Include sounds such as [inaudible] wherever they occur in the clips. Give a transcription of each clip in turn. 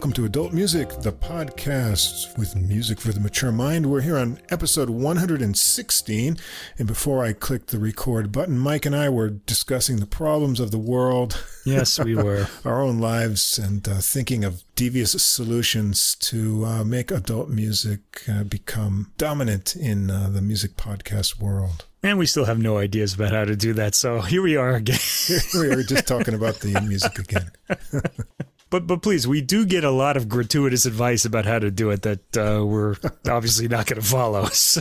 Welcome to Adult Music, the podcast with music for the mature mind. We're here on episode 116. And before I clicked the record button, Mike and I were discussing the problems of the world. Yes, we [laughs] were. our own lives and uh, thinking of devious solutions to uh, make adult music uh, become dominant in uh, the music podcast world. And we still have no ideas about how to do that. So here we are again. [laughs] here we are just [laughs] talking about the music again. But but please, we do get a lot of gratuitous advice about how to do it that uh, we're [laughs] obviously not going to follow. [laughs] So.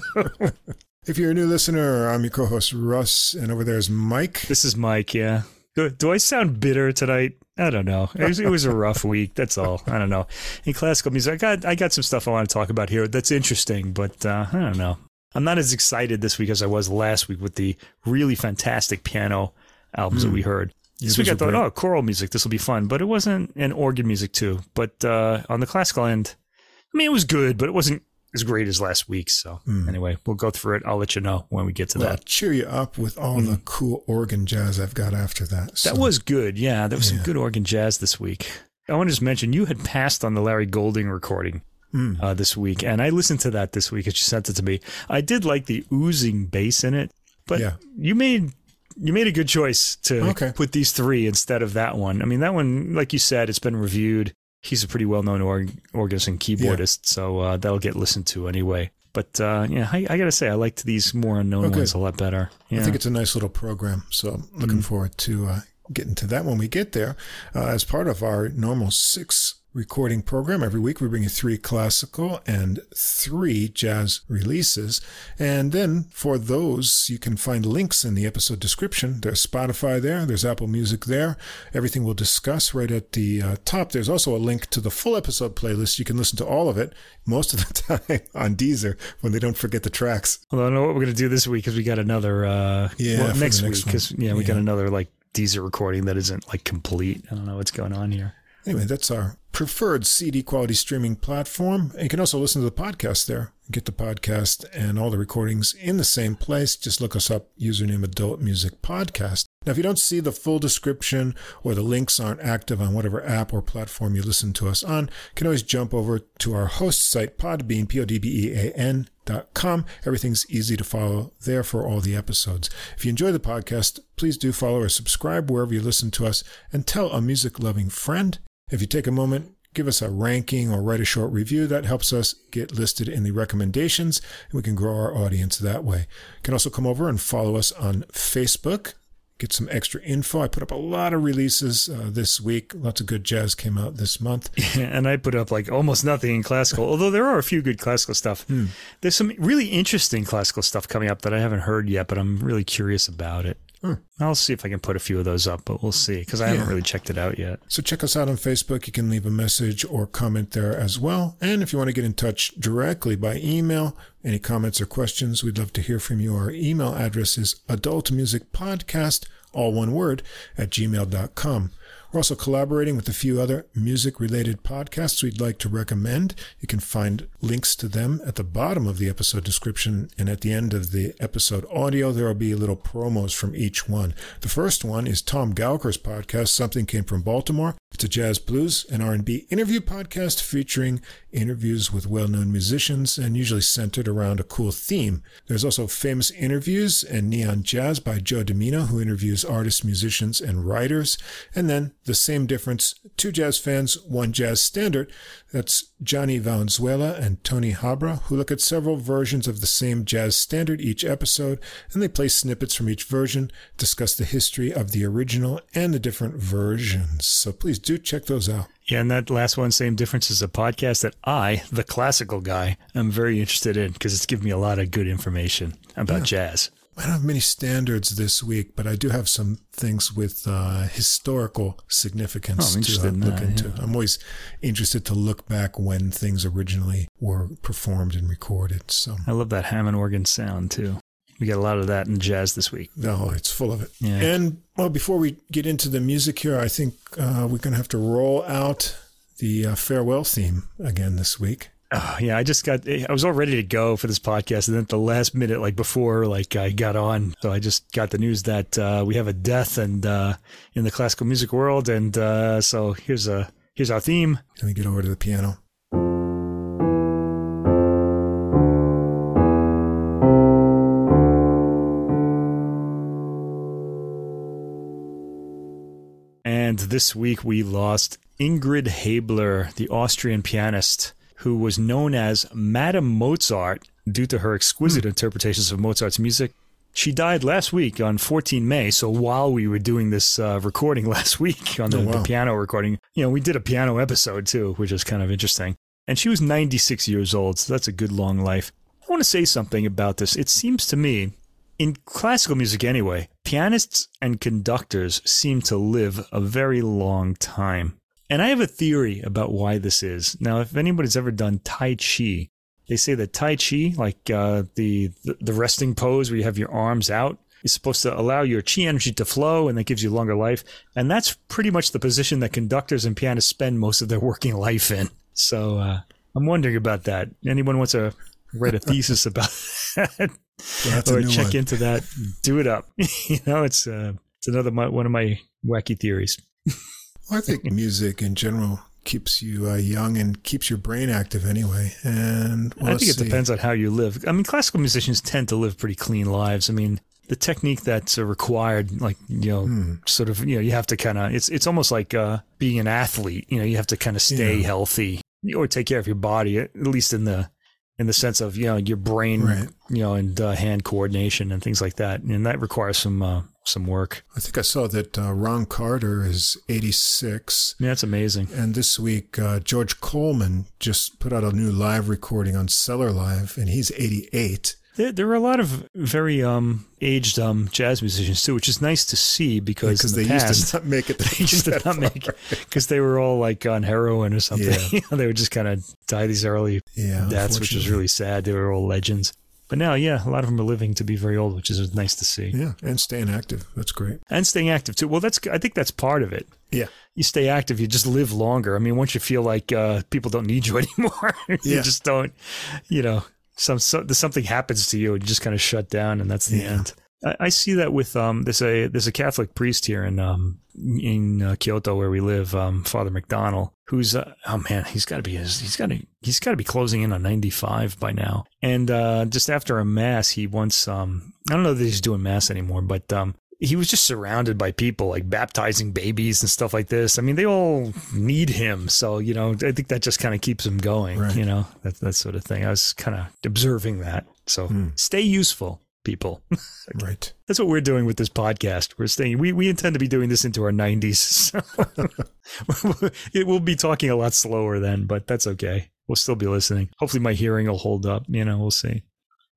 If you're a new listener, I'm your co-host Russ, and over there is Mike. This is Mike. Yeah. Do, do I sound bitter tonight? I don't know. It was, it was a rough [laughs] week. That's all. I don't know. In classical music, I got I got some stuff I want to talk about here that's interesting, but uh, I don't know. I'm not as excited this week as I was last week with the really fantastic piano albums mm. that we heard. This week I thought, great. oh, choral music, this will be fun, but it wasn't, and organ music too. But uh, on the classical end, I mean, it was good, but it wasn't as great as last week. So mm. anyway, we'll go through it. I'll let you know when we get to well, that. I'll cheer you up with all mm. the hmm. cool organ jazz I've got after that. So. That was good. Yeah, there was yeah. some good organ jazz this week. I want to just mention you had passed on the Larry Goldings recording. Mm. Uh, this week, and I listened to that this week. And she sent it to me. I did like the oozing bass in it, but yeah. you made you made a good choice to okay. put these three instead of that one. I mean, that one, like you said, it's been reviewed. He's a pretty well known org- organist and keyboardist, yeah. so uh, that'll get listened to anyway. But uh, yeah, I, I, gotta say, I liked these more unknown okay. ones a lot better. Yeah. I think it's a nice little program, so I'm looking mm. forward to uh, getting to that when we get there. Uh, as part of our normal six recording program. Every week we bring you three classical and three jazz releases. And then for those, you can find links in the episode description. There's Spotify there, there's Apple Music there. Everything we'll discuss right at the uh, top. There's also a link to the full episode playlist. You can listen to all of it most of the [laughs] time on Deezer when they don't forget the tracks. Well, I don't know what we're going to do this week because we got another, uh, yeah, well, next, next, week because, yeah, we yeah. got another like Deezer recording that isn't like complete. I don't know what's going on here. Anyway, that's our preferred CD quality streaming platform. And you can also listen to the podcast there. Get the podcast and all the recordings in the same place. Just look us up, username Adult Music Podcast. Now, if you don't see the full description or the links aren't active on whatever app or platform you listen to us on, you can always jump over to our host site, Podbean, P-O-D-B-E-A-N dot com. Everything's easy to follow there for all the episodes. If you enjoy the podcast, please do follow or subscribe wherever you listen to us and tell a music loving friend. If you take a moment, give us a ranking or write a short review. That helps us get listed in the recommendations and we can grow our audience that way. You can also come over and follow us on Facebook. Get some extra info. I put up a lot of releases uh, this week. Lots of good jazz came out this month. [laughs] And I put up like almost nothing in classical, although there are a few good classical stuff. Hmm. There's some really interesting classical stuff coming up that I haven't heard yet, but I'm really curious about it. Hmm. I'll see if I can put a few of those up, but we'll see because I yeah. haven't really checked it out yet. So check us out on Facebook. You can leave a message or comment there as well. And if you want to get in touch directly by email, any comments or questions, we'd love to hear from you. Our email address is adultmusicpodcast, all one word, at gmail.com. We're also collaborating with a few other music related podcasts we'd like to recommend. You can find links to them at the bottom of the episode description and at the end of the episode audio. There will be little promos from each one. The first one is Tom Gauker's podcast, Something Came from Baltimore. It's a jazz, blues, and R&B interview podcast featuring interviews with well-known musicians and usually centered around a cool theme. There's also famous interviews and neon jazz by Joe Dimino, who interviews artists, musicians, and writers. And then the same difference, two jazz fans, one jazz standard. That's Johnny Valenzuela and Tony Habra, who look at several versions of the same jazz standard each episode, and they play snippets from each version, discuss the history of the original and the different versions. So please do check those out. Yeah, and that last one, same difference, is a podcast that I, the classical guy, am very interested in because it's given me a lot of good information about yeah. jazz. I don't have many standards this week, but I do have some things with uh, historical significance oh, to uh, look that, into. Yeah. I'm always interested to look back when things originally were performed and recorded. So I love that Hammond organ sound too. We got a lot of that in jazz this week. No, it's full of it. Yeah. And well, before we get into the music here, I think uh, we're going to have to roll out the uh, farewell theme again this week. Oh, yeah, I just got, I was all ready to go for this podcast. And then at the last minute, like before, like I got on. So I just got the news that uh, we have a death and uh, in the classical music world. And uh, so here's a, Here's our theme. Let me get over to the piano. And this week we lost Ingrid Haebler, the Austrian pianist who was known as Madame Mozart due to her exquisite interpretations of Mozart's music. She died last week on 14 May. So while we were doing this uh, recording [laughs] last week on the, Oh, wow. the piano recording, you know, we did a piano episode too, which is kind of interesting. And she was 96 years old, so that's a good long life. I want to say something about this. It seems to me, in classical music anyway, pianists and conductors seem to live a very long time. And I have a theory about why this is. Now, if anybody's ever done Tai Chi, they say that Tai Chi, like uh, the, the resting pose where you have your arms out, is supposed to allow your chi energy to flow, and that gives you longer life. And that's pretty much the position that conductors and pianists spend most of their [laughs] working life in. So uh, I'm wondering about that. Anyone wants to write a thesis [laughs] about that? Well, or check one. into that? Do it up. [laughs] you know, it's uh, it's another my, one of my wacky theories. Well, I think music in general keeps you uh, young and keeps your brain active anyway. And well, I think it see. depends on how you live. I mean, classical musicians tend to live pretty clean lives. I mean, the technique that's uh, required, like you know, Hmm. sort of, you know, you have to kind of. It's it's almost like uh, being an athlete. You know, you have to kind of stay Yeah. healthy or take care of your body, at least in the in the sense of you know your brain, Right. you know, and uh, hand coordination and things like that. And that requires some uh, some work. I think I saw that uh, Ron Carter is 86. Yeah, that's amazing. And this week, uh, George Coleman just put out a new live recording on Cellar Live, and he's 88. There, there are a lot of very um, aged um, jazz musicians too, which is nice to see because Because in they the used to not make it. [laughs] they used to not make because they were all like on heroin or something. Yeah. [laughs] You know, they would just kind of die these early Yeah, deaths, which was really sad. They were all legends. But now, yeah, a lot of them are living to be very old, which is nice to see. Yeah, and staying active. That's great. And staying active too. Well, that's I think that's part of it. Yeah. You stay active, you just live longer. I mean, once you feel like uh, people don't need you [laughs] anymore, you Yeah. just don't. You know, some, so, something happens to you, and you just kind of shut down, and that's the Yeah. end. I, I see that with um, there's a there's a Catholic priest here in um in uh, Kyoto where we live, um, Father McDonald, who's uh, oh man, he's got to be he's got to he's got to be closing in on 95 by now. And uh, just after a mass, he once um I don't know that he's doing mass anymore, but um he was just surrounded by people like baptizing babies and stuff like this. I mean, they all need him, so you know, I think that just kind of keeps him going. Right. You know, that that sort of thing. I was kind of observing that. So Hmm. stay useful, people. [laughs] Right. That's what we're doing with this podcast. We're staying. We we intend to be doing this into our nineties. So [laughs] it will be talking a lot slower then, but that's okay. We'll still be listening. Hopefully, my hearing will hold up. You know, we'll see.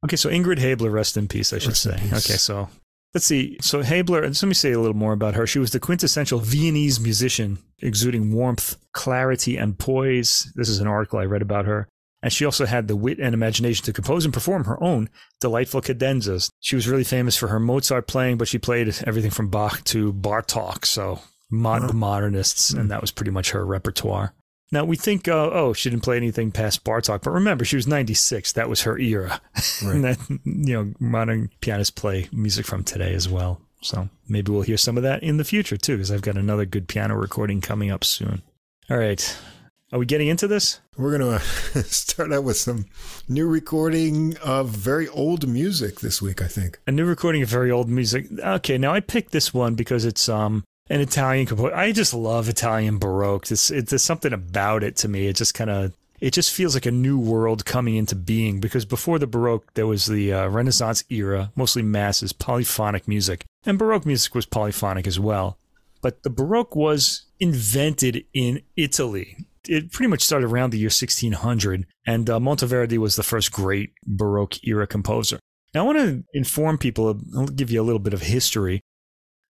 Okay, so Ingrid Haebler, rest in peace. I should Rest say. Okay, so let's see. So Haebler, and let me say a little more about her. She was the quintessential Viennese musician, exuding warmth, clarity, and poise. This is an article I read about her. And she also had the wit and imagination to compose and perform her own delightful cadenzas. She was really famous for her Mozart playing, but she played everything from Bach to Bartok, so mod- modernists, and that was pretty much her repertoire. Now we think, uh, oh, she didn't play anything past Bartok, but remember, she was 96. That was her era. and [laughs] Right. that, you know, modern pianists play music from today as well. So maybe we'll hear some of that in the future too, because I've got another good piano recording coming up soon. All right. Are we getting into this? We're going [laughs] to start out with some new recording of very old music this week, I think. A new recording of very old music. Okay, now I picked this one because it's um an Italian composer. I just love Italian Baroque. It's there's something about it to me. It just kind of it just feels like a new world coming into being because before the Baroque there was the uh, Renaissance era, mostly masses, polyphonic music, and Baroque music was polyphonic as well. But the Baroque was invented in Italy. It pretty much started around the year 1600, and uh, Monteverdi was the first great Baroque era composer. Now, I want to inform people, I'll give you a little bit of history.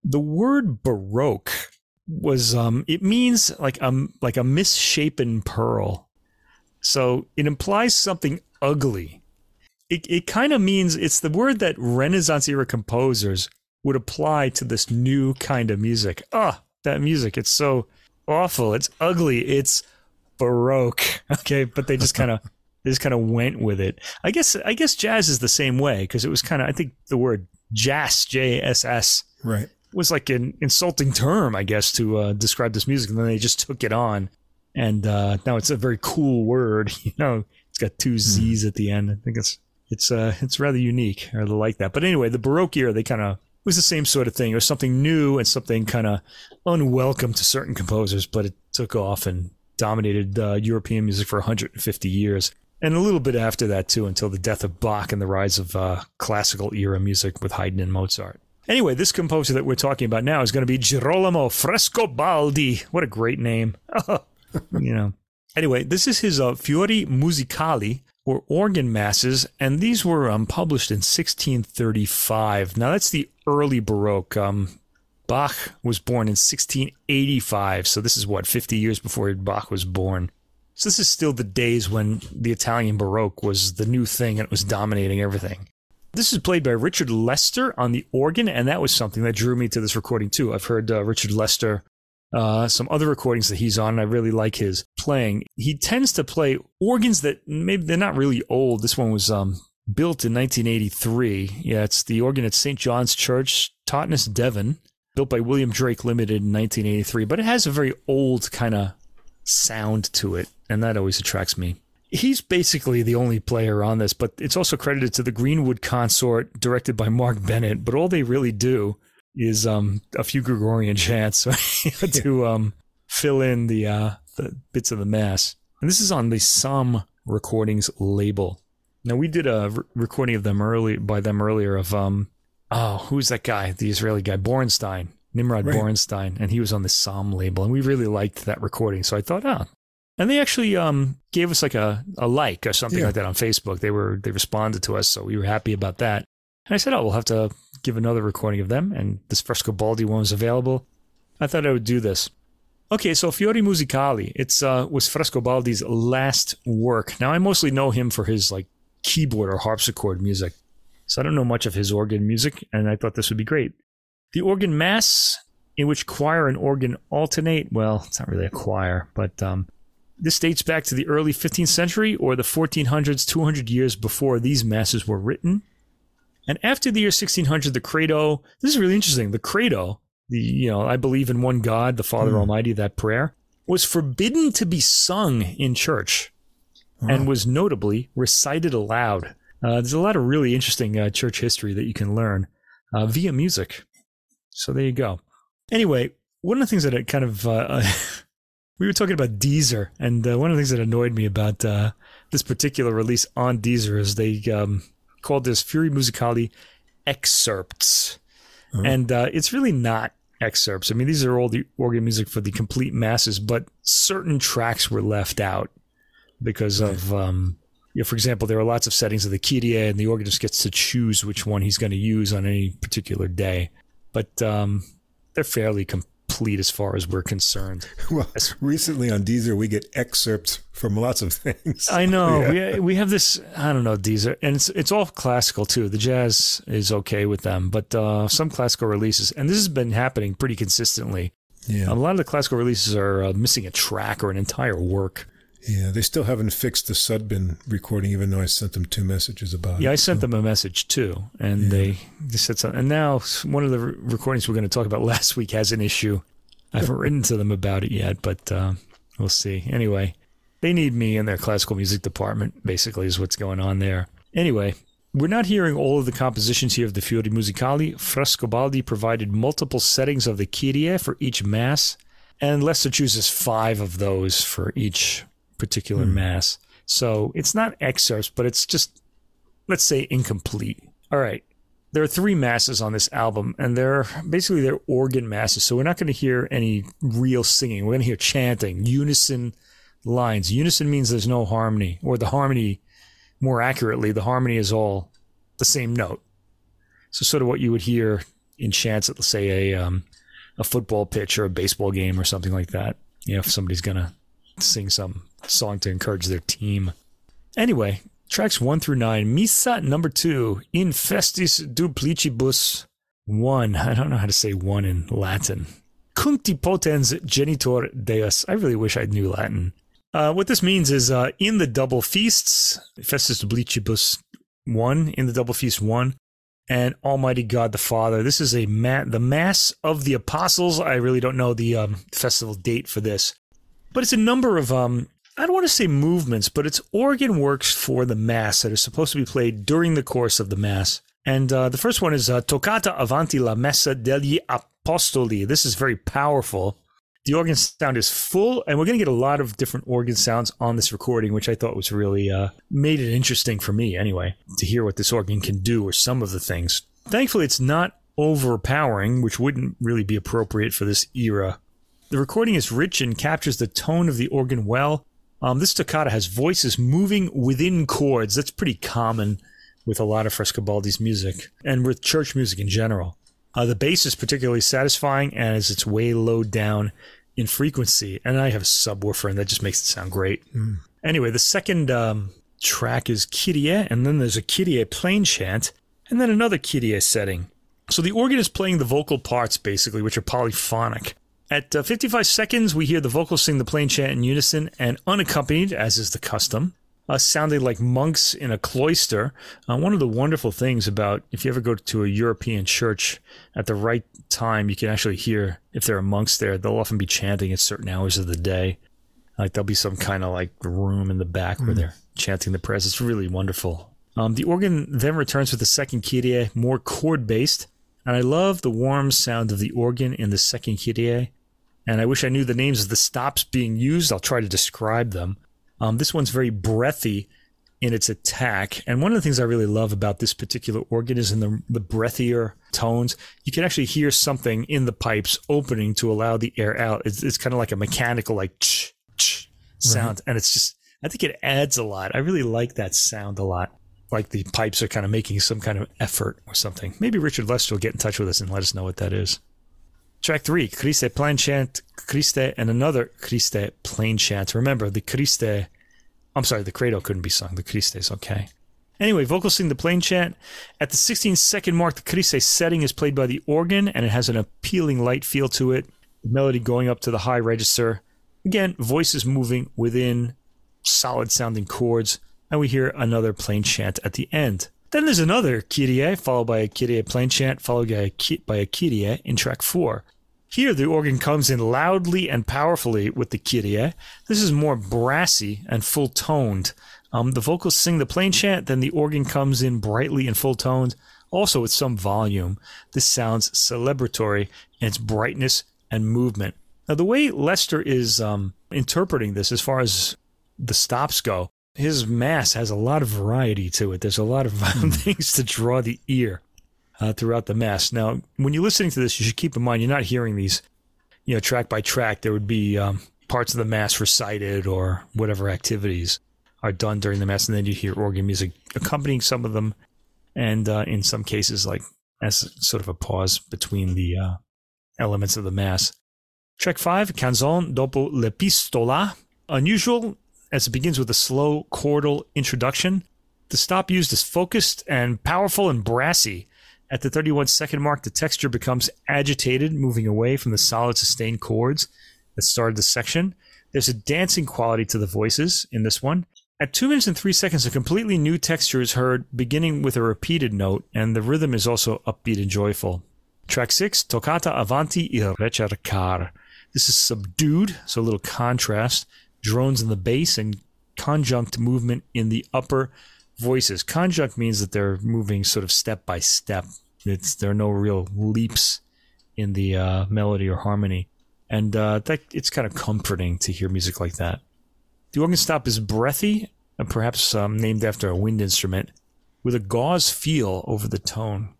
The word Baroque was, um, it means like a, like a misshapen pearl. So it implies something ugly. It, it kind of means it's the word that Renaissance era composers would apply to this new kind of music. Ah, that music, it's so awful. It's ugly. It's Baroque. [laughs] Okay, but they just kind of [laughs] they just kind of went with it. I guess I guess jazz is the same way because it was kind of I think the word jazz J S S Right. Was like an insulting term I guess to uh, describe this music, and then they just took it on And uh, now it's a very cool word. [laughs] You know, it's got two Z's at the end. I think it's it's uh it's rather unique. I really like that. But anyway, the Baroque era they kind of was the same sort of thing. It was something new and something kind of unwelcome to certain composers, but it took off and dominated uh, European music for 150 years. And a little bit after that, too, until the death of Bach and the rise of uh, classical era music with Haydn and Mozart. Anyway, this composer that we're talking about now is going to be Girolamo Frescobaldi. What a great name. [laughs] you know. Anyway, this is his uh, Fiori Musicali, or organ masses, and these were um, published in 1635. Now, that's the early Baroque. Um, Bach was born in 1685, so this is what, 50 years before Bach was born. So this is still the days when the Italian Baroque was the new thing and it was dominating everything. This is played by Richard Lester on the organ, and that was something that drew me to this recording too. I've heard uh, Richard Lester, uh, some other recordings that he's on, and I really like his playing. He tends to play organs that maybe they're not really old. This one was um, built in 1983. Yeah, it's the organ at St. John's Church, Totnes, Devon, built by William Drake Limited in 1983. But it has a very old kind of sound to it, and that always attracts me. He's basically the only player on this, but it's also credited to the Greenwood Consort, directed by Mark Bennett. But all they really do is um, a few Gregorian chants [laughs] to um, fill in the, uh, the bits of the mass. And this is on the Somm Recordings label. Now we did a re- recording of them early by them earlier of um oh who's that guy the Israeli guy Borenstein Nimrod right. Borenstein and he was on the Somm label and we really liked that recording so I thought oh and they actually um, gave us like a, a like or something yeah. like that on Facebook. They were they responded to us, so we were happy about that. And I said, "Oh, we'll have to give another recording of them." And this Frescobaldi one was available. I thought I would do this. Okay, so Fiori Musicali. It's uh, was Frescobaldi's last work. Now I mostly know him for his like keyboard or harpsichord music, so I don't know much of his organ music. And I thought this would be great. The organ mass in which choir and organ alternate. Well, it's not really a choir, but um, this dates back to the early 15th century or the 1400s, 200 years before these masses were written. And after the year 1600, the credo, this is really interesting. The credo, the, you know, I believe in one God, the Father mm. Almighty, that prayer, was forbidden to be sung in church and was notably recited aloud. Uh, there's a lot of really interesting uh, church history that you can learn uh, via music. So there you go. Anyway, one of the things that it kind of uh, [laughs] we were talking about Deezer, and uh, one of the things that annoyed me about uh, this particular release on Deezer is they um, called this Fiori Musicali excerpts, uh-huh. and uh, it's really not excerpts. I mean, these are all the organ music for the complete masses, but certain tracks were left out because right. of, um, you know, for example, there are lots of settings of the Kyrie, and the organist gets to choose which one he's going to use on any particular day. But um, they're fairly com- complete as far as we're concerned. [laughs] Well, recently on Deezer, we get excerpts from lots of things. I know. [laughs] Yeah. We, we have this, I don't know, Deezer, and it's, it's all classical too. The jazz is okay with them, but uh, some classical releases, and this has been happening pretty consistently. Yeah. A lot of the classical releases are uh, missing a track or an entire work. Yeah, they still haven't fixed the Sudbin recording, even though I sent them two messages about yeah, it. Yeah, I sent so. them a message too, and yeah. they, they said something. And now one of the recordings we're going to talk about [laughs] last week has an issue. I haven't written to them about it yet, but uh, we'll see. Anyway, they need me in their classical music department, basically, is what's going on there. Anyway, we're not hearing all of the compositions here of the Fiori Musicali. Frescobaldi provided multiple settings of the Kyrie for each mass, and Lester chooses five of those for each particular hmm. mass. So it's not excerpts, but it's just, let's say, incomplete. All right there are three masses on this album, and they're basically they're organ masses. So we're not going to hear any real singing. We're going to hear chanting, unison lines. Unison means there's no harmony, or the harmony, more accurately, the harmony is all the same note. So sort of what you would hear in chants at, let's say, a um, a football pitch or a baseball game or something like that. You know, if somebody's going to sing some song to encourage their team. Anyway, Tracks 1 through 9. Missa number 2. In Festis Duplicibus 1. I don't know how to say 1 in Latin. Cuncti potens genitor deus. I really wish I knew Latin. Uh, what this means is uh, in the double feasts, Festus Duplicibus 1, in the double feast 1, and Almighty God the Father. This is a ma- the Mass of the Apostles. I really don't know the um, festival date for this. But it's a number of um, I don't want to say movements, but it's organ works for the mass that are supposed to be played during the course of the mass. And uh, the first one is uh, Toccata Avanti la Messa degli Apostoli. This is very powerful. The organ sound is full, and we're going to get a lot of different organ sounds on this recording, which I thought was really uh, made it interesting for me, anyway, to hear what this organ can do or some of the things. Thankfully, it's not overpowering, which wouldn't really be appropriate for this era. The recording is rich and captures the tone of the organ well. Um, this toccata has voices moving within chords. That's pretty common with a lot of Frescobaldi's music and with church music in general. Uh, the bass is particularly satisfying as it's way low down in frequency, and I have a subwoofer, and that just makes it sound great. Mm. Anyway, the second um, track is Kyrie, and then there's a Kyrie plain chant, and then another Kyrie setting. So the organ is playing the vocal parts, basically, which are polyphonic. At uh, 55 seconds, we hear the vocals sing the plain chant in unison and unaccompanied, as is the custom uh, sounding like monks in a cloister. Uh, one of the wonderful things about if you ever go to a European church at the right time, you can actually hear if there are monks there. They'll often be chanting at certain hours of the day. Like there'll be some kind of like room in the back where mm. they're chanting the prayers. It's really wonderful. Um, the organ then returns with the second Kyrie, more chord based. And I love the warm sound of the organ in the second Kyrie. And I wish I knew the names of the stops being used. I'll try to describe them. Um, this one's very breathy in its attack. And one of the things I really love about this particular organ is in the, the breathier tones, you can actually hear something in the pipes opening to allow the air out. It's, it's kind of like a mechanical, like ch, ch sound. Right. And it's just, I think it adds a lot. I really like that sound a lot. Like the pipes are kind of making some kind of effort or something. Maybe Richard Lester will get in touch with us and let us know what that is. Track three, Christe plain chant, Christe, and another Christe plain chant. Remember, the Christe, I'm sorry, the Credo couldn't be sung. The Christe is okay. Anyway, vocals sing the plain chant. At the 16 second mark, the Christe setting is played by the organ, and it has an appealing light feel to it. The melody going up to the high register. Again, voices moving within solid sounding chords, and we hear another plain chant at the end. Then there's another Kyrie, followed by a Kyrie plain chant, followed by a, Kyrie in track four. Here, the organ comes in loudly and powerfully with the Kyrie. This is more brassy and full toned. Um, the vocals sing the plain chant, then the organ comes in brightly and full toned, also with some volume. This sounds celebratory in its brightness and movement. Now, the way Lester is um, interpreting this, as far as the stops go, his mass has a lot of variety to it. There's a lot of mm. things to draw the ear uh, throughout the mass. Now, when you're listening to this, you should keep in mind you're not hearing these, you know, track by track. There would be um, parts of the mass recited or whatever activities are done during the mass, and then you hear organ music accompanying some of them, and uh, in some cases, like as sort of a pause between the uh, elements of the mass. Track five, Canzon dopo l'epistola. Unusual as it begins with a slow chordal introduction. The stop used is focused and powerful and brassy. At the 31 second mark, the texture becomes agitated, moving away from the solid sustained chords that started the section. There's a dancing quality to the voices in this one. At 2 minutes and 3 seconds, a completely new texture is heard, beginning with a repeated note, and the rhythm is also upbeat and joyful. Track 6, Toccata Avanti il Ricercar. This is subdued, so a little contrast, drones in the bass, and conjunct movement in the upper voices. Conjunct means that they're moving sort of step by step. It's there are no real leaps in the uh, melody or harmony, and uh, that it's kind of comforting to hear music like that. The organ stop is breathy, and perhaps um, named after a wind instrument, with a gauze feel over the tone.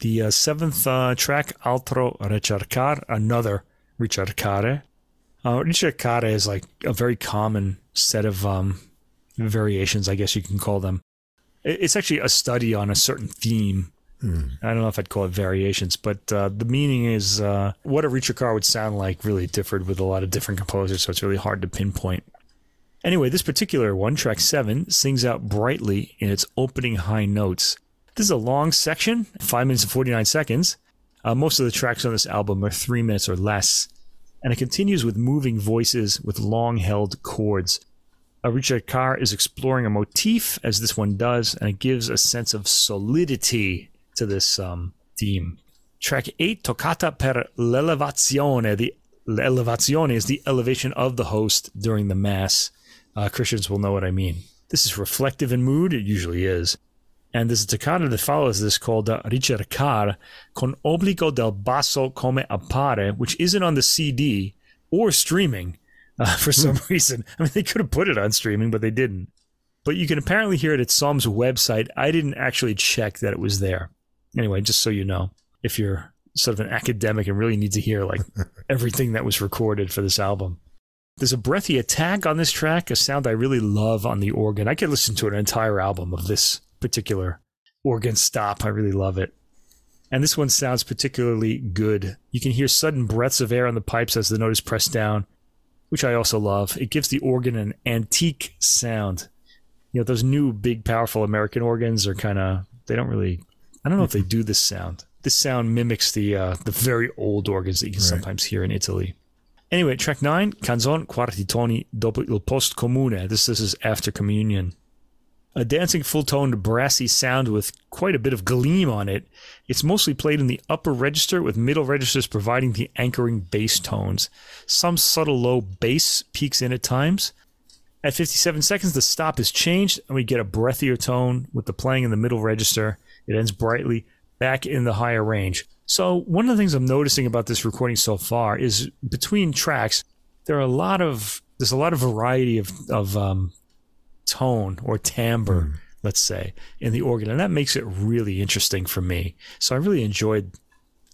The uh, seventh uh, track, Altro Ricercar, another Ricercare, uh, ricercare is like a very common set of um, variations, I guess you can call them. It's actually a study on a certain theme. Hmm. I don't know if I'd call it variations, but uh, the meaning is uh, what a ricercar would sound like really differed with a lot of different composers, so it's really hard to pinpoint. Anyway, this particular one, track seven, sings out brightly in its opening high notes. This is a long section, 5 minutes and 49 seconds. Uh, most of the tracks on this album are 3 minutes or less and it continues with moving voices with long held chords. Uh, Ricercar is exploring a motif, as this one does, and it gives a sense of solidity to this um, theme. Track 8, Toccata per l'elevazione, the l'elevazione is the elevation of the host during the Mass. Uh, Christians will know what I mean. This is reflective in mood, it usually is. And there's a toccata that follows this called uh, Ricercar con obbligo del basso come appare, which isn't on the CD or streaming uh, [laughs] for some reason. I mean, they could have put it on streaming, but they didn't. But you can apparently hear it at Somm's website. I didn't actually check that it was there. Anyway, just so you know, if you're sort of an academic and really need to hear like [laughs] everything that was recorded for this album. There's a breathy attack on this track, a sound I really love on the organ. I could listen to an entire album of this particular organ stop. I really love it. And this one sounds particularly good. You can hear sudden breaths of air on the pipes as the note is pressed down, which I also love. It gives the organ an antique sound. You know, those new big powerful American organs are kind of they don't really I don't know if they do this sound. This sound mimics the uh, the very old organs that you can Right. sometimes hear in Italy. Anyway, track nine, Canzon quarti toni dopo il post comune. This this is after communion. A dancing full toned brassy sound with quite a bit of gleam on it. It's mostly played in the upper register with middle registers providing the anchoring bass tones. Some subtle low bass peaks in at times. At 57 seconds, the stop is changed and we get a breathier tone with the playing in the middle register. It ends brightly back in the higher range. So, one of the things I'm noticing about this recording so far is between tracks, there are a lot of there's a lot of variety of of um, tone or timbre, let's say, in the organ, and that makes it really interesting for me. So, I really enjoyed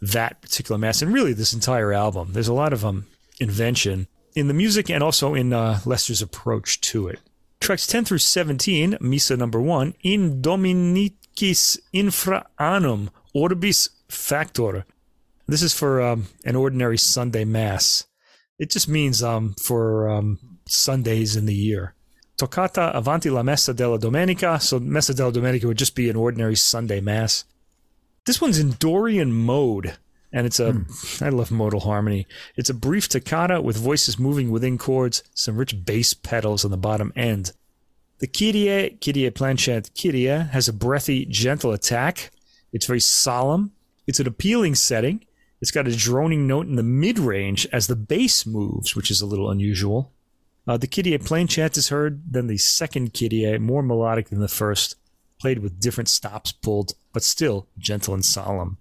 that particular mass, and really this entire album. There's a lot of um invention in the music and also in uh, Lester's approach to it. Tracks 10 through 17, Missa number 1, In Dominicis infra annum orbis factor. This is for um, an ordinary Sunday Mass. It just means um, for um, Sundays in the year. Toccata avanti la messa della domenica. So, messa della domenica would just be an ordinary Sunday Mass. This one's in Dorian mode, and it's a. Hmm. I love modal harmony. It's a brief toccata with voices moving within chords, some rich bass pedals on the bottom end. The Kyrie, Kyrie plainchant Kyrie, has a breathy, gentle attack. It's very solemn. It's an appealing setting. It's got a droning note in the mid range as the bass moves, which is a little unusual. Uh, the Kyrie plain chant is heard, then the second Kyrie, more melodic than the first, played with different stops pulled, but still gentle and solemn.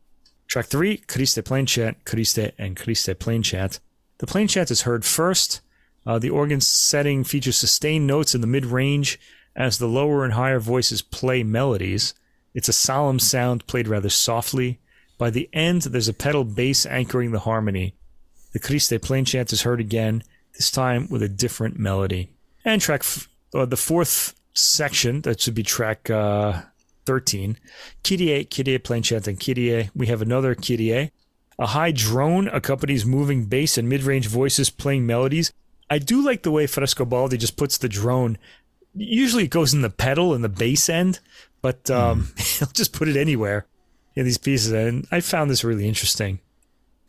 Track 3, Christe plain chant, Christe and Christe plain chant. The plain chant is heard first. Uh, the organ setting features sustained notes in the mid range as the lower and higher voices play melodies. It's a solemn sound played rather softly. By the end, there's a pedal bass anchoring the harmony. The Christe plain chant is heard again, this time with a different melody. And track, f- uh, the fourth section, that should be track uh, 13, Kyrie, Kyrie plain chant, and Kyrie. We have another Kyrie. A high drone accompanies moving bass and mid range voices playing melodies. I do like the way Frescobaldi just puts the drone. Usually it goes in the pedal and the bass end, but um, [laughs] he'll just put it anywhere in these pieces. And I found this really interesting.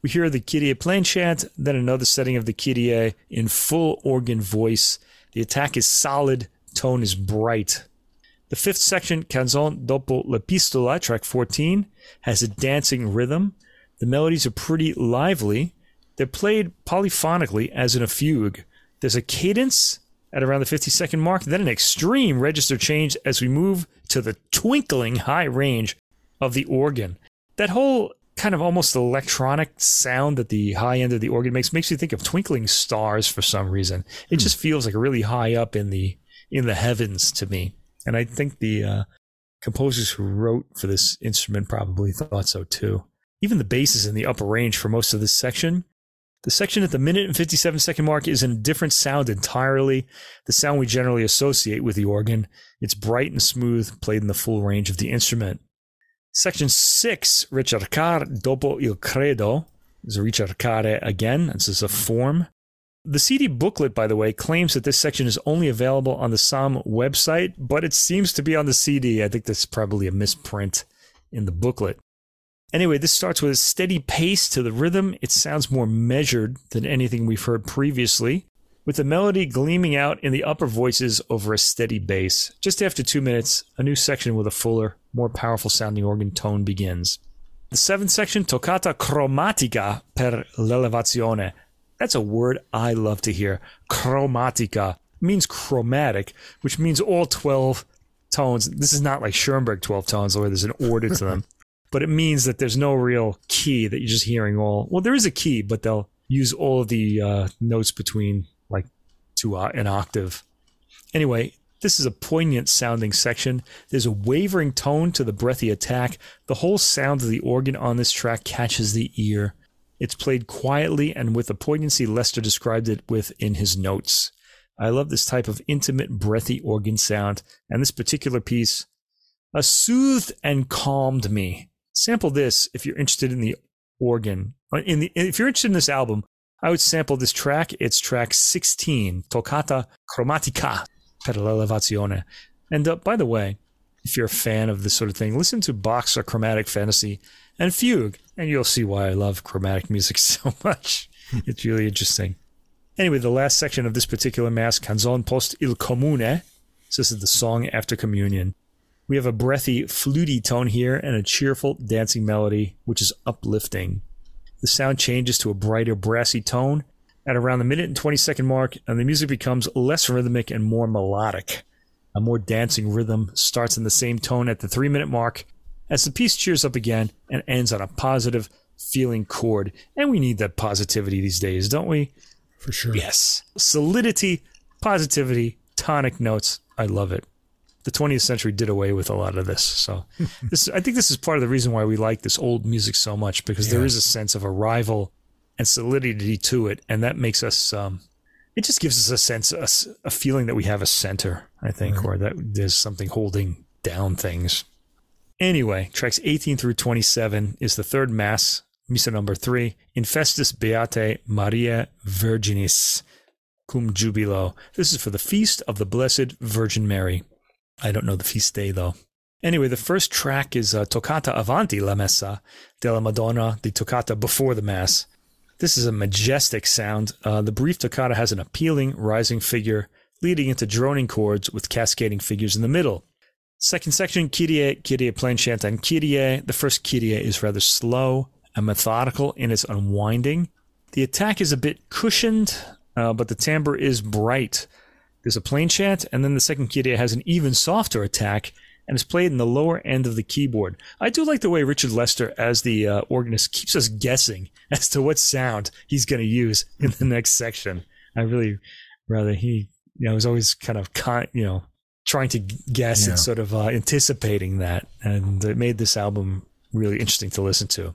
We hear the Kyrie plain chant, then another setting of the Kyrie in full organ voice. The attack is solid, tone is bright. The fifth section, Canzon dopo l'epistola, track 14, has a dancing rhythm. The melodies are pretty lively. They're played polyphonically as in a fugue. There's a cadence at around the 50 second mark, then an extreme register change as we move to the twinkling high range of the organ. That whole kind of almost electronic sound that the high end of the organ makes makes you think of twinkling stars for some reason. It just feels like really high up in the in the heavens to me. And I think the uh, composers who wrote for this instrument probably thought so too. Even the bass is in the upper range for most of this section. The section at the minute and 57 second mark is in a different sound entirely. The sound we generally associate with the organ. It's bright and smooth, played in the full range of the instrument. Section 6, Ricercar dopo il credo, is ricercare again. This is a form. The CD booklet, by the way, claims that this section is only available on the Somm website, but it seems to be on the CD. I think that's probably a misprint in the booklet. Anyway, this starts with a steady pace to the rhythm. It sounds more measured than anything we've heard previously, with the melody gleaming out in the upper voices over a steady bass. Just after two minutes, a new section with a fuller, more powerful sounding organ tone begins. The seventh section, Toccata Chromatica per l'elevazione. That's a word I love to hear. Chromatica means chromatic, which means all 12 tones. This is not like Schoenberg 12 tones where there's an order to them, [laughs] but it means that there's no real key that you're just hearing all. Well, there is a key, but they'll use all of the uh, notes between to uh, an octave. Anyway, this is a poignant sounding section. There's a wavering tone to the breathy attack. The whole sound of the organ on this track catches the ear. It's played quietly and with the poignancy Lester described it with in his notes. I love this type of intimate, breathy organ sound, and this particular piece uh, soothed and calmed me. Sample this if you're interested in the organ. Uh, in the, if you're interested in this album, I would sample this track. It's track 16, Toccata Chromatica per l'elevazione. And uh, by the way, if you're a fan of this sort of thing, listen to Bach's Chromatic Fantasy and Fugue, and you'll see why I love chromatic music [laughs] so much. it's really interesting. Anyway, the last section of this particular Mass, Canzon post il comune, so this is the song after communion. We have a breathy, fluty tone here and a cheerful dancing melody, which is uplifting. The sound changes to a brighter, brassy tone at around the minute and 20 second mark, and the music becomes less rhythmic and more melodic. A more dancing rhythm starts in the same tone at the three minute mark as the piece cheers up again and ends on a positive, feeling chord. And we need that positivity these days, don't we? for sure. Yes. Solidity, positivity, tonic notes. I love it. The 20th century did away with a lot of this. So [laughs] this I think this is part of the reason why we like this old music so much because yeah. there is a sense of arrival and solidity to it and that makes us um, it just gives us a sense a, a, feeling that we have a center, I think, right. or that there's something holding down things. Anyway, tracks 18 through 27 is the third mass Missa number three, Infestus Beate Maria Virginis cum jubilo. This is for the feast of the Blessed Virgin Mary. I don't know the feast day though. Anyway, the first track is uh, Toccata Avanti la Messa della Madonna, the toccata before the Mass. This is a majestic sound. Uh, the brief toccata has an appealing rising figure leading into droning chords with cascading figures in the middle. Second section, Kyrie, Kyrie plain chant, and Kyrie. The first Kyrie is rather slow and methodical in its unwinding. The attack is a bit cushioned, uh, but the timbre is bright. There's a plain chant, and then the second Kyrie has an even softer attack and is played in the lower end of the keyboard. I do like the way Richard Lester, as the uh, organist, keeps us guessing [laughs] as to what sound he's going to use [laughs] in the next section. I really rather he, you know, was always kind of, con- you know, trying to guess yeah. and sort of uh, anticipating that, and it made this album really interesting to listen to.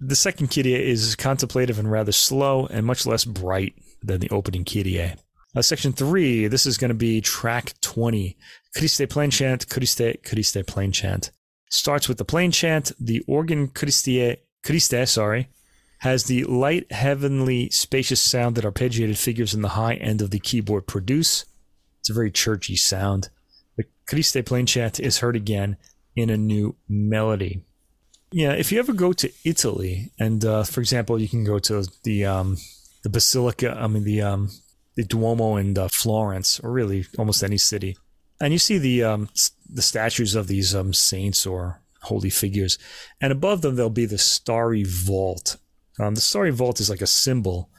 The second Kyrie is contemplative and rather slow and much less bright than the opening Kyrie. Uh, section three, this is going to be track 20. Christe plain chant, Christe, Christe plain chant. Starts with the plain chant. The organ Christe, Christe, sorry, has the light, heavenly, spacious sound that arpeggiated figures in the high end of the keyboard produce. It's a very churchy sound. The Christe plain chant is heard again in a new melody. Yeah, if you ever go to Italy, and uh, for example, you can go to the um, the Basilica, I mean the um, the Duomo in uh, Florence, or really almost any city, and you see the um, the statues of these um, saints or holy figures, and above them there'll be the starry vault. Um, the starry vault is like a symbol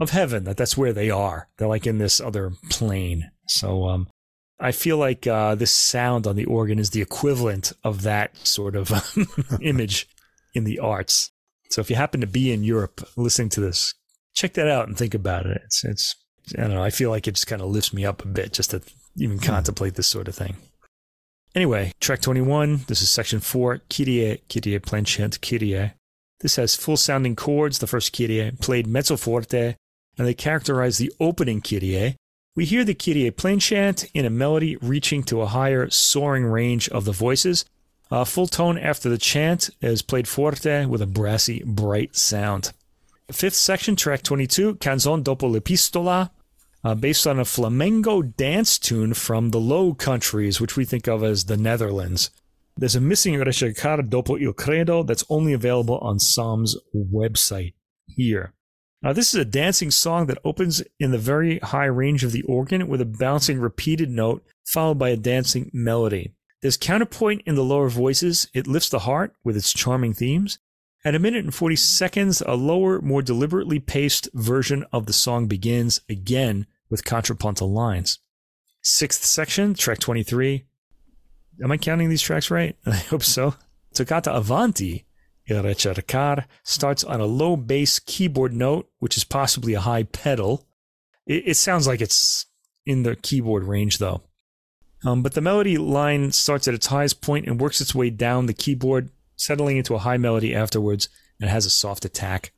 of heaven that that's where they are. They're like in this other plane. So um, I feel like uh, this sound on the organ is the equivalent of that sort of [laughs] image in the arts. So if you happen to be in Europe listening to this, check that out and think about it. It's, it's I don't know. I feel like it just kind of lifts me up a bit just to even hmm. contemplate this sort of thing. Anyway, track 21. This is section four. Kyrie, Kyrie, plainchant, Kyrie. This has full sounding chords. The first Kyrie played mezzo forte, and they characterize the opening Kyrie we hear the Kyrie plain chant in a melody reaching to a higher, soaring range of the voices. A full tone after the chant is played forte with a brassy, bright sound. Fifth section, track 22, Canzon dopo l'epistola, uh, based on a flamenco dance tune from the Low Countries, which we think of as the Netherlands. There's a missing Ricercare dopo il credo that's only available on Somm's website here. Uh, this is a dancing song that opens in the very high range of the organ with a bouncing repeated note followed by a dancing melody. There's counterpoint in the lower voices. It lifts the heart with its charming themes. At a minute and 40 seconds, a lower, more deliberately paced version of the song begins again with contrapuntal lines. Sixth section, track 23. Am I counting these tracks right? [laughs] I hope so. Toccata Avanti, Il Ricercar, starts on a low bass keyboard note, which is possibly a high pedal. It, it sounds like it's in the keyboard range, though. Um, but the melody line starts at its highest point and works its way down the keyboard, settling into a high melody afterwards, and has a soft attack.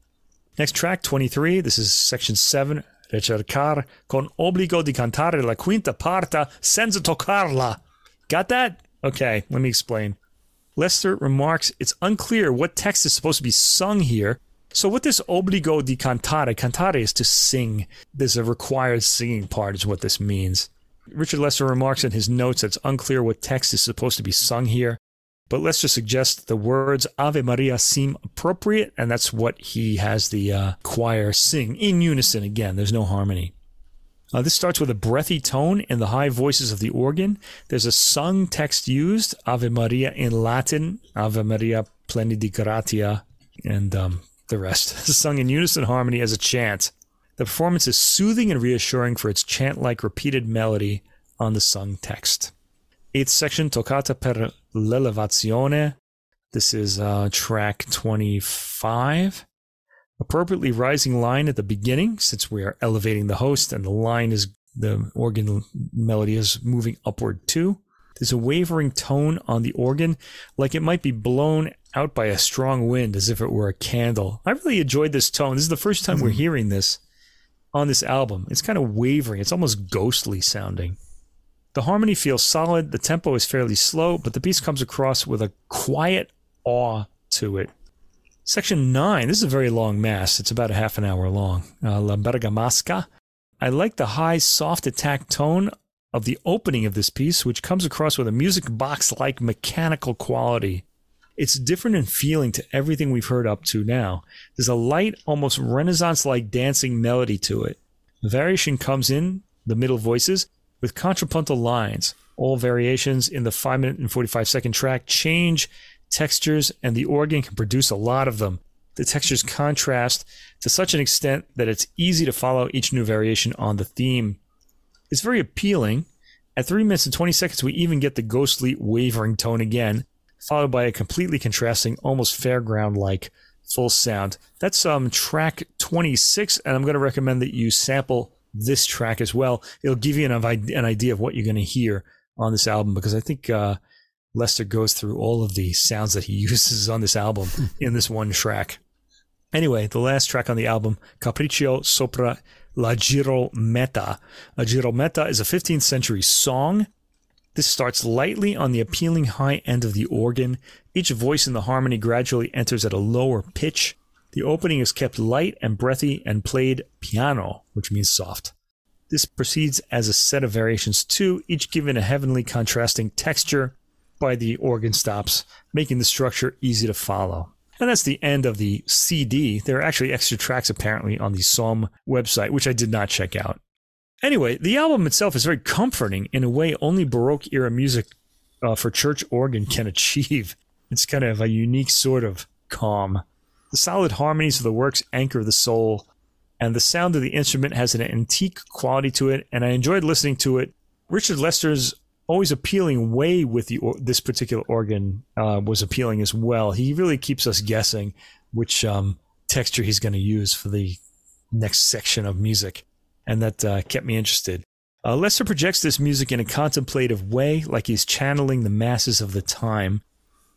Next track, 23. This is section 7. Ricercar con obbligo di cantare la quinta parte senza toccarla. Got that? Okay, let me explain. Lester remarks it's unclear what text is supposed to be sung here. So, what this obbligo di cantare, cantare is to sing. There's a required singing part, is what this means. Richard Lester remarks in his notes that it's unclear what text is supposed to be sung here, but let's just suggest the words Ave Maria seem appropriate, and that's what he has the uh, choir sing in unison again. There's no harmony. Uh, this starts with a breathy tone in the high voices of the organ. There's a sung text used, Ave Maria in Latin, Ave Maria pleni di gratia, and um, the rest. [laughs] sung in unison harmony as a chant. The performance is soothing and reassuring for its chant like repeated melody on the sung text. Eighth section, Toccata per l'elevazione. This is uh, track 25. Appropriately rising line at the beginning, since we are elevating the host and the line is the organ melody is moving upward too. There's a wavering tone on the organ, like it might be blown out by a strong wind as if it were a candle. I really enjoyed this tone. This is the first time we're hearing this on this album. It's kind of wavering, it's almost ghostly sounding. The harmony feels solid, the tempo is fairly slow, but the piece comes across with a quiet awe to it. Section 9, this is a very long mass. It's about a half an hour long. Uh, La Bergamasca. I like the high, soft attack tone of the opening of this piece, which comes across with a music box like mechanical quality. It's different in feeling to everything we've heard up to now. There's a light, almost Renaissance like dancing melody to it. The variation comes in the middle voices with contrapuntal lines. All variations in the 5 minute and 45 second track change textures, and the organ can produce a lot of them. The textures contrast to such an extent that it's easy to follow each new variation on the theme. It's very appealing. At 3 minutes and 20 seconds, we even get the ghostly, wavering tone again, followed by a completely contrasting, almost fairground like full sound. That's um, track 26, and I'm going to recommend that you sample this track as well. It'll give you an, an idea of what you're going to hear on this album because I think uh, Lester goes through all of the sounds that he [laughs] uses on this album [laughs] in this one track. Anyway, the last track on the album, Capriccio Sopra la Girometa. A Girometa is a 15th century song this starts lightly on the appealing high end of the organ. Each voice in the harmony gradually enters at a lower pitch. The opening is kept light and breathy and played piano, which means soft. This proceeds as a set of variations too, each given a heavenly contrasting texture by the organ stops, making the structure easy to follow. And that's the end of the CD. There are actually extra tracks apparently on the Somm website, which I did not check out. Anyway, the album itself is very comforting in a way only Baroque era music uh, for church organ can [laughs] achieve. It's kind of a unique sort of calm. The solid harmonies of the works anchor the soul, and the sound of the instrument has an antique quality to it, and I enjoyed listening to it. Richard Lester's always appealing way with the or, this particular organ uh, was appealing as well. He really keeps us guessing which um, texture he's going to use for the next section of music and that uh, kept me interested. Uh, Lester projects this music in a contemplative way, like he's channeling the masses of the time.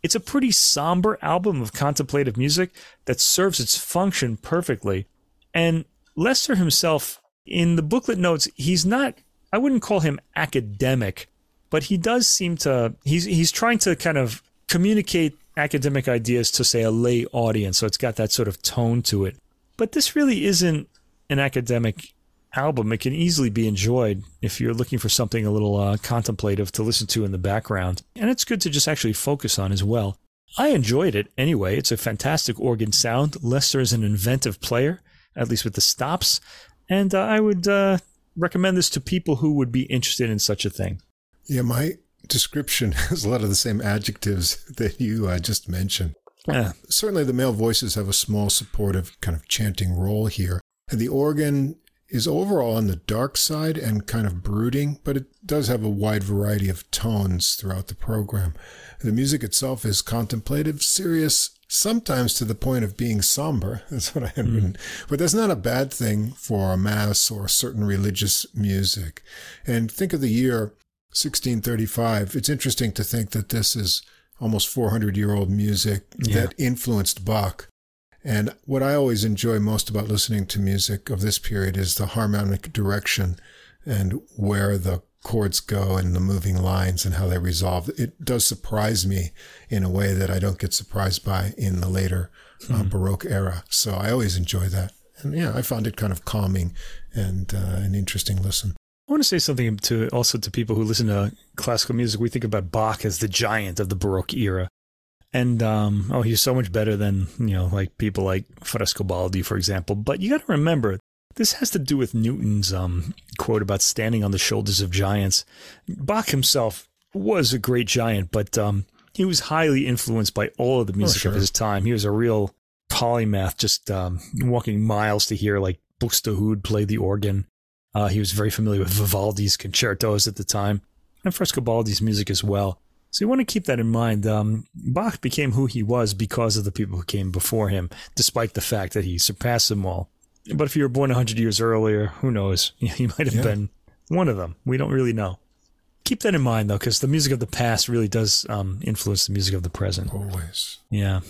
It's a pretty somber album of contemplative music that serves its function perfectly. And Lester himself, in the booklet notes, he's not, I wouldn't call him academic, but he does seem to, he's, he's trying to kind of communicate academic ideas to, say, a lay audience. So it's got that sort of tone to it. But this really isn't an academic album, it can easily be enjoyed if you're looking for something a little uh, contemplative to listen to in the background. And it's good to just actually focus on as well. I enjoyed it anyway. It's a fantastic organ sound. Lester is an inventive player, at least with the stops. And uh, I would uh, recommend this to people who would be interested in such a thing. Yeah, my description [laughs] has a lot of the same adjectives [laughs] that you uh, just mentioned. Yeah. Certainly, the male voices have a small supportive kind of chanting role here. And the organ is overall on the dark side and kind of brooding, but it does have a wide variety of tones throughout the program. The music itself is contemplative, serious, sometimes to the point of being somber. [laughs] That's what I had written. Mm. But that's not a bad thing for a mass or certain religious music. And think of the year 1635. It's interesting to think that this is almost 400 year old music yeah. that influenced Bach. And what I always enjoy most about listening to music of this period is the harmonic direction and where the chords go and the moving lines and how they resolve. It does surprise me in a way that I don't get surprised by in the later uh, mm-hmm. Baroque era. So I always enjoy that. And yeah, I found it kind of calming and uh, an interesting listen. I want to say something to also to people who listen to classical music. We think about Bach as the giant of the Baroque era. And um, oh, he's so much better than you know, like people like Frescobaldi, for example. But you got to remember, this has to do with Newton's um, quote about standing on the shoulders of giants. Bach himself was a great giant, but um, he was highly influenced by all of the music oh, sure. of his time. He was a real polymath, just um, walking miles to hear like Buxtehude play the organ. Uh, he was very familiar with Vivaldi's concertos at the time and Frescobaldi's music as well. So you want to keep that in mind. Um, Bach became who he was because of the people who came before him, despite the fact that he surpassed them all. But if you were born 100 years earlier, who knows? [laughs] He might have yeah. been one of them. We don't really know. Keep that in mind, though, because the music of the past really does um, influence the music of the present. Always. Yeah.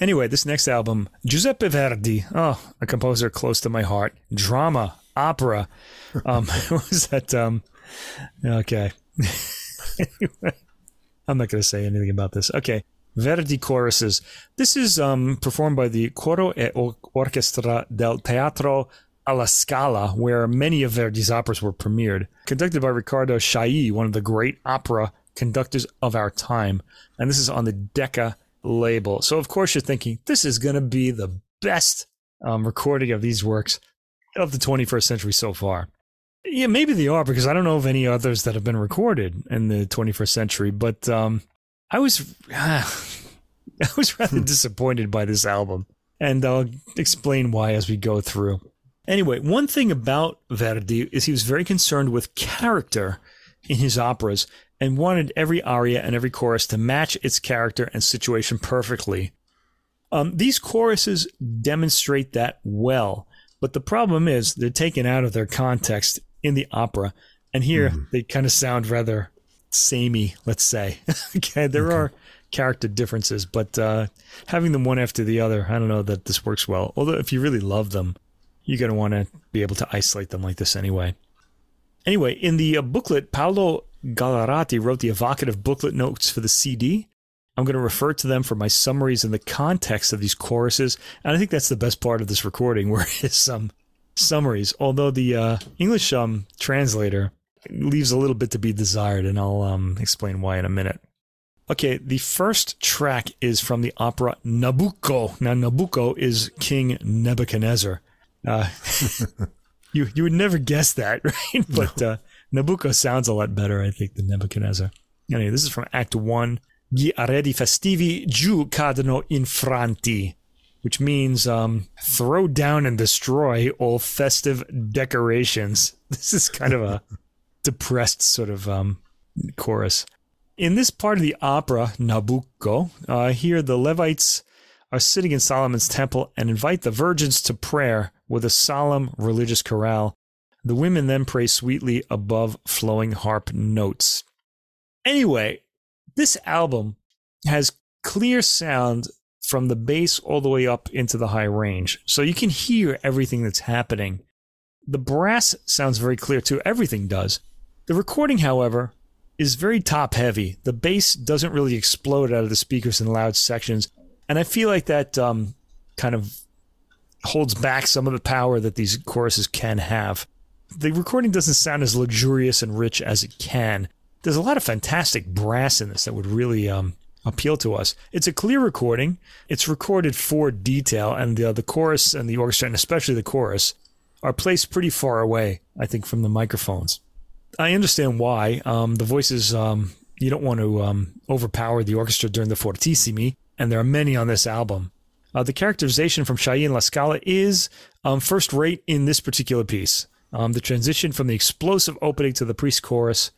Anyway, this next album, Giuseppe Verdi, oh, a composer close to my heart. Drama, opera. Um, [laughs] what was that? Um, okay. [laughs] anyway, I'm not going to say anything about this. Okay. Verdi choruses. This is um, performed by the Coro e Orchestra del Teatro alla Scala, where many of Verdi's operas were premiered. Conducted by Riccardo Chailly, one of the great opera conductors of our time. And this is on the Decca label. So, of course, you're thinking this is going to be the best um, recording of these works of the 21st century so far. Yeah, maybe they are because I don't know of any others that have been recorded in the 21st century. But um, I was, uh, [sighs] I was rather hmm. disappointed by this album, and I'll explain why as we go through. Anyway, one thing about Verdi is he was very concerned with character in his operas and wanted every aria and every chorus to match its character and situation perfectly. Um, these choruses demonstrate that well, but the problem is they're taken out of their context in the opera. And here mm-hmm. they kind of sound rather samey, let's say. [laughs] okay, there okay. are character differences, but uh, having them one after the other, I don't know that this works well. Although, if you really love them, you're going to want to be able to isolate them like this anyway. Anyway, in the uh, booklet, Paolo Gallarati wrote the evocative booklet notes for the CD. I'm going to refer to them for my summaries in the context of these choruses, and I think that's the best part of this recording, [laughs] where his um, summaries. Although the uh, English um, translator leaves a little bit to be desired, and I'll um, explain why in a minute. Okay, the first track is from the opera Nabucco. Now, Nabucco is King Nebuchadnezzar. Uh, [laughs] you you would never guess that, [laughs] right? But uh, Nabucco sounds a lot better, I think, than Nebuchadnezzar. Anyway, this is from Act One. Gli arredi festivi giù cadono infranti which means um, throw down and destroy all festive decorations. [laughs] This is kind of a [laughs] depressed sort of um, chorus. In this part of the opera, Nabucco, uh, here the Levites are sitting in Solomon's temple and invite the virgins to prayer with a solemn religious chorale. The women then pray sweetly above flowing harp notes. Anyway, this album has clear sound from the bass all the way up into the high range. So you can hear everything that's happening. The brass sounds very clear too. Everything does. The recording, however, is very top heavy. The bass doesn't really explode out of the speakers in loud sections. And I feel like that um, kind of holds back some of the power that these choruses can have. The recording doesn't sound as luxurious and rich as it can. There's a lot of fantastic brass in this that would really um, appeal to us. It's a clear recording. It's recorded for detail, and the the chorus and the orchestra, and especially the chorus, are placed pretty far away. I think from the microphones. I understand why. Um, the voices. Um, you don't want to um, overpower the orchestra during the fortissimi, and there are many on this album. Uh, the characterization from and La Scala is um, first rate in this particular piece. Um, the transition from the explosive opening to the priest chorus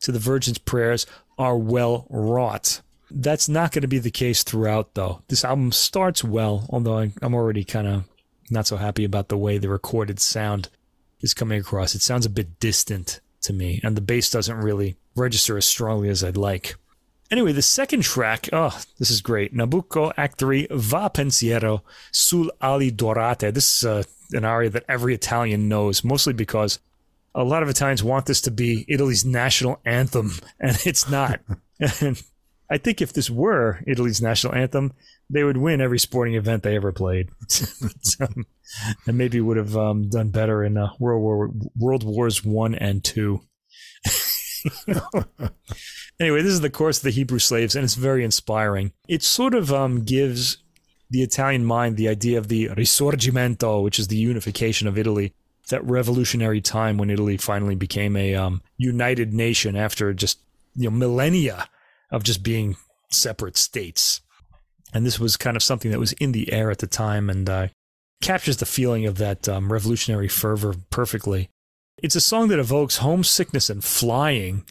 to the Virgin's prayers are well wrought. That's not going to be the case throughout, though. This album starts well, although I'm already kind of not so happy about the way the recorded sound is coming across. It sounds a bit distant to me, and the bass doesn't really register as strongly as I'd like. Anyway, the second track, oh, this is great. Nabucco, Act 3, Va Pensiero, Sul Ali Dorate. This is uh, an aria that every Italian knows, mostly because a lot of Italians want this to be Italy's national anthem, [laughs] and it's not. [laughs] and I think if this were Italy's national anthem, they would win every sporting event they ever played, [laughs] um, and maybe would have um, done better in uh, World War World Wars One and Two. [laughs] anyway, this is the course of the Hebrew slaves, and it's very inspiring. It sort of um, gives the Italian mind the idea of the Risorgimento, which is the unification of Italy, that revolutionary time when Italy finally became a um, united nation after just you know millennia of just being separate states. And this was kind of something that was in the air at the time and uh, captures the feeling of that um, revolutionary fervor perfectly. It's a song that evokes homesickness and flying.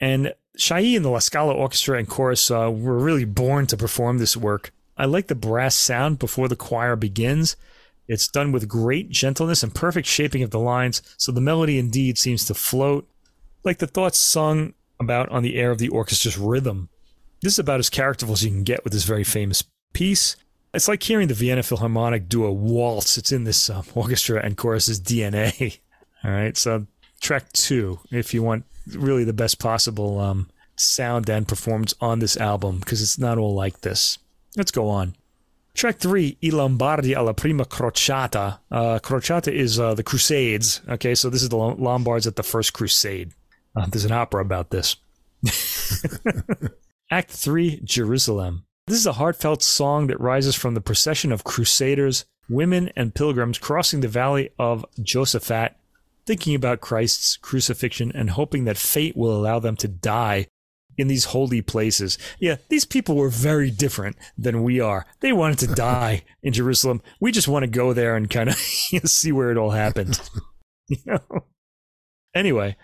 And Chailly and the La Scala Orchestra and Chorus uh, were really born to perform this work. I like the brass sound before the choir begins. It's done with great gentleness and perfect shaping of the lines, so the melody indeed seems to float, like the thoughts sung about on the air of the orchestra's rhythm. This is about as characterful as you can get with this very famous piece. It's like hearing the Vienna Philharmonic do a waltz. It's in this um, [laughs] orchestra and chorus's DNA. [laughs] All right, so track two, if you want really the best possible um, sound and performance on this album, because it's not all like this. Let's go on. Track three, I Lombardi alla prima crociata. Uh, crociata is uh, the Crusades. Okay, so this is the Lombards at the first crusade. Uh, there's an opera about this. [laughs] Act 3 Jerusalem. This is a heartfelt song that rises from the procession of crusaders, women, and pilgrims crossing the valley of Josaphat, thinking about Christ's crucifixion and hoping that fate will allow them to die in these holy places. Yeah, these people were very different than we are. They wanted to [laughs] die in Jerusalem. We just want to go there and kind of [laughs] see where it all happened. you know? Anyway,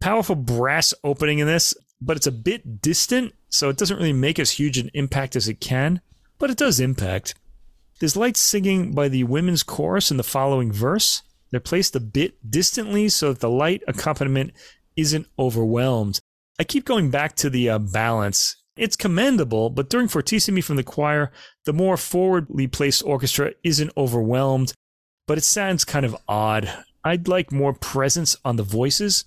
powerful brass opening in this but it's a bit distant, so it doesn't really make as huge an impact as it can, but it does impact. There's light singing by the women's chorus in the following verse. They're placed a bit distantly so that the light accompaniment isn't overwhelmed. I keep going back to the uh, balance. It's commendable, but during Fortissimi from the choir, the more forwardly placed orchestra isn't overwhelmed, but it sounds kind of odd. I'd like more presence on the voices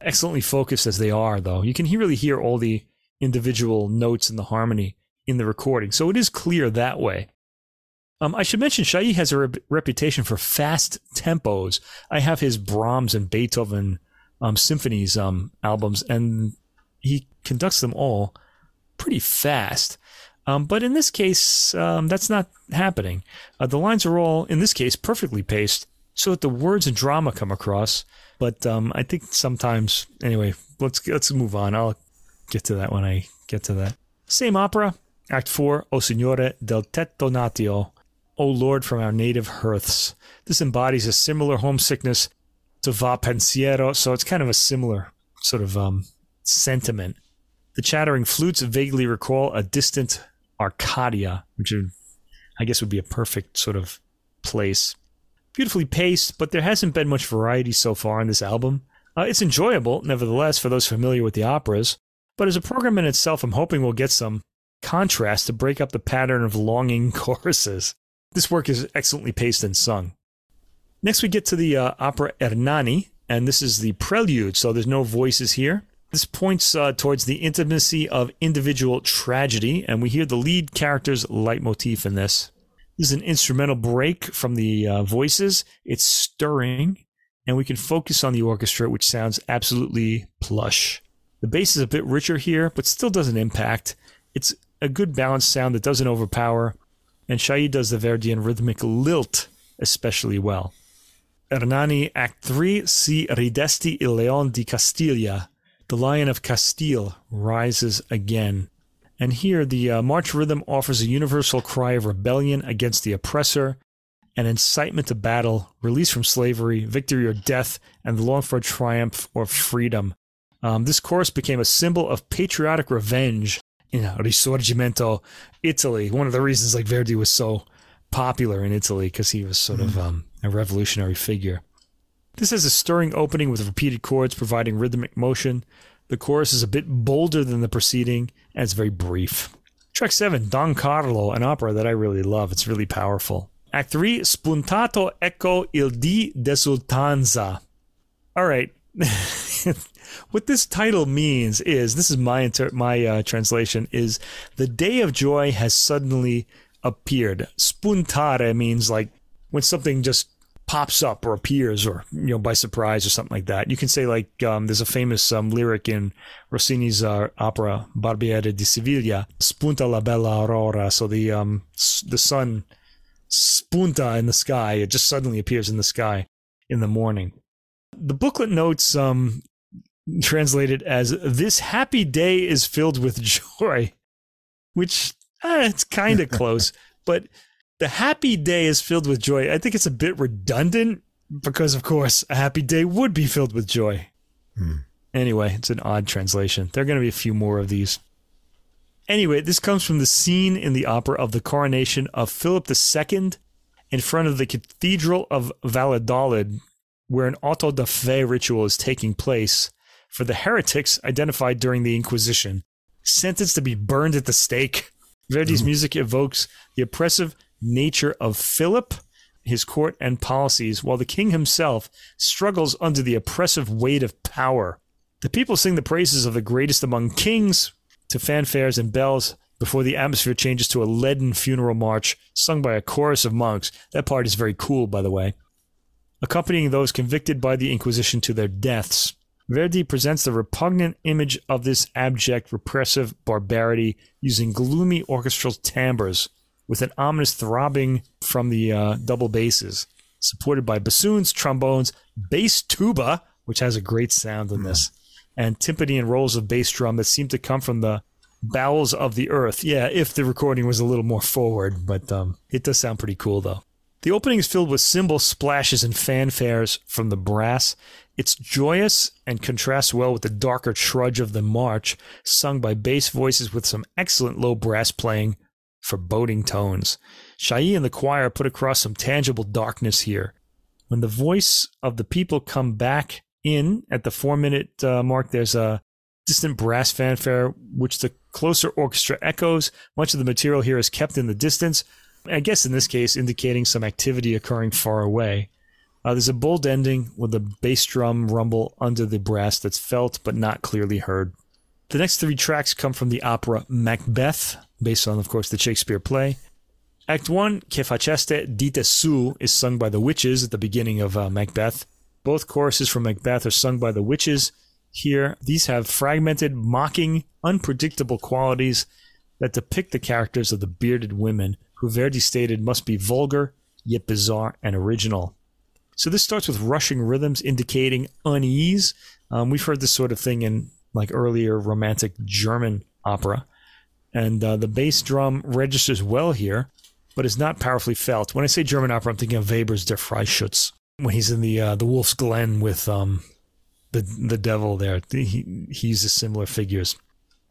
excellently focused as they are, though, you can really hear all the individual notes and the harmony in the recording. So it is clear that way. Um, I should mention Chailly has a re- reputation for fast tempos. I have his Brahms and Beethoven um, symphonies um, albums, and he conducts them all pretty fast. Um, but in this case, um, that's not happening. Uh, the lines are all, in this case, perfectly paced so that the words and drama come across but um, I think sometimes, anyway, let's let's move on. I'll get to that when I get to that. Same opera, Act Four, O Signore del Tetto Natio, O Lord from our native hearths. This embodies a similar homesickness to Va Pensiero, so it's kind of a similar sort of um, sentiment. The chattering flutes vaguely recall a distant Arcadia, which I guess would be a perfect sort of place beautifully paced, but there hasn't been much variety so far on this album. Uh, it's enjoyable, nevertheless, for those familiar with the operas, but as a program in itself, I'm hoping we'll get some contrast to break up the pattern of longing [laughs] choruses. This work is excellently paced and sung. Next, we get to the uh, opera Ernani, and this is the prelude, so there's no voices here. This points uh, towards the intimacy of individual tragedy, and we hear the lead character's leitmotif in this. This is an instrumental break from the uh, voices. It's stirring, and we can focus on the orchestra, which sounds absolutely plush. The bass is a bit richer here, but still doesn't impact. It's a good balanced sound that doesn't overpower, and Chailly does the Verdian rhythmic lilt especially well. Ernani Act 3, Si ridesti il leon di Castiglia. The Lion of Castile rises again. And here, the uh, march rhythm offers a universal cry of rebellion against the oppressor, an incitement to battle, release from slavery, victory or death, and the long for triumph or freedom. Um, this chorus became a symbol of patriotic revenge in Risorgimento, Italy. One of the reasons like Verdi was so popular in Italy because he was sort of um, a revolutionary figure. This has a stirring opening with repeated chords providing rhythmic motion. The chorus is a bit bolder than the preceding and it's very brief. Track 7, Don Carlo, an opera that I really love. It's really powerful. Act 3, Spuntato ecco il di d'esultanza. All right. [laughs] what this title means is this is my inter- my uh, translation is the day of joy has suddenly appeared. Spuntare means like when something just pops up or appears or you know by surprise or something like that. You can say like um, there's a famous um, lyric in Rossini's uh, opera Barbiere di Siviglia, "Spunta la bella aurora." So the um, the sun spunta in the sky. It just suddenly appears in the sky in the morning. The booklet notes um, translated as "This happy day is filled with [laughs] joy," which eh, it's kind of [laughs] close, but the happy day is filled with joy. I think it's a bit redundant because, of course, a happy day would be filled with joy. Hmm. Anyway, it's an odd translation. There are going to be a few more of these. Anyway, this comes from the scene in the opera of the coronation of Philip II in front of the Cathedral of Valladolid, where an auto da fe ritual is taking place for the heretics identified during the Inquisition, sentenced to be burned at the stake. Verdi's music evokes the oppressive nature of Philip, his court, and policies, while the king himself struggles under the oppressive weight of power. The people sing the praises of the greatest among kings to fanfares and bells before the atmosphere changes to a leaden funeral march sung by a chorus of monks. That part is very cool, by the way. Accompanying those convicted by the Inquisition to their deaths. Verdi presents the repugnant image of this abject, repressive barbarity using gloomy orchestral timbres with an ominous throbbing from the uh, double basses, supported by bassoons, trombones, bass tuba, which has a great sound in this, and timpani and rolls of bass drum that seem to come from the bowels of the earth. Yeah, if the recording was a little more forward, but um, it does sound pretty cool though. The opening is filled with cymbal splashes and fanfares from the brass. It's joyous and contrasts well with the darker trudge of the march, sung by bass voices with some excellent low brass playing foreboding tones. Chailly and the choir put across some tangible darkness here. When the voice of the people come back in at the four minute uh, mark, there's a distant brass fanfare, which the closer orchestra echoes. Much of the material here is kept in the distance, I guess in this case, indicating some activity occurring far away. Uh, there's a bold ending with a bass drum rumble under the brass that's felt but not clearly heard. The next three tracks come from the opera Macbeth, based on, of course, the Shakespeare play. Act 1, Che faceste dite su, is sung by the witches at the beginning of uh, Macbeth. Both choruses from Macbeth are sung by the witches. Here, these have fragmented, mocking, unpredictable qualities that depict the characters of the bearded women, who Verdi stated must be vulgar, yet bizarre and original. So this starts with rushing rhythms indicating unease. Um, we've heard this sort of thing in like earlier romantic German opera. And uh, the bass drum registers well here, but is not powerfully felt. When I say German opera, I'm thinking of Weber's Der Freischütz when he's in the uh, the Wolf's Glen with um, the the devil there. He, he uses similar figures.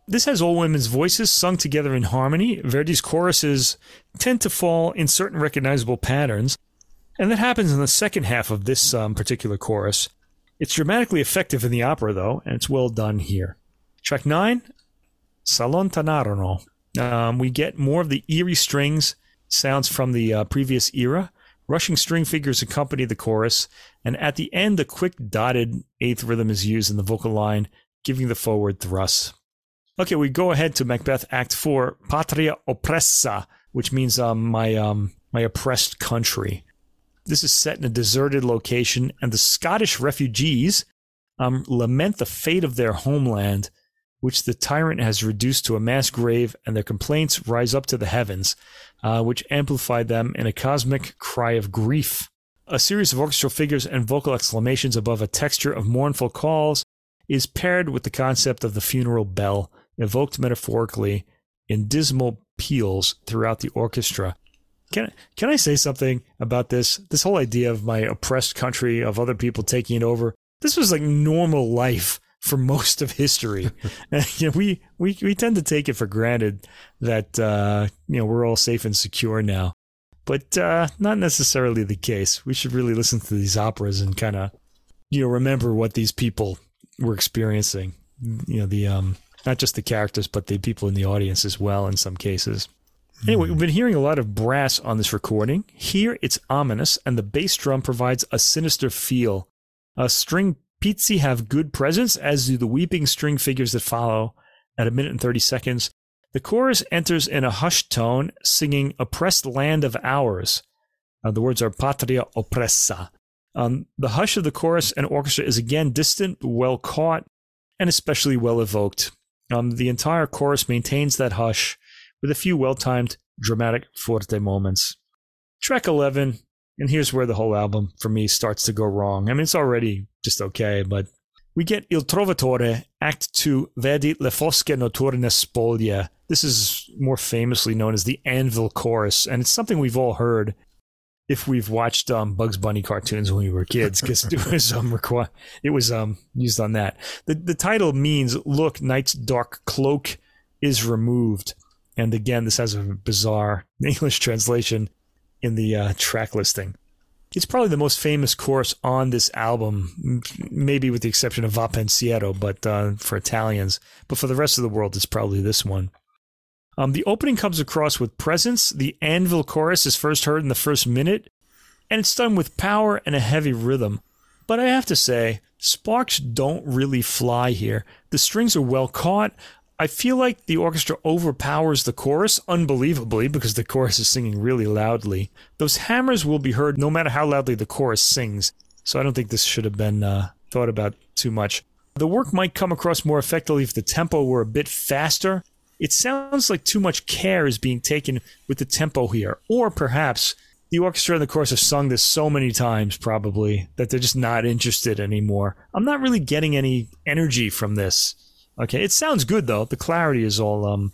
This has all women's voices sung together in harmony. Verdi's choruses tend to fall in certain recognizable patterns, and that happens in the second half of this um, particular chorus. It's dramatically effective in the opera, though, and it's well done here. Track 9, S'allontanarono. Um, we get more of the eerie strings, sounds from the uh, previous era. Rushing string figures accompany the chorus, and at the end, a quick dotted eighth rhythm is used in the vocal line, giving the forward thrust. Okay, we go ahead to Macbeth Act 4, Patria Oppressa, which means um, my, um, my oppressed country. This is set in a deserted location, and the Scottish refugees um, lament the fate of their homeland, which the tyrant has reduced to a mass grave, and their complaints rise up to the heavens, uh, which amplify them in a cosmic cry of grief. A series of orchestral figures and vocal exclamations above a texture of mournful calls is paired with the concept of the funeral bell, evoked metaphorically in dismal peals throughout the orchestra. Can can I say something about this? This whole idea of my oppressed country, of other people taking it over. This was like normal life for most of history. [laughs] [laughs] you know, we, we we tend to take it for granted that uh, you know we're all safe and secure now, but uh, not necessarily the case. We should really listen to these operas and kind of you know remember what these people were experiencing. You know the um, not just the characters, but the people in the audience as well in some cases. Anyway, we've been hearing a lot of brass on this recording. Here it's ominous, and the bass drum provides a sinister feel. A string pizzi have good presence, as do the weeping string figures that follow at a minute and 30 seconds. The chorus enters in a hushed tone, singing Oppressed Land of Ours. Uh, the words are Patria Oppressa. Um, the hush of the chorus and orchestra is again distant, well caught, and especially well evoked. Um, the entire chorus maintains that hush with a few well timed, dramatic forte moments. Track 11, and here's where the whole album for me starts to go wrong. I mean, it's already just okay, but we get Il Trovatore, Act 2, Vedi Le Fosche Notturne Spoglie. This is more famously known as the Anvil Chorus, and it's something we've all heard if we've watched um, Bugs Bunny cartoons when we were kids, because it was um requ- it was um used on that. The the title means "Look, night's dark cloak is removed," and again, this has a bizarre [laughs] English translation in the uh, track listing. It's probably the most famous chorus on this album, maybe with the exception of Va Pensiero, but uh, for Italians. But for the rest of the world, it's probably this one. Um, the opening comes across with presence. The anvil chorus is first heard in the first minute, and it's done with power and a heavy rhythm. But I have to say, sparks don't really fly here. The strings are well caught. I feel like the orchestra overpowers the chorus unbelievably because the chorus is singing really loudly. Those hammers will be heard no matter how loudly the chorus sings, so I don't think this should have been uh, thought about too much. The work might come across more effectively if the tempo were a bit faster, it sounds like too much care is being taken with the tempo here. Or perhaps the orchestra and the chorus have sung this so many times, probably, that they're just not interested anymore. I'm not really getting any energy from this. Okay, it sounds good though. The clarity is all um,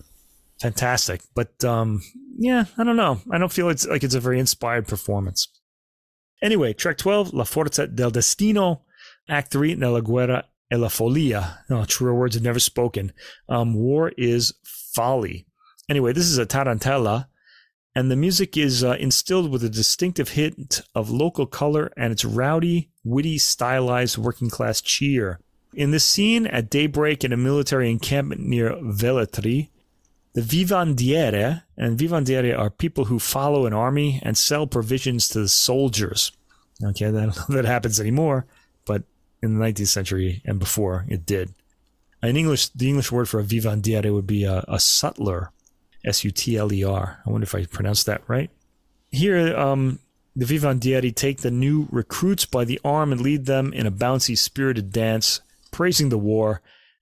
fantastic, but um, yeah, I don't know. I don't feel it's like it's a very inspired performance. Anyway, track 12, La Forza del Destino, Act 3, Nella Guerra e la Follia. Oh, truer words have never spoken. Um, war is folly. Anyway, this is a tarantella, and the music is uh, instilled with a distinctive hint of local color and its rowdy, witty, stylized working class cheer. In this scene, at daybreak in a military encampment near Velletri, the vivandiere, and vivandiere are people who follow an army and sell provisions to the soldiers. Okay, that, [laughs] that happens anymore, but in the 19th century and before it did. In English, the English word for a vivandiere would be a, a sutler, S U T L E R. I wonder if I pronounced that right. Here, um, the vivandieri take the new recruits by the arm and lead them in a bouncy, spirited dance, praising the war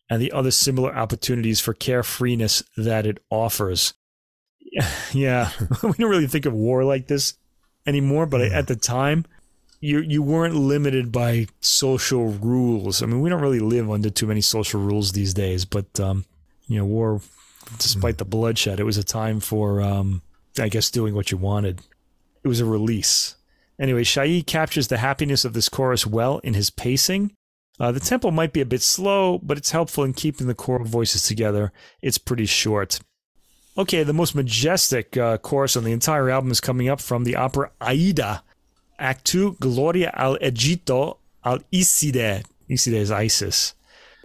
and the other similar opportunities for carefreeness that it offers. [laughs] Yeah, [laughs] we don't really think of war like this anymore, but at the time, you you weren't limited by social rules. I mean, we don't really live under too many social rules these days, but um, you know, war, despite the bloodshed, it was a time for um, I guess doing what you wanted. It was a release. Anyway, Chailly captures the happiness of this chorus well in his pacing. Uh, the tempo might be a bit slow, but it's helpful in keeping the choral voices together. It's pretty short. Okay, the most majestic uh, chorus on the entire album is coming up from the opera Aida Act 2, Gloria al Egitto al Iside. Iside is Isis.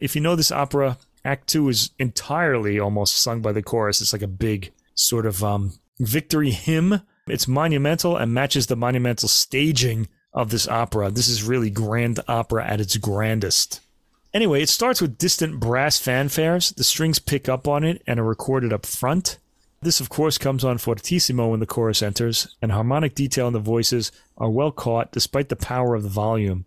If you know this opera, Act 2 is entirely almost sung by the chorus. It's like a big sort of um, victory hymn. It's monumental and matches the monumental staging of this opera. This is really grand opera at its grandest. Anyway, it starts with distant brass fanfares. The strings pick up on it and are recorded up front. This, of course, comes on fortissimo when the chorus enters, and harmonic detail in the voices are well caught despite the power of the volume.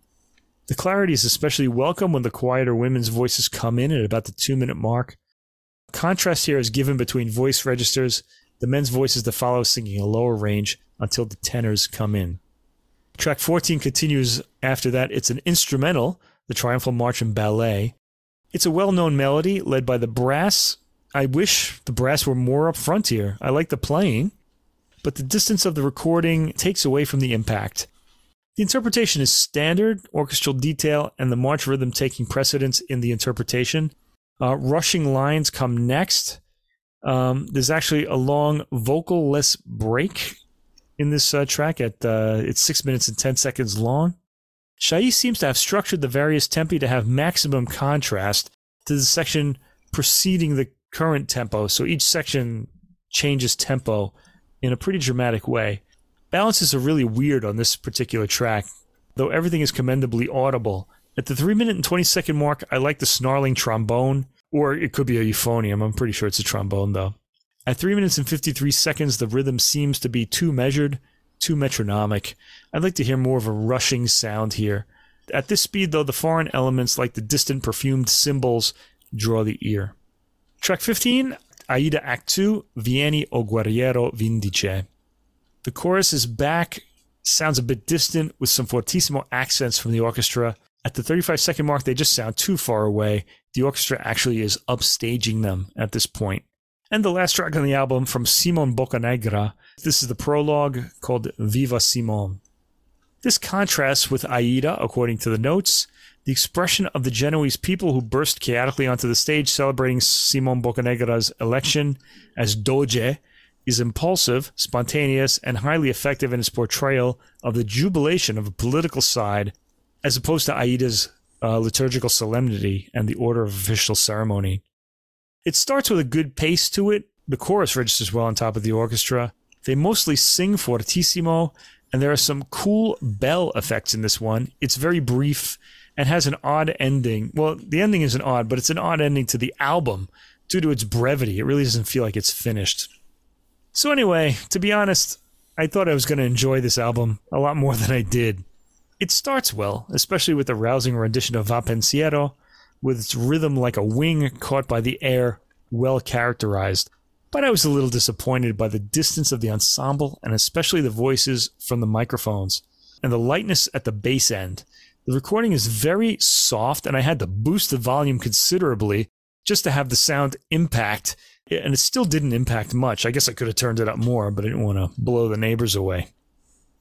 The clarity is especially welcome when the quieter women's voices come in at about the two minute mark. Contrast here is given between voice registers, the men's voices that follow singing a lower range until the tenors come in. Track 14 continues after that. It's an instrumental, the Triumphal March and Ballet. It's a well known melody led by the brass I wish the brass were more up front here. I like the playing, but the distance of the recording takes away from the impact. The interpretation is standard, orchestral detail, and the march rhythm taking precedence in the interpretation. Uh, rushing lines come next. Um, there's actually a long vocal-less break in this uh, track. At uh, it's six minutes and ten seconds long. Chailly seems to have structured the various tempi to have maximum contrast to the section preceding the current tempo. So each section changes tempo in a pretty dramatic way. Balances are really weird on this particular track, though everything is commendably audible. At the 3 minute and 20 second mark, I like the snarling trombone, or it could be a euphonium. I'm pretty sure it's a trombone, though. At 3 minutes and 53 seconds, the rhythm seems to be too measured, too metronomic. I'd like to hear more of a rushing sound here. At this speed, though, the foreign elements like the distant perfumed cymbals draw the ear. Track 15, Aida Act 2, Vieni o Guerriero Vindice. The chorus is back, sounds a bit distant with some fortissimo accents from the orchestra. At the 35 second mark, they just sound too far away. The orchestra actually is upstaging them at this point. And the last track on the album from Simon Boccanegra. This is the prologue called Viva Simon. This contrasts with Aida, according to the notes. The expression of the Genoese people who burst chaotically onto the stage celebrating Simon Boccanegra's election as Doge is impulsive, spontaneous, and highly effective in its portrayal of the jubilation of a political side, as opposed to Aida's uh, liturgical solemnity and the order of official ceremony. It starts with a good pace to it. The chorus registers well on top of the orchestra. They mostly sing fortissimo, and there are some cool bell effects in this one. It's very brief and has an odd ending. Well, the ending isn't odd, but it's an odd ending to the album due to its brevity. It really doesn't feel like it's finished. So, anyway, to be honest, I thought I was going to enjoy this album a lot more than I did. It starts well, especially with the rousing rendition of Va Pensiero, with its rhythm like a wing caught by the air, well characterized. But I was a little disappointed by the distance of the ensemble and especially the voices from the microphones and the lightness at the bass end. The recording is very soft, and I had to boost the volume considerably just to have the sound impact and it still didn't impact much. I guess I could have turned it up more, but I didn't want to blow the neighbors away.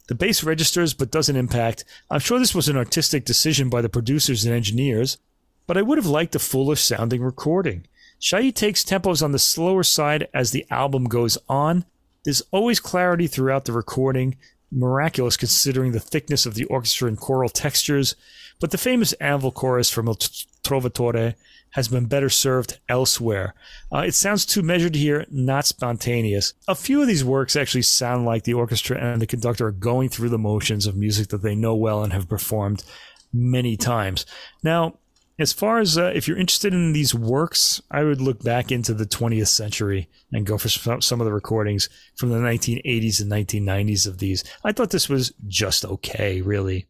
The bass registers but doesn't impact. I'm sure this was an artistic decision by the producers and engineers, but I would have liked a fuller sounding recording. Chailly takes tempos on the slower side as the album goes on. There's always clarity throughout the recording, miraculous considering the thickness of the orchestra and choral textures, but the famous anvil chorus from Il Trovatore has been better served elsewhere. Uh, it sounds too measured here, not spontaneous. A few of these works actually sound like the orchestra and the conductor are going through the motions of music that they know well and have performed many times. Now, as far as uh, if you're interested in these works, I would look back into the 20th century and go for some of the recordings from the 1980s and 1990s of these. I thought this was just okay, really.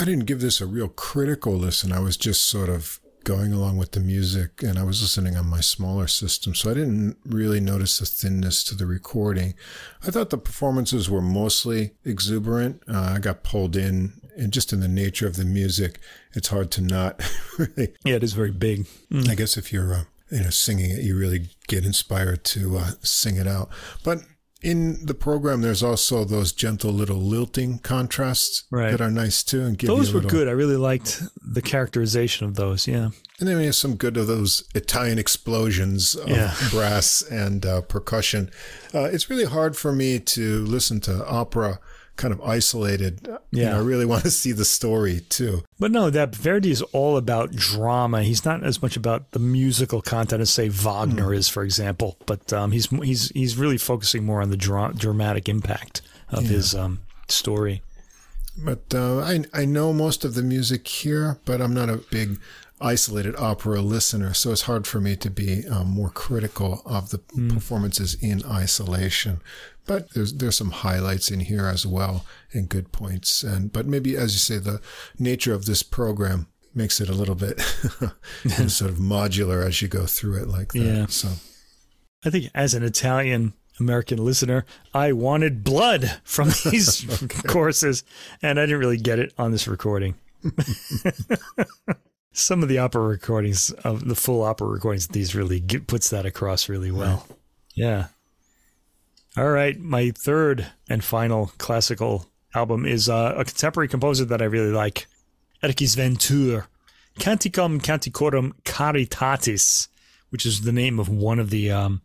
I didn't give this a real critical listen. I was just sort of going along with the music and I was listening on my smaller system. So I didn't really notice the thinness to the recording. I thought the performances were mostly exuberant. Uh, I got pulled in and just in the nature of the music, it's hard to not [laughs] really. Yeah, it is very big. Mm. I guess if you're, uh, you know, singing it, you really get inspired to uh, sing it out. But in the program, there's also those gentle little lilting contrasts right. that are nice too, and give those were little... good. I really liked the characterization of those. Yeah, and then we have some good of those Italian explosions of yeah. brass and uh, percussion. Uh, it's really hard for me to listen to opera kind of isolated. Yeah. You know, I really [laughs] want to see the story too. But no, that Verdi is all about drama. He's not as much about the musical content as say Wagner mm. is, for example. But um, he's he's he's really focusing more on the dra- dramatic impact of yeah. his um, story. But uh, I I know most of the music here, but I'm not a big isolated opera listener, so it's hard for me to be um, more critical of the mm. performances in isolation. But there's there's some highlights in here as well and good points. And but maybe as you say, the nature of this program makes it a little bit [laughs] [laughs] sort of modular as you go through it like that. Yeah. So I think as an Italian American listener, I wanted blood from [laughs] these okay. courses, and I didn't really get it on this recording. Some of the opera recordings of the full opera recordings, these really get, puts that across really well. Yeah. All right, my third and final classical album is uh, a contemporary composer that I really like, Erkki-Sven Tüür, Canticum Canticorum Caritatis, which is the name of one of the um,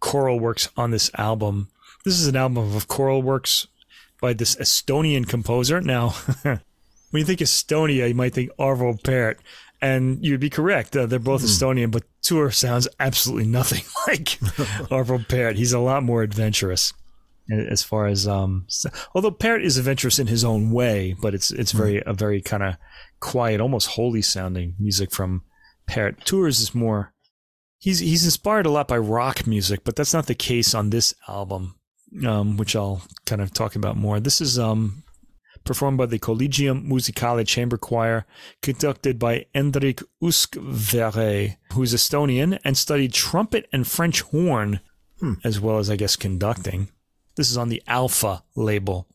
choral works on this album. This is an album of choral works by this Estonian composer. Now, [laughs] when you think Estonia, you might think Arvo Pärt, and you'd be correct. Uh, they're both mm. Estonian, but Tüür sounds absolutely nothing [laughs] like [laughs] Arvo Pärt. He's a lot more adventurous as far as um although Pärt is adventurous in his own way, but it's it's very mm. a very kind of quiet, almost holy sounding music from Pärt. Tüür's is more he's he's inspired a lot by rock music, but that's not the case on this album, um, which I'll kind of talk about more. This is um, performed by the Collegium Musicale Chamber Choir, conducted by Endrik Üksvärav, who's Estonian and studied trumpet and French horn, hmm. as well as I guess conducting. This is on the Alpha label.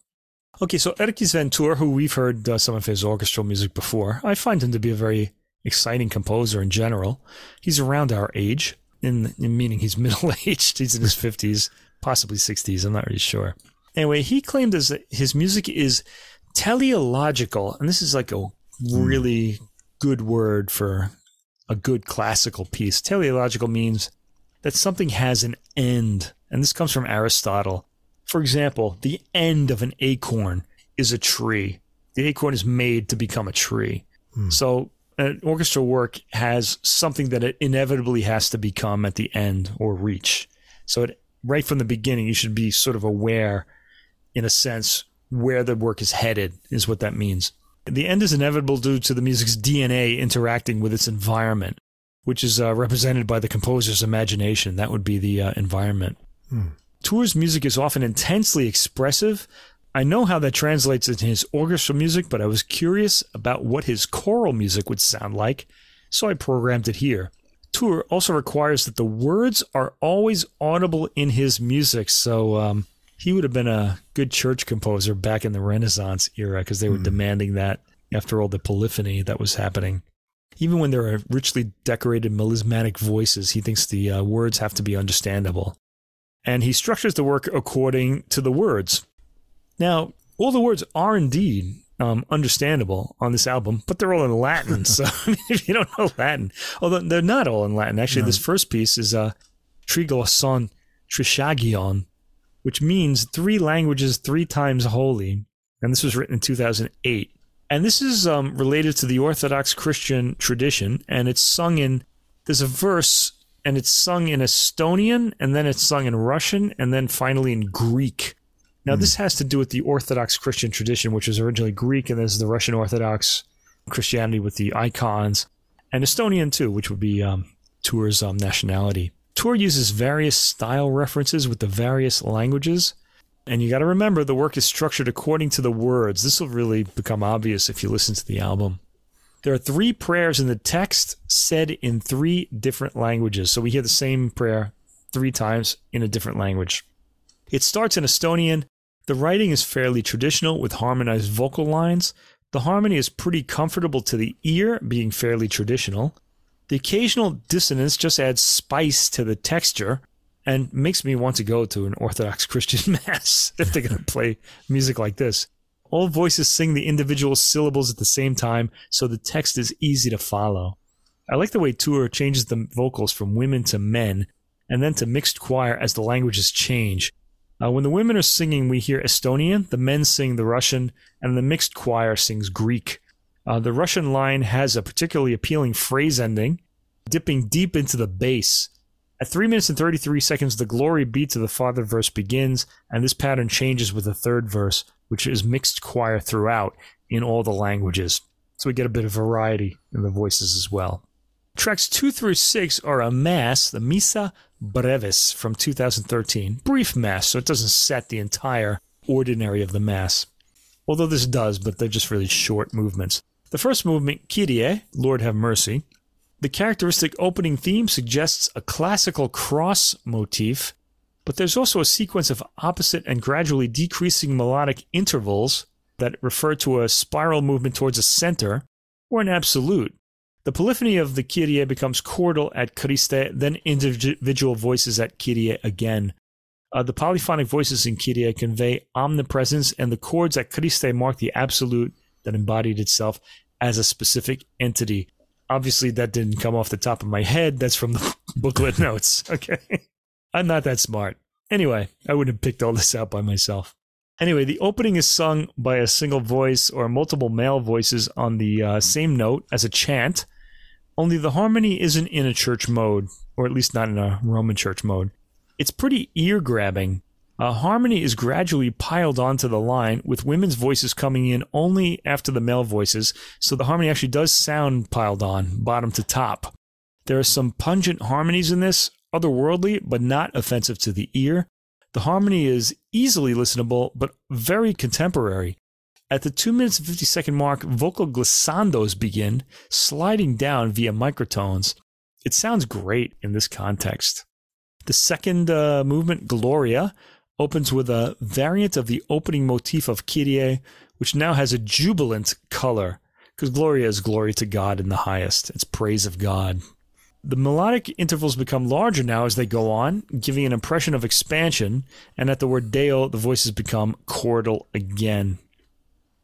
Okay, so Erkki-Sven Tüür, who we've heard uh, some of his orchestral music before, I find him to be a very exciting composer in general. He's around our age, in, in meaning he's [laughs] middle aged. He's in his 50s, possibly 60s. I'm not really sure. Anyway, he claimed that his music is teleological, and this is like a really good word for a good classical piece. Teleological means that something has an end, and this comes from Aristotle. For example, the end of an acorn is a tree. The acorn is made to become a tree. Hmm. So an orchestral work has something that it inevitably has to become at the end or reach. So it, right from the beginning, you should be sort of aware, in a sense, where the work is headed, is what that means. The end is inevitable due to the music's DNA interacting with its environment, which is uh, represented by the composer's imagination. That would be the uh, environment. Hmm. Tüür's music is often intensely expressive, I know how that translates into his orchestral music, but I was curious about what his choral music would sound like, so I programmed it here. Tüür also requires that the words are always audible in his music, so um, he would have been a good church composer back in the Renaissance era because they were mm. demanding that after all the polyphony that was happening. Even when there are richly decorated melismatic voices, he thinks the uh, words have to be understandable. And he structures the work according to the words. Now, all the words are indeed um, understandable on this album, but they're all in Latin. [laughs] so [laughs] I mean, if you don't know Latin, although they're not all in Latin, actually, no. this first piece is uh, Triglosson Trishagion, which means three languages three times holy. And this was written in 2008. And this is um, related to the Orthodox Christian tradition, and it's sung in, there's a verse, and it's sung in Estonian, and then it's sung in Russian, and then finally in Greek. Now, mm. this has to do with the Orthodox Christian tradition, which was originally Greek, and this is the Russian Orthodox Christianity with the icons, and Estonian too, which would be um, Tüür's um, nationality. Tüür uses various style references with the various languages. And you got to remember the work is structured according to the words. This will really become obvious if you listen to the album. There are three prayers in the text said in three different languages. So we hear the same prayer three times in a different language. It starts in Estonian the writing is fairly traditional with harmonized vocal lines. The harmony is pretty comfortable to the ear, being fairly traditional. The occasional dissonance just adds spice to the texture and makes me want to go to an Orthodox [laughs] Christian Mass if they're going to play music like this. All voices sing the individual syllables at the same time, so the text is easy to follow. I like the way Tüür changes the vocals from women to men and then to mixed choir as the languages change. Uh, when the women are singing, we hear Estonian, the men sing the Russian, and the mixed choir sings Greek. Uh, the Russian line has a particularly appealing phrase ending, dipping deep into the bass. At 3 minutes and 33 seconds, the glory beat to the father verse begins, and this pattern changes with the third verse, which is mixed choir throughout in all the languages. So we get a bit of variety in the voices as well. Tracks 2 through 6 are a mass, the Missa Brevis from 2013. Brief mass, so it doesn't set the entire ordinary of the mass. Although this does, but they're just really short movements. The first movement, Kyrie, Lord have mercy. The characteristic opening theme suggests a classical cross motif, but there's also a sequence of opposite and gradually decreasing melodic intervals that refer to a spiral movement towards a center or an absolute The polyphony of the Kyrie becomes chordal at Christe, then individual voices at Kyrie again. Uh, the polyphonic voices in Kyrie convey omnipresence, and the chords at Christe mark the absolute that embodied itself as a specific entity. Obviously, that didn't come off the top of my head. That's from the [laughs] booklet notes. [laughs] Okay. I'm not that smart. Anyway, I wouldn't have picked all this out by myself. Anyway, the opening is sung by a single voice or multiple male voices on the uh, same note as a chant, only the harmony isn't in a church mode, or at least not in a Roman church mode. It's pretty ear grabbing. Uh, harmony is gradually piled onto the line, with women's voices coming in only after the male voices, so the harmony actually does sound piled on, bottom to top. There are some pungent harmonies in this, otherworldly, but not offensive to the ear. The harmony is easily listenable, but very contemporary. At the 2 minutes and 50 second mark, vocal glissandos begin, sliding down via microtones. It sounds great in this context. The second uh, movement, Gloria, opens with a variant of the opening motif of Kyrie, which now has a jubilant color, because Gloria is glory to God in the highest. It's praise of God. The melodic intervals become larger now as they go on, giving an impression of expansion, and at the word Deo, the voices become chordal again.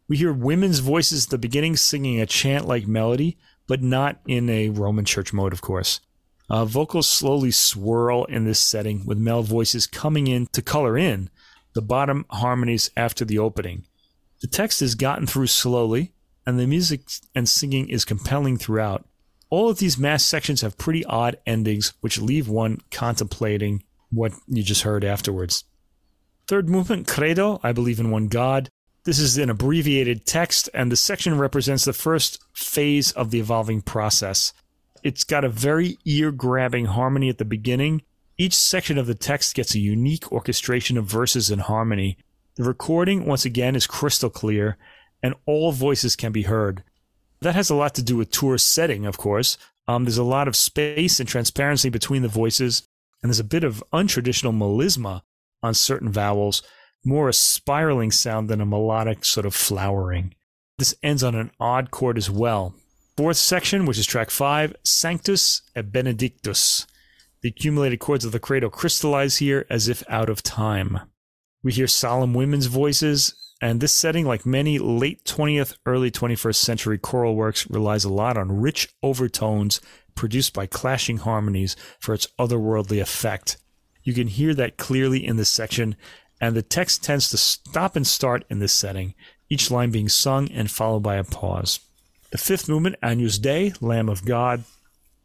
We hear women's voices at the beginning singing a chant like melody, but not in a Roman church mode, of course. Uh, vocals slowly swirl in this setting, with male voices coming in to color in the bottom harmonies after the opening. The text is gotten through slowly, and the music and singing is compelling throughout. All of these mass sections have pretty odd endings, which leave one contemplating what you just heard afterwards. Third movement, Credo, I believe in one God. This is an abbreviated text, and the section represents the first phase of the evolving process. It's got a very ear grabbing harmony at the beginning. Each section of the text gets a unique orchestration of verses and harmony. The recording, once again, is crystal clear, and all voices can be heard. That has a lot to do with Tüür setting, of course. Um, there's a lot of space and transparency between the voices, and there's a bit of untraditional melisma on certain vowels more a spiraling sound than a melodic sort of flowering. This ends on an odd chord as well. Fourth section, which is track five, Sanctus et Benedictus. The accumulated chords of the credo crystallize here as if out of time. We hear solemn women's voices, and this setting, like many late 20th, early 21st century choral works, relies a lot on rich overtones produced by clashing harmonies for its otherworldly effect. You can hear that clearly in this section and the text tends to stop and start in this setting, each line being sung and followed by a pause. The fifth movement, Agnus Dei, Lamb of God.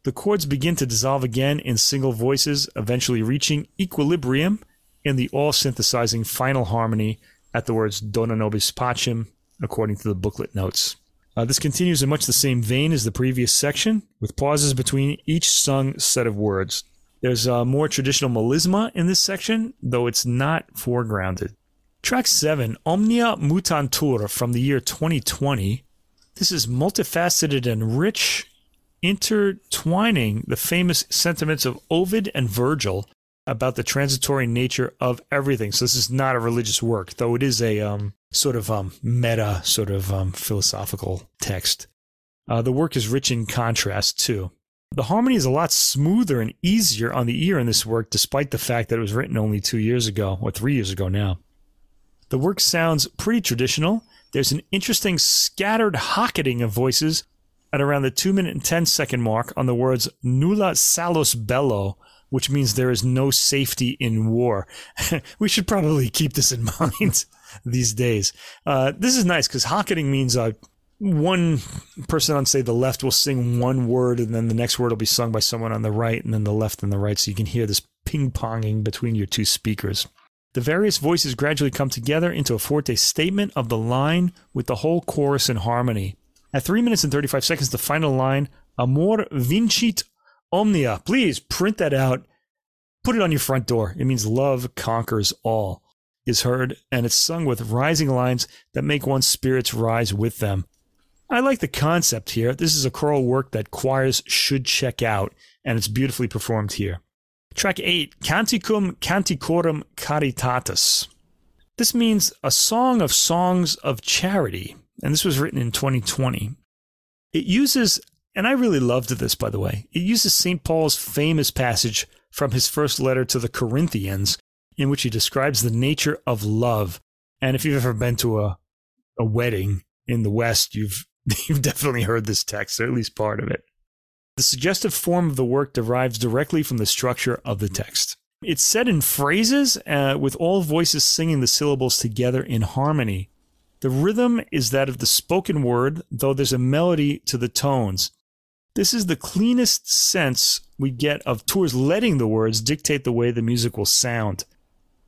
The chords begin to dissolve again in single voices, eventually reaching equilibrium in the all synthesizing final harmony at the words Dona nobis pacem, according to the booklet notes. Uh, this continues in much the same vein as the previous section, with pauses between each sung set of words. There's a more traditional melisma in this section, though it's not foregrounded. Track 7, Omnia Mutantur from the year 2020. This is multifaceted and rich, intertwining the famous sentiments of Ovid and Virgil about the transitory nature of everything. So this is not a religious work, though it is a um, sort of um, meta, sort of um, philosophical text. Uh, the work is rich in contrast too. The harmony is a lot smoother and easier on the ear in this work, despite the fact that it was written only two years ago, or three years ago now. The work sounds pretty traditional. There's an interesting scattered hocketing of voices at around the 2 minute and 10 second mark on the words nulla salus bello, which means there is no safety in war. [laughs] we should probably keep this in [laughs] mind these days. Uh, this is nice because hocketing means uh, one person on say the left will sing one word and then the next word will be sung by someone on the right and then the left and the right so you can hear this ping-ponging between your two speakers the various voices gradually come together into a forte statement of the line with the whole chorus in harmony. At 3 minutes and 35 seconds the final line amor vincit omnia. Please print that out. Put it on your front door. It means love conquers all is heard and it's sung with rising lines that make one's spirits rise with them. I like the concept here. This is a choral work that choirs should check out, and it's beautifully performed here. Track 8, Canticum Canticorum Caritatis. This means a song of songs of charity, and this was written in 2020. It uses And I really loved this, by the way. It uses St. Paul's famous passage from his first letter to the Corinthians, in which he describes the nature of love. And if you've ever been to a, a wedding in the West, you've, [laughs] you've definitely heard this text, or at least part of it. The suggestive form of the work derives directly from the structure of the text. It's said in phrases uh, with all voices singing the syllables together in harmony. The rhythm is that of the spoken word, though there's a melody to the tones. This is the cleanest sense we get of Tüür's letting the words dictate the way the music will sound.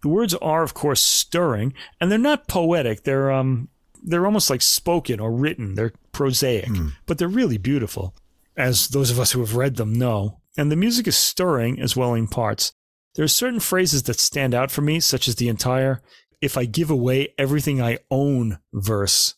The words are, of course, stirring, and they're not poetic. They're um, they're almost like spoken or written. They're prosaic, mm. but they're really beautiful, as those of us who have read them know. And the music is stirring as well in parts. There are certain phrases that stand out for me, such as the entire "If I give away everything I own" verse.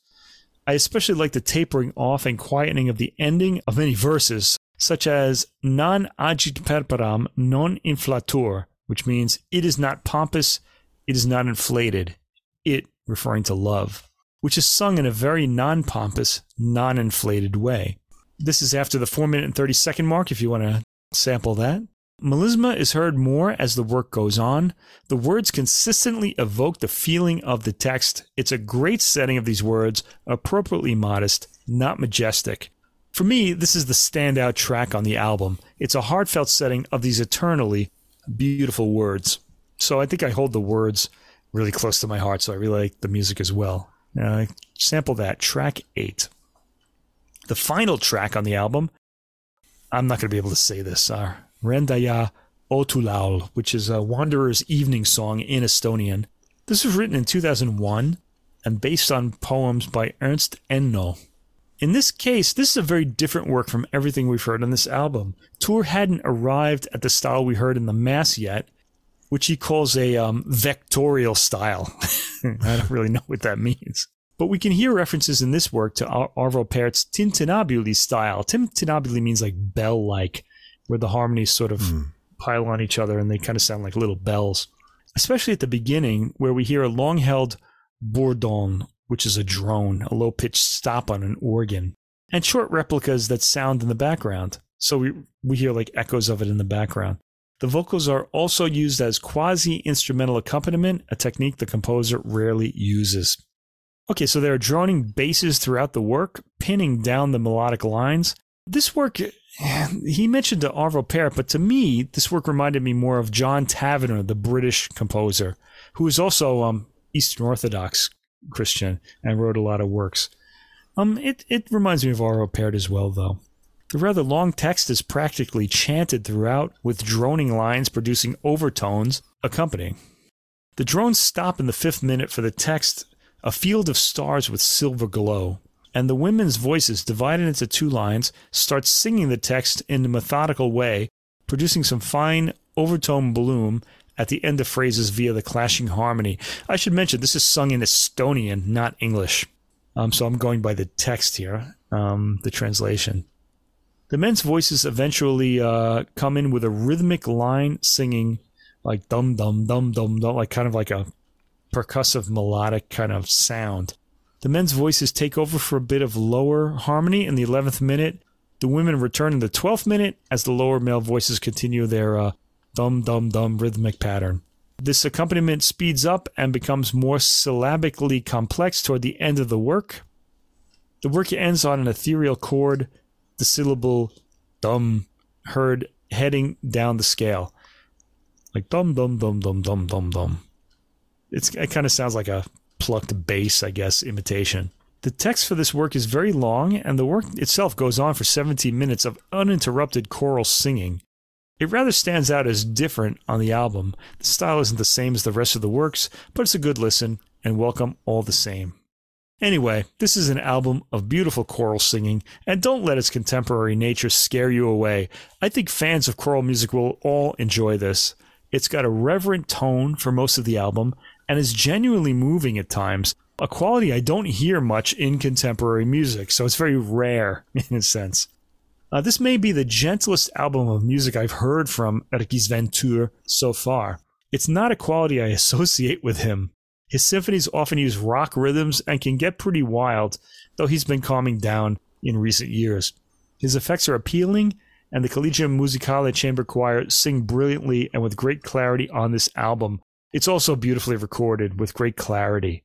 I especially like the tapering off and quietening of the ending of many verses, such as non agit perperam non inflatur, which means it is not pompous, it is not inflated, it referring to love, which is sung in a very non pompous, non inflated way. This is after the 4 minute and 30 second mark if you want to sample that. Melisma is heard more as the work goes on. The words consistently evoke the feeling of the text. It's a great setting of these words, appropriately modest, not majestic. For me, this is the standout track on the album. It's a heartfelt setting of these eternally beautiful words. So I think I hold the words really close to my heart, so I really like the music as well. Uh, sample that, track 8. The final track on the album, I'm not going to be able to say this. Uh, Rändaja õhtulaul, which is a Wanderer's Evening Song in Estonian. This was written in 2001 and based on poems by Ernst Enno. In this case, this is a very different work from everything we've heard on this album. Tüür hadn't arrived at the style we heard in the Mass yet, which he calls a um, vectorial style. [laughs] I don't really know what that means. But we can hear references in this work to Ar- Arvo Pärt's Tintinnabuli style. Tintinnabuli means like bell like, where the harmonies sort of mm. pile on each other and they kind of sound like little bells. Especially at the beginning, where we hear a long held bourdon, which is a drone, a low pitched stop on an organ, and short replicas that sound in the background. So we, we hear like echoes of it in the background. The vocals are also used as quasi instrumental accompaniment, a technique the composer rarely uses. Okay, so there are droning basses throughout the work, pinning down the melodic lines. This work [sighs] he mentioned to Arvo Pärt, but to me, this work reminded me more of John Tavener, the British composer, who is also um, Eastern Orthodox Christian and wrote a lot of works. Um, it, it reminds me of Arvo Pärt as well, though. The rather long text is practically chanted throughout, with droning lines producing overtones accompanying. The drones stop in the fifth minute for the text, a field of stars with silver glow and the women's voices, divided into two lines, start singing the text in a methodical way, producing some fine overtone bloom at the end of phrases via the clashing harmony. I should mention this is sung in Estonian, not English. Um, so I'm going by the text here, um, the translation. The men's voices eventually uh, come in with a rhythmic line singing like dum dum dum dum dum, like kind of like a percussive melodic kind of sound. The men's voices take over for a bit of lower harmony in the 11th minute. The women return in the 12th minute as the lower male voices continue their uh, dum dum dum rhythmic pattern. This accompaniment speeds up and becomes more syllabically complex toward the end of the work. The work ends on an ethereal chord, the syllable dum heard heading down the scale. Like dum dum dum dum dum dum dum. It's, it kind of sounds like a plucked bass, I guess, imitation. The text for this work is very long, and the work itself goes on for 17 minutes of uninterrupted choral singing. It rather stands out as different on the album. The style isn't the same as the rest of the works, but it's a good listen and welcome all the same. Anyway, this is an album of beautiful choral singing, and don't let its contemporary nature scare you away. I think fans of choral music will all enjoy this. It's got a reverent tone for most of the album, and is genuinely moving at times, a quality I don't hear much in contemporary music, so it's very rare [laughs] in a sense. Uh, this may be the gentlest album of music I've heard from Erkki Sven so far. It's not a quality I associate with him. His symphonies often use rock rhythms and can get pretty wild, though he's been calming down in recent years. His effects are appealing, and the Collegium Musicale Chamber Choir sing brilliantly and with great clarity on this album. It's also beautifully recorded with great clarity.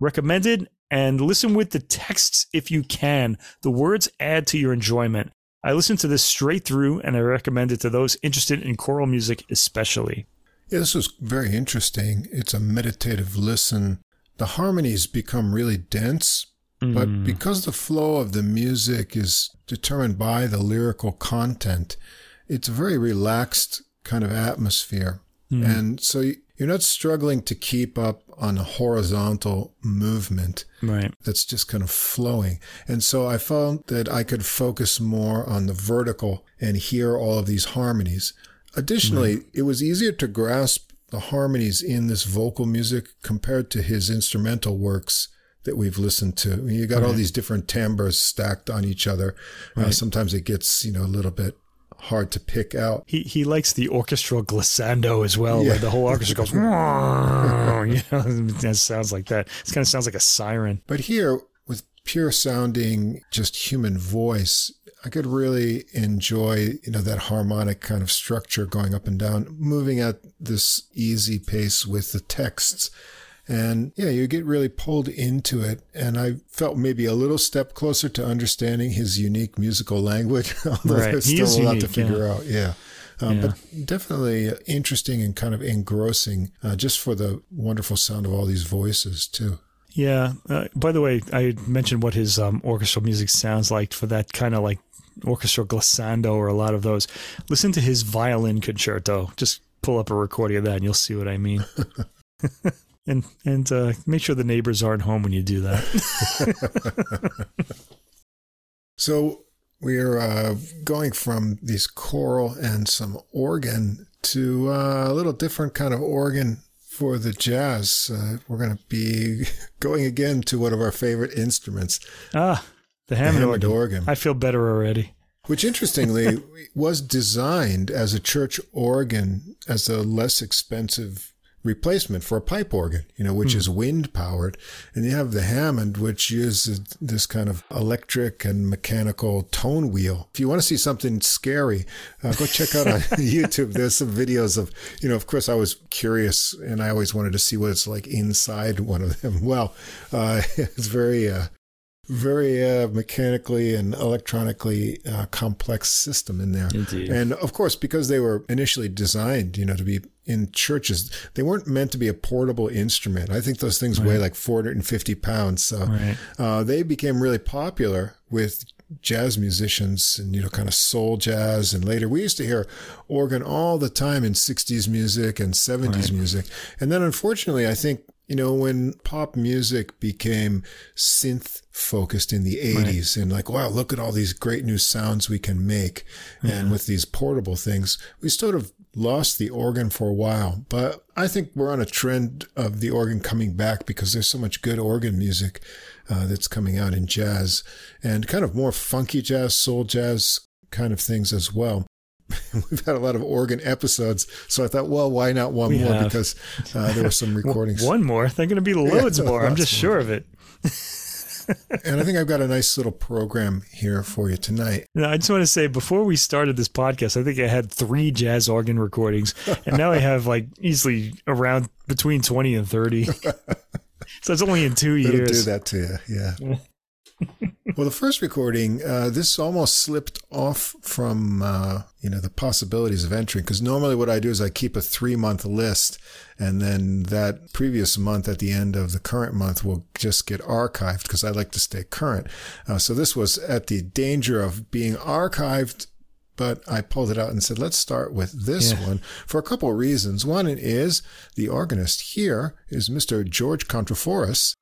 Recommended and listen with the texts if you can. The words add to your enjoyment. I listened to this straight through and I recommend it to those interested in choral music, especially. Yeah, this was very interesting. It's a meditative listen. The harmonies become really dense, mm. but because the flow of the music is determined by the lyrical content, it's a very relaxed kind of atmosphere. Mm. And so you're not struggling to keep up on a horizontal movement right. that's just kind of flowing. And so I found that I could focus more on the vertical and hear all of these harmonies. Additionally, right. it was easier to grasp the harmonies in this vocal music compared to his instrumental works that we've listened to. you got right. all these different timbres stacked on each other. Uh, sometimes it gets, you know, a little bit hard to pick out. He he likes the orchestral glissando as well, yeah. where the whole orchestra goes, [laughs] you know, [laughs] it sounds like that. It kind of sounds like a siren. But here, with pure sounding, just human voice, I could really enjoy, you know, that harmonic kind of structure going up and down, moving at this easy pace with the texts. And yeah, you get really pulled into it. And I felt maybe a little step closer to understanding his unique musical language, [laughs] although right. there's still a lot to figure yeah. out. Yeah. Um, yeah. But definitely interesting and kind of engrossing uh, just for the wonderful sound of all these voices, too. Yeah. Uh, by the way, I mentioned what his um, orchestral music sounds like for that kind of like orchestral glissando or a lot of those. Listen to his violin concerto. Just pull up a recording of that and you'll see what I mean. [laughs] and and uh, make sure the neighbors aren't home when you do that. [laughs] so we're uh, going from these choral and some organ to uh, a little different kind of organ for the jazz. Uh, we're going to be [laughs] going again to one of our favorite instruments. Ah, the Hammond, the Hammond organ. organ. I feel better already. Which interestingly [laughs] was designed as a church organ as a less expensive replacement for a pipe organ, you know, which mm. is wind powered. And you have the Hammond, which uses this kind of electric and mechanical tone wheel. If you want to see something scary, uh, go check out on [laughs] YouTube. There's some videos of, you know, of course, I was curious and I always wanted to see what it's like inside one of them. [laughs] Well, uh, [laughs] it's very, uh, very uh, mechanically and electronically uh, complex system in there. Indeed. And of course, because they were initially designed, you know, to be in churches, they weren't meant to be a portable instrument. I think those things right. weigh like 450 pounds. So right. uh, they became really popular with jazz musicians and, you know, kind of soul jazz. And later we used to hear organ all the time in 60s music and 70s right. music. And then unfortunately, I think you know, when pop music became synth focused in the 80s right. and like, wow, look at all these great new sounds we can make. Yeah. And with these portable things, we sort of lost the organ for a while. But I think we're on a trend of the organ coming back because there's so much good organ music uh, that's coming out in jazz and kind of more funky jazz, soul jazz kind of things as well. [laughs] we've had a lot of organ episodes. So I thought, well, why not one we more? Have. Because uh, there were some [laughs] recordings. one more? They're going to be [laughs] loads yeah, more. I'm just sure of it. And I think I've got a nice little program here for you tonight. Now, I just want to say before we started this podcast, I think I had three jazz organ recordings, and now I have like easily around between 20 and 30. [laughs] so it's only in 2 It'll years. do that to you, yeah well, the first recording, uh, this almost slipped off from uh, you know the possibilities of entering because normally what I do is I keep a three month list, and then that previous month at the end of the current month will just get archived because I like to stay current. Uh, so this was at the danger of being archived but I pulled it out and said, let's start with this yeah. one for a couple of reasons. One is the organist here is Mr. George Kontrafouris,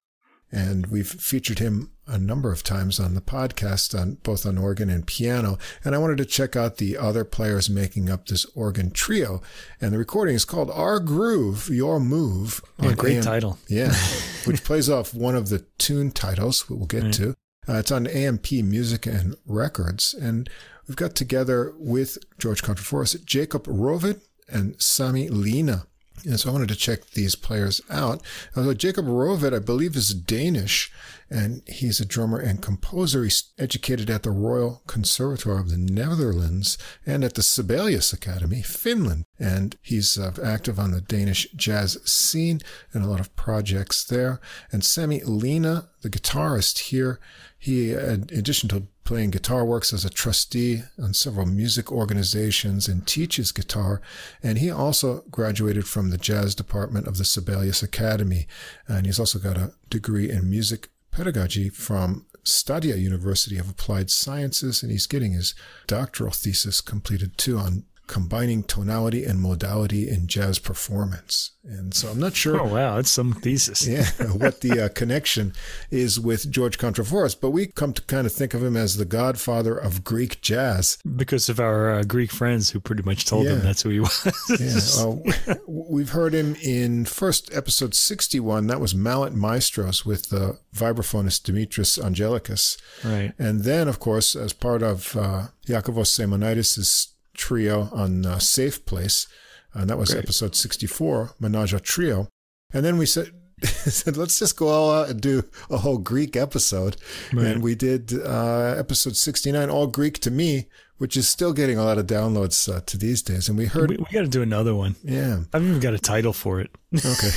and we've featured him a number of times on the podcast on both on organ and piano and i wanted to check out the other players making up this organ trio. And the recording is called our groove your move oh, great AM, title. [laughs] Yeah [laughs] which plays off one of the tune titles we'll get right. to. Uh, it's on amp music and records and we've got together with george kontrafouris jacob roved and sami linna And so I wanted to check these players out. Although Jacob Roved, I believe, is Danish, and he's a drummer and composer. He's educated at the Royal Conservatoire of the Netherlands and at the Sibelius Academy, Finland. And he's uh, active on the Danish jazz scene and a lot of projects there. And Sami Linna, the guitarist here, he, in addition to playing guitar, works as a trustee on several music organizations and teaches guitar. And he also graduated from the jazz department of the Sibelius Academy. And he's also got a degree in music pedagogy from Stadia University of Applied Sciences. And he's getting his doctoral thesis completed too on combining tonality and modality in jazz performance. And so I'm not sure. Oh, wow. That's some thesis. yeah, [laughs] what the uh, connection is with George Kontrafouris, but we come to kind of think of him as the godfather of Greek jazz. Because of our uh, Greek friends who pretty much told Yeah. him that's who he was. Yeah, uh, [laughs] we've heard him in first episode 61. That was Mallet Maestros with the vibraphonist Dimitris Angelikis. right. And then, of course, as part of uh, Yakovos Semonidis' trio on uh, Safe Place, and that was Great. episode 64, Menage a Trio. And then we said, [laughs] said, let's just go all out and do a whole Greek episode. Right. And we did uh, episode 69, All Greek to Me, which is still getting a lot of downloads uh, to these days. And we heard, We, we got to do another one. yeah, I've even got a title for it. Okay.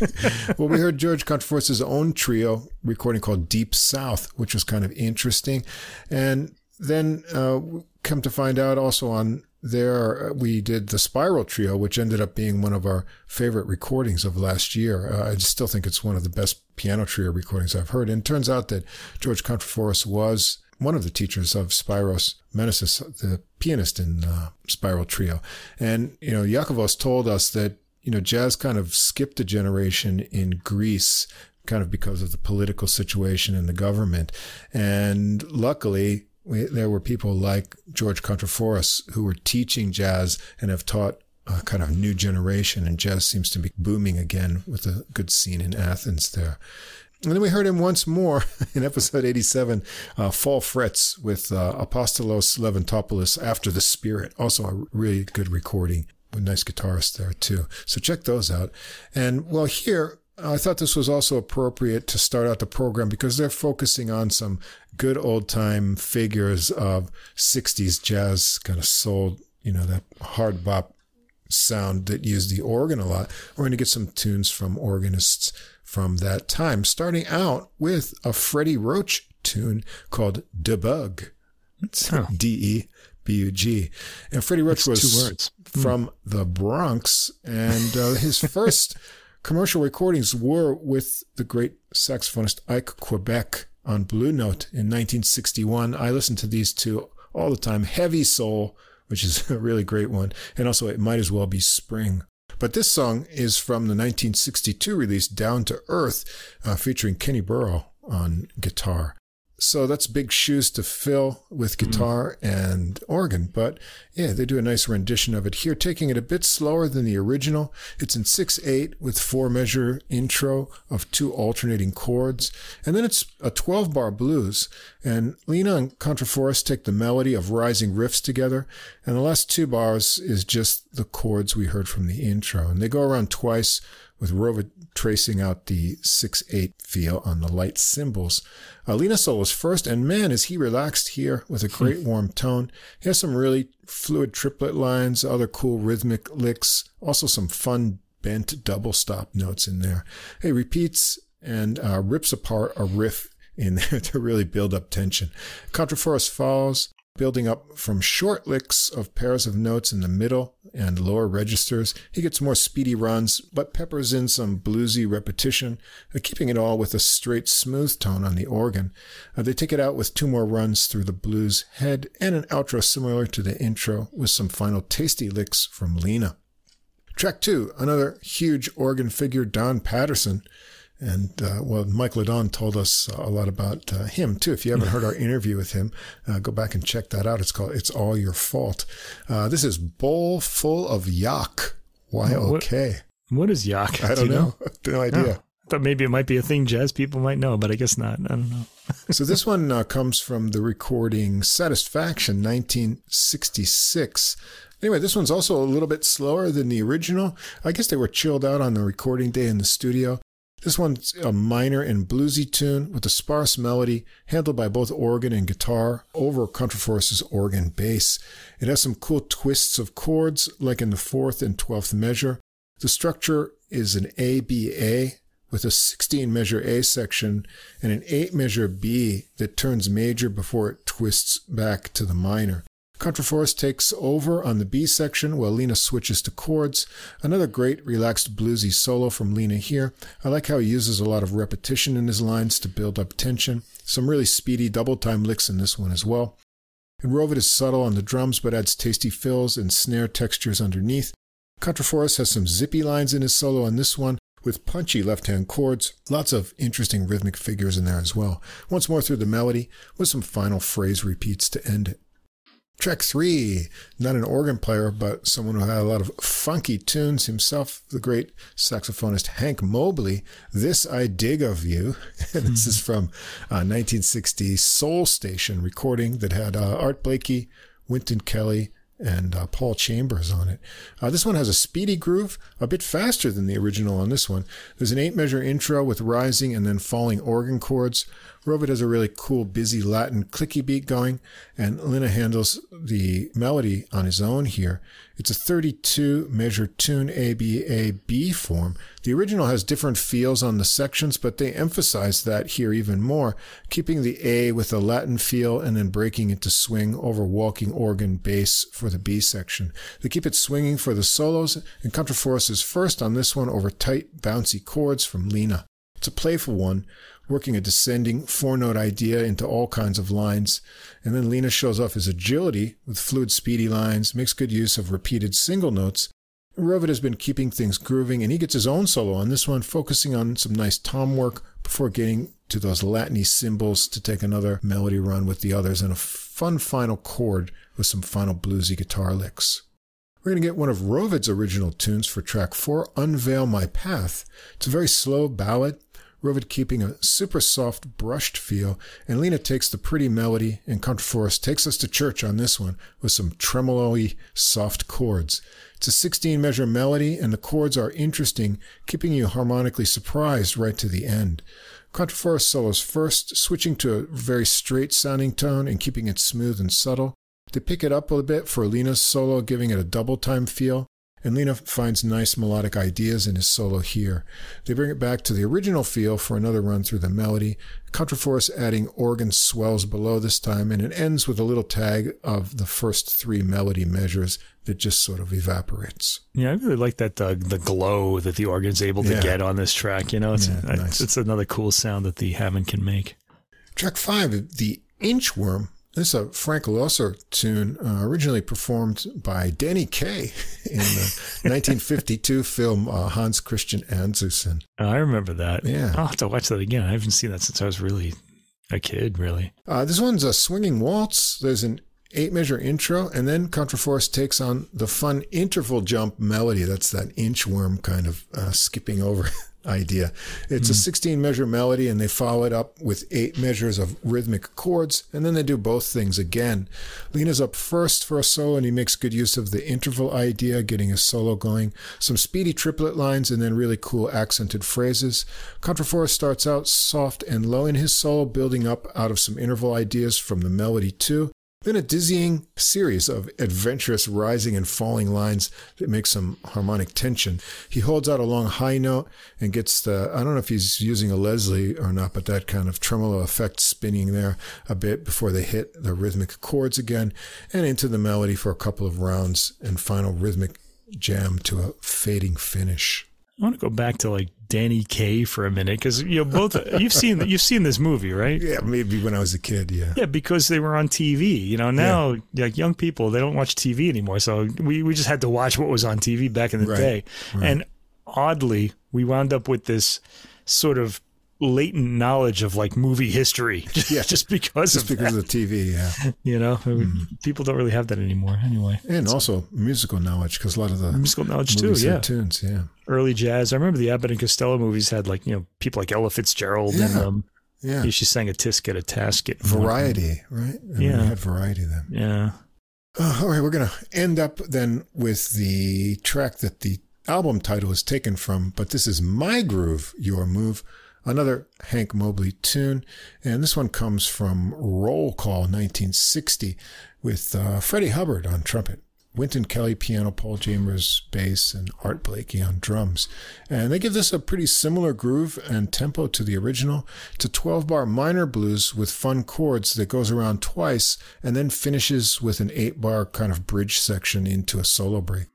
[laughs] well, we heard George Kontrafouris's own trio recording called Deep South, which was kind of interesting. And then uh, come to find out also on there, we did the Spiral Trio, which ended up being one of our favorite recordings of last year. Uh, I still think it's one of the best piano trio recordings I've heard. And it turns out that George Kontrafouris was one of the teachers of Spiros Menesis, the pianist in uh, Spiral Trio. And, you know, Yakovos told us that you know, jazz kind of skipped a generation in Greece, kind of because of the political situation and the government. And luckily, we, there were people like George Kontrafouris who were teaching jazz and have taught a kind of new generation. And jazz seems to be booming again with a good scene in Athens there. And then we heard him once more [laughs] in episode 87, uh, Fall Frets with uh, Apostolos Levantopoulos After the Spirit. Also a really good recording with nice guitarist there too. So check those out. And well, here, I thought this was also appropriate to start out the program because they're focusing on some good old time figures of 60s jazz kind of soul, you know, that hard bop sound that used the organ a lot. We're going to get some tunes from organists from that time, starting out with a Freddie Roach tune called Debug. It's Oh. D E B U G. And Freddie Roach That's was words. from the Bronx, and uh, his [laughs] first commercial recordings were with the great saxophonist Ike Quebec on Blue Note in 1961. I listened to these two all the time. Heavy Soul, which is [laughs] a really great one, and also It Might As Well Be Spring. But this song is from the 1962 release Down to Earth, uh, featuring Kenny Burrell on guitar. So that's big shoes to fill with mm-hmm. guitar and organ. But yeah, they do a nice rendition of it here, taking it a bit slower than the original. It's in 6 8 with four measure intro of two alternating chords. And then it's a 12 bar blues. And Linna and Kontrafouris take the melody of rising riffs together. And the last two bars is just the chords we heard from the intro. And they go around twice with Roved tracing out the 6-8 feel on the light cymbals. Uh, Linna first, and man, is he relaxed here with a great warm tone. He has some really fluid triplet lines, other cool rhythmic licks, also some fun bent double stop notes in there. He repeats and uh, rips apart a riff in [laughs] there to really build up tension. Kontrafouris follows, building up from short licks of pairs of notes in the middle and lower registers. He gets more speedy runs, but peppers in some bluesy repetition, uh, keeping it all with a straight, smooth tone on the organ. Uh, they take it out with two more runs through the blues head and an outro similar to the intro with some final tasty licks from Linna. Track two, another huge organ figure, Don Patterson. And uh, well, Mike LeDonne told us a lot about uh, him too. If you haven't heard our [laughs] interview with him, uh, go back and check that out. It's called "It's All Your Fault." Uh, this is "Bowl Full of Yak." Why? Okay. What is yak? I Do don't you know. [laughs] No idea. Oh, I thought maybe it might be a thing jazz people might know, but I guess not. I don't know. [laughs] so this one uh, comes from the recording Satisfaction 1966. Anyway, this one's also a little bit slower than the original. I guess they were chilled out on the recording day in the studio. This one's a minor and bluesy tune with a sparse melody handled by both organ and guitar over Kontrafouris's organ bass. It has some cool twists of chords, like in the fourth and twelfth measure. The structure is an ABA with a 16 measure A section and an 8 measure B that turns major before it twists back to the minor. Kontrafouris takes over on the B section while Linna switches to chords. Another great relaxed bluesy solo from Linna here. I like how he uses a lot of repetition in his lines to build up tension. Some really speedy double time licks in this one as well. And Roved is subtle on the drums but adds tasty fills and snare textures underneath. Kontrafouris has some zippy lines in his solo on this one with punchy left hand chords, lots of interesting rhythmic figures in there as well. Once more through the melody with some final phrase repeats to end it. Track three, not an organ player, but someone who had a lot of funky tunes himself, the great saxophonist Hank Mobley. This I Dig of You. And [laughs] this is from a 1960 Soul Station recording that had uh, Art Blakey, Wynton Kelly, and uh, Paul Chambers on it. Uh, this one has a speedy groove, a bit faster than the original on this one. There's an eight measure intro with rising and then falling organ chords. Roved has a really cool, busy Latin clicky beat going, and Linna handles the melody on his own here. It's a 32 measure tune ABA-B form. The original has different feels on the sections, but they emphasize that here even more, keeping the A with a Latin feel and then breaking it to swing over walking organ bass for the B section. They keep it swinging for the solos, and Kontrafouris is first on this one over tight, bouncy chords from Linna. It's a playful one, working a descending four note idea into all kinds of lines. And then Linna shows off his agility with fluid, speedy lines, makes good use of repeated single notes. Roved has been keeping things grooving, and he gets his own solo on this one, focusing on some nice tom work before getting to those Latiny cymbals to take another melody run with the others and a fun final chord with some final bluesy guitar licks. We're going to get one of Roved's original tunes for track four, Unveil My Path. It's a very slow ballad Roved keeping a super soft, brushed feel, and Linna takes the pretty melody, and Kontrafouris takes us to church on this one with some tremolo-y, soft chords. It's a 16 measure melody, and the chords are interesting, keeping you harmonically surprised right to the end. Kontrafouris solos first, switching to a very straight sounding tone and keeping it smooth and subtle. They pick it up a bit for Linna's solo, giving it a double time feel and Linna finds nice melodic ideas in his solo here. They bring it back to the original feel for another run through the melody. Kontrafouris adding organ swells below this time, and it ends with a little tag of the first three melody measures that just sort of evaporates. Yeah, I really like that uh, the glow that the organ's able to yeah. get on this track. You know, it's yeah, nice. it's another cool sound that the Hammond can make. Track five, the Inchworm this is a Frank Loesser tune, uh, originally performed by Danny Kaye [laughs] in the [laughs] 1952 film uh, Hans Christian Andersen. I remember that. Yeah. I'll have to watch that again. I haven't seen that since I was really a kid, really. Uh, this one's a swinging waltz. There's an eight measure intro, and then Kontrafouris takes on the fun interval jump melody. That's that inchworm kind of uh, skipping over [laughs] idea. It's mm. a 16 measure melody and they follow it up with eight measures of rhythmic chords and then they do both things again. Linna's up first for a solo and he makes good use of the interval idea, getting his solo going, some speedy triplet lines and then really cool accented phrases. Kontrafouris starts out soft and low in his solo, building up out of some interval ideas from the melody too. Then a dizzying series of adventurous rising and falling lines that make some harmonic tension. He holds out a long high note and gets the, I don't know if he's using a Leslie or not, but that kind of tremolo effect spinning there a bit before they hit the rhythmic chords again and into the melody for a couple of rounds and final rhythmic jam to a fading finish. I want to go back to like Danny Kaye for a minute because you know both [laughs] you've seen you've seen this movie, right? Yeah, maybe when I was a kid. Yeah, yeah, because they were on TV. You know, now yeah. like young people they don't watch TV anymore, so we we just had to watch what was on TV back in the right. day. Right. And oddly, we wound up with this sort of latent knowledge of like movie history [laughs] yeah. just because just of because that. of TV yeah. You know mm. people don't really have that anymore anyway. And so, also musical knowledge because a lot of the musical knowledge too yeah. tunes yeah. Early jazz. I remember the Abbott and Costello movies had like you know people like Ella Fitzgerald yeah. and um yeah. she sang a tisket a tasket variety right? And yeah. had variety then. Yeah. Uh, all right, we're going to end up then with the track that the album title is taken from, but this is My Groove, Your Move, another Hank Mobley tune. And this one comes from Roll Call 1960 with uh, Freddie Hubbard on trumpet. Wynton Kelly piano, Paul Chambers bass, and Art Blakey on drums. And they give this a pretty similar groove and tempo to the original. It's a 12 bar minor blues with fun chords that goes around twice and then finishes with an 8 bar kind of bridge section into a solo break.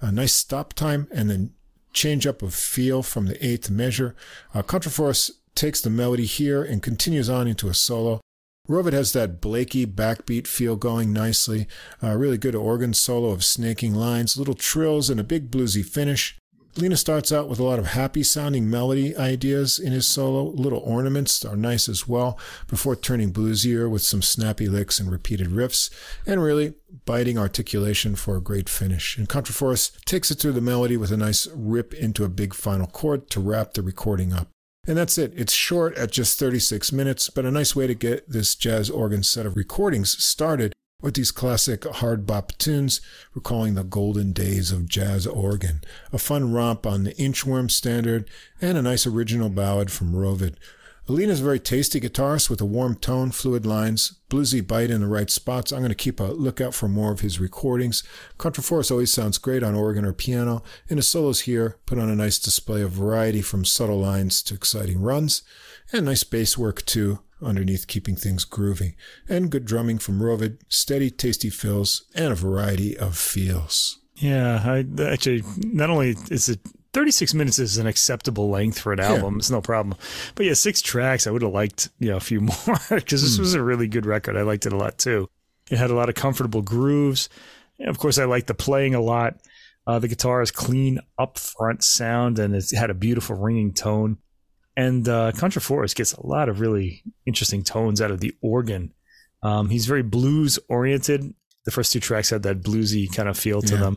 A nice stop time and then change up of feel from the eighth measure. Uh, Kontrafouris takes the melody here and continues on into a solo. Roved has that Blakey backbeat feel going nicely. A really good organ solo of snaking lines, little trills, and a big bluesy finish. Linna starts out with a lot of happy sounding melody ideas in his solo. Little ornaments are nice as well, before turning bluesier with some snappy licks and repeated riffs, and really biting articulation for a great finish. And Kontrafouris takes it through the melody with a nice rip into a big final chord to wrap the recording up. And that's it. It's short at just 36 minutes, but a nice way to get this jazz organ set of recordings started with these classic hard bop tunes, recalling the golden days of jazz organ. A fun romp on the Inchworm standard, and a nice original ballad from Roved. Linna's a very tasty guitarist with a warm tone, fluid lines, bluesy bite in the right spots. I'm going to keep a lookout for more of his recordings. Kontrafouris always sounds great on organ or piano, and his solos here put on a nice display of variety from subtle lines to exciting runs, and nice bass work too, underneath keeping things groovy. And good drumming from Roved, steady, tasty fills, and a variety of feels. Yeah, I actually not only is it 36 minutes is an acceptable length for an album. Yeah. It's no problem. But yeah, six tracks, I would have liked, you know, a few [laughs] more because this mm. was a really good record. I liked it a lot too. It had a lot of comfortable grooves. And of course, I liked the playing a lot. Uh, the guitar is clean, up front sound, and it had a beautiful ringing tone. And uh, Kontrafouris gets a lot of really interesting tones out of the organ. Um, he's very blues oriented. The first two tracks had that bluesy kind of feel to yeah. them.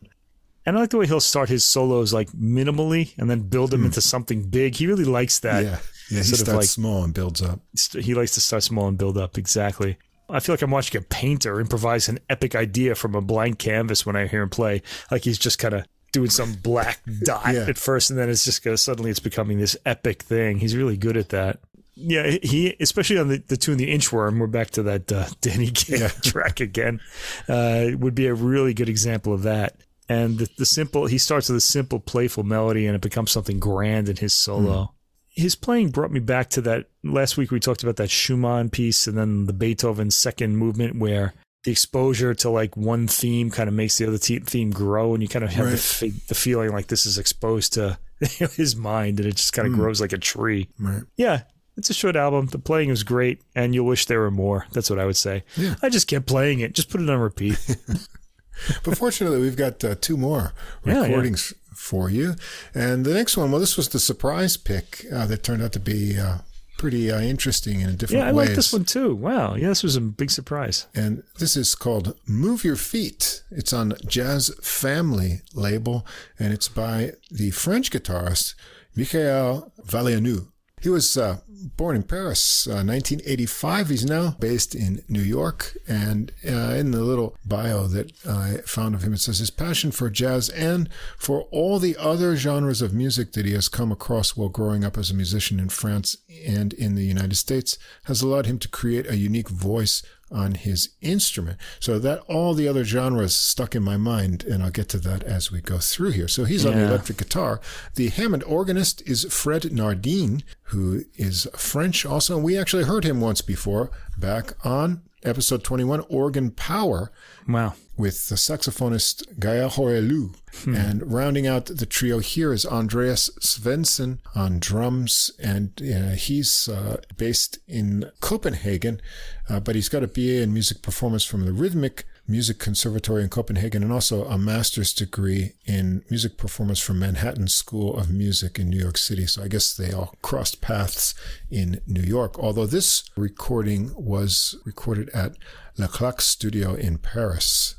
And I like the way he'll start his solos like minimally and then build them mm. into something big. He really likes that. Yeah, yeah. He starts like, small and builds up. He likes to start small and build up. Exactly. I feel like I'm watching a painter improvise an epic idea from a blank canvas when I hear him play. Like he's just kind of doing some black dot [laughs] yeah. at first, and then it's just gonna suddenly it's becoming this epic thing. He's really good at that. Yeah, he especially on the, the tune the inchworm. We're back to that uh, [laughs] Danny Kaye yeah. [laughs] track again. Uh, would be a really good example of that and the, the, simple he starts with a simple playful melody and it becomes something grand in his solo mm. his playing brought me back to that last week we talked about that schumann piece and then the beethoven second movement where the exposure to like one theme kind of makes the other theme grow and you kind of have right. the, the, feeling like this is exposed to [laughs] his mind and it just kind of mm. grows like a tree right yeah it's a short album. The playing is great, and you'll wish there were more. That's what I would say. Yeah. I just kept playing it. Just put it on repeat. [laughs] but fortunately, we've got uh, two more recordings yeah, yeah. for you. And the next one, well, this was the surprise pick uh, that turned out to be uh, pretty uh, interesting in a different way. Yeah, I ways. like this one too. Wow. Yeah, this was a big surprise. And this is called Move Your Feet. It's on Jazz Family label, and it's by the French guitarist Michael Valeanu. He was uh, born in Paris, uh, 1985. He's now based in New York. And uh, in the little bio that I found of him, it says his passion for jazz and for all the other genres of music that he has come across while growing up as a musician in France and in the United States has allowed him to create a unique voice on his instrument. So that all the other genres stuck in my mind, and I'll get to that as we go through here. So he's yeah. on the electric guitar. The Hammond organist is Fred Nardin, who is French also. And we actually heard him once before back on episode 21, Organ Power. Wow. With the saxophonist Gaël Horellou. Hmm. And rounding out the trio here is Andreas Svensson on drums. And uh, he's uh, based in Copenhagen, uh, but he's got a BA in music performance from the Rhythmic Music Conservatory in Copenhagen and also a master's degree in music performance from Manhattan School of Music in New York City. So I guess they all crossed paths in New York. Although this recording was recorded at La Claque Studio in Paris.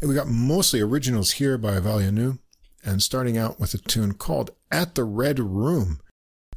And we got mostly originals here by Valeanu and starting out with a tune called At the Red Room.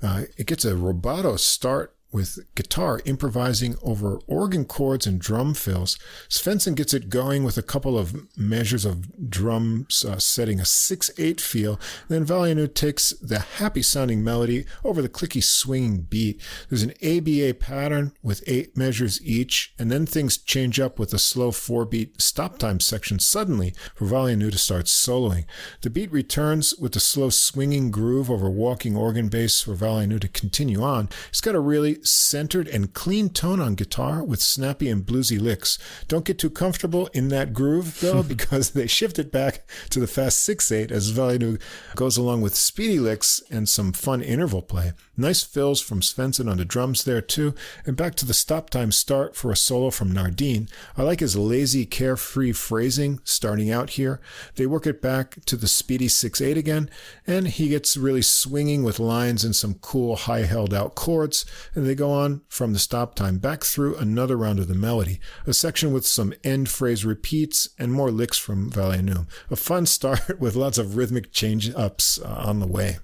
Uh, it gets a rubato start with guitar improvising over organ chords and drum fills. Svensson gets it going with a couple of measures of drums uh, setting a 6-8 feel. Then Valeanu takes the happy sounding melody over the clicky swinging beat. There's an ABA pattern with eight measures each, and then things change up with a slow four beat stop time section suddenly for Valeanu to start soloing. The beat returns with a slow swinging groove over walking organ bass for Valeanu to continue on. It's got a really centered and clean tone on guitar with snappy and bluesy licks. Don't get too comfortable in that groove though, [laughs] because they shift it back to the fast 6-8 as Valeanu goes along with speedy licks and some fun interval play. Nice fills from Svensson on the drums there too, and back to the stop time start for a solo from Nardin. I like his lazy, carefree phrasing starting out here. They work it back to the speedy 6-8 again, and he gets really swinging with lines and some cool high held out chords, and they go on from the stop time back through another round of the melody, a section with some end phrase repeats and more licks from Valeanu. A fun [laughs] start with lots of rhythmic change ups uh, on the way.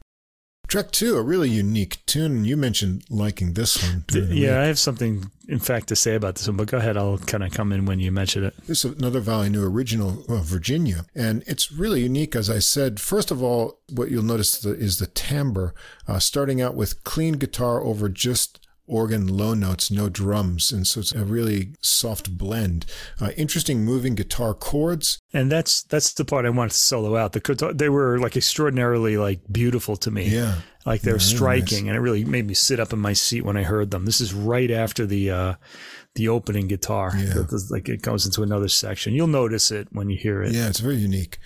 Track two, a really unique tune. You mentioned liking this one. Yeah, I have something, in fact, to say about this one, but go ahead. I'll kind of come in when you mention it. This is another Valeanu original, uh, Virginia. And it's really unique, as I said. First of all, what you'll notice is the timbre, uh, starting out with clean guitar over just organ low notes, no drums. And so it's a really soft blend. Uh, interesting moving guitar chords. And that's that's the part I wanted to solo out. The they were like extraordinarily like beautiful to me. Yeah. Like they're yeah, striking nice. and it really made me sit up in my seat when I heard them. This is right after the uh the opening guitar. Yeah. Like it goes into another section. You'll notice it when you hear it. Yeah, it's very unique.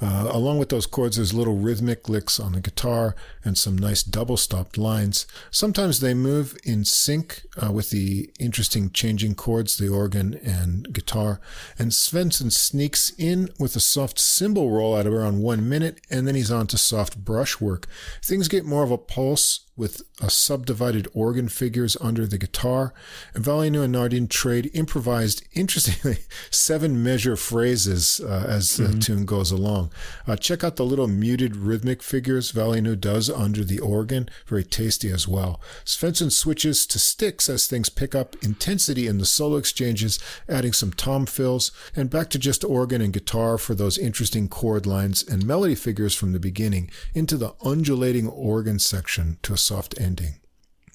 Uh, along with those chords, there's little rhythmic licks on the guitar and some nice double stopped lines. Sometimes they move in sync uh, with the interesting changing chords, the organ and guitar. And Svensson sneaks in with a soft cymbal roll at around one minute, and then he's on to soft brushwork. Things get more of a pulse with a subdivided organ figures under the guitar. And Valeanu and Nardin trade improvised, interestingly, [laughs] seven measure phrases uh, as the mm-hmm. tune goes along. Uh, check out the little muted rhythmic figures Valeanu does under the organ. Very tasty as well. Svensson switches to sticks as things pick up intensity in the solo exchanges, adding some tom fills, and back to just organ and guitar for those interesting chord lines and melody figures from the beginning into the undulating organ section to a soft ending.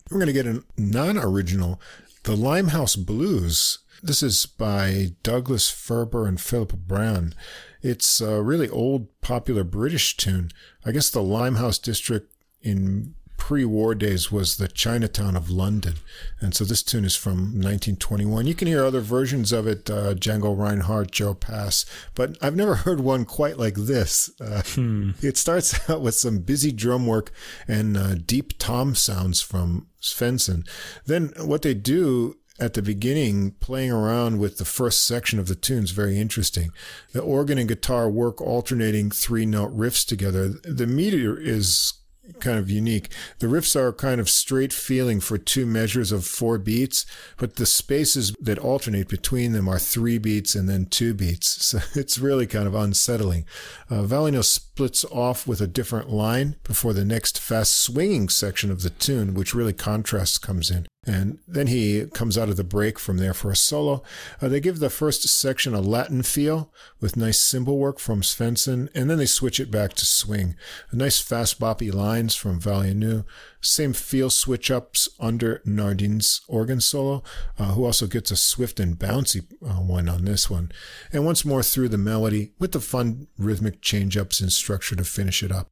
We're going to get a non original, The Limehouse Blues. This is by Douglas Furber and Philip Braham. It's a really old, popular British tune. I guess the Limehouse district in pre-war days was the Chinatown of London, and so this tune is from 1921. You can hear other versions of it, uh, Django Reinhardt, Joe Pass, but I've never [laughs] heard one quite like this. Uh, hmm. It starts [laughs] out with some busy drum work and uh, deep tom sounds from Svensson. Then what they do at the beginning, playing around with the first section of the tune is very interesting. The organ and guitar work alternating three note riffs together. The meter is kind of unique. The riffs are kind of straight feeling for two measures of four beats, but the spaces that alternate between them are three beats and then two beats. [laughs] So it's really kind of unsettling. Uh, Valeanu splits off with a different line before the next fast swinging section of the tune, which really contrasts comes in. And then he comes out of the break from there for a solo. Uh, they give the first section a Latin feel with nice cymbal work from Svensson, and then they switch it back to swing. A nice fast boppy lines from Valeanu. Same feel switch ups under Nardin's organ solo, uh, who also gets a swift and bouncy uh, one on this one. And once more through the melody with the fun rhythmic change ups in structure to finish it up.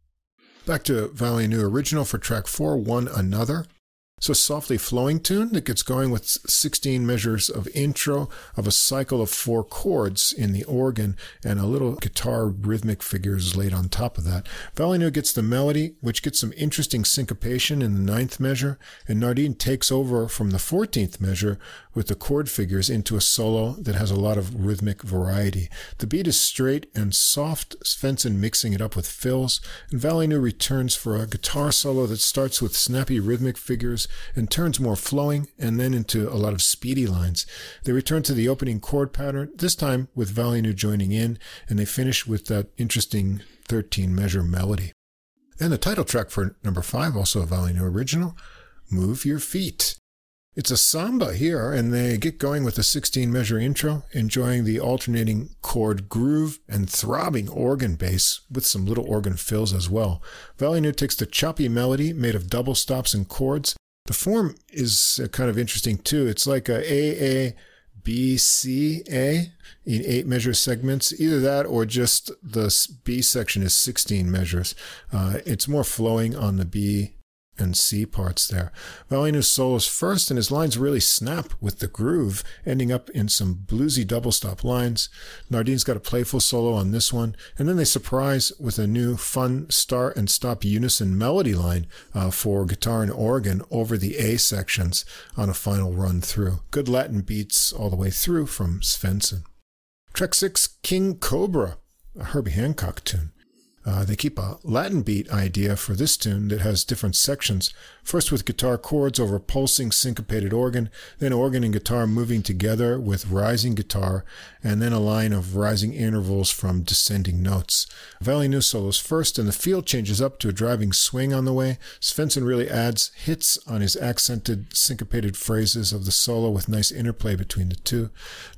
Back to Valeanu original for track four, One Another. So softly flowing tune that gets going with 16 measures of intro of a cycle of four chords in the organ and a little guitar rhythmic figures laid on top of that. Valeanu gets the melody, which gets some interesting syncopation in the ninth measure, and Nardin takes over from the 14th measure with the chord figures into a solo that has a lot of rhythmic variety. The beat is straight and soft, Svensson mixing it up with fills, and Valeanu returns for a guitar solo that starts with snappy rhythmic figures and turns more flowing and then into a lot of speedy lines. They return to the opening chord pattern, this time with Valeanu joining in, and they finish with that interesting 13 measure melody. And the title track for number five, also a Valeanu original, Move Your Feet. It's a samba here, and they get going with a 16 measure intro, enjoying the alternating chord groove and throbbing organ bass with some little organ fills as well. New takes the choppy melody made of double stops and chords. The form is uh, kind of interesting too. It's like a A A B C A in eight measure segments. Either that or just the B section is 16 measures. Uh, it's more flowing on the B and C parts there. Valeanu solos first, and his lines really snap with the groove, ending up in some bluesy double stop lines. Nardin's got a playful solo on this one, and then they surprise with a new fun start and stop unison melody line uh, for guitar and organ over the A sections on a final run through. Good Latin beats all the way through from Svensson. Track 6, King Cobra, a Herbie Hancock tune. Uh, they keep a Latin beat idea for this tune that has different sections. First with guitar chords over pulsing syncopated organ, then organ and guitar moving together with rising guitar, and then a line of rising intervals from descending notes. New solos first, and the feel changes up to a driving swing on the way. Svensson really adds hits on his accented syncopated phrases of the solo with nice interplay between the two.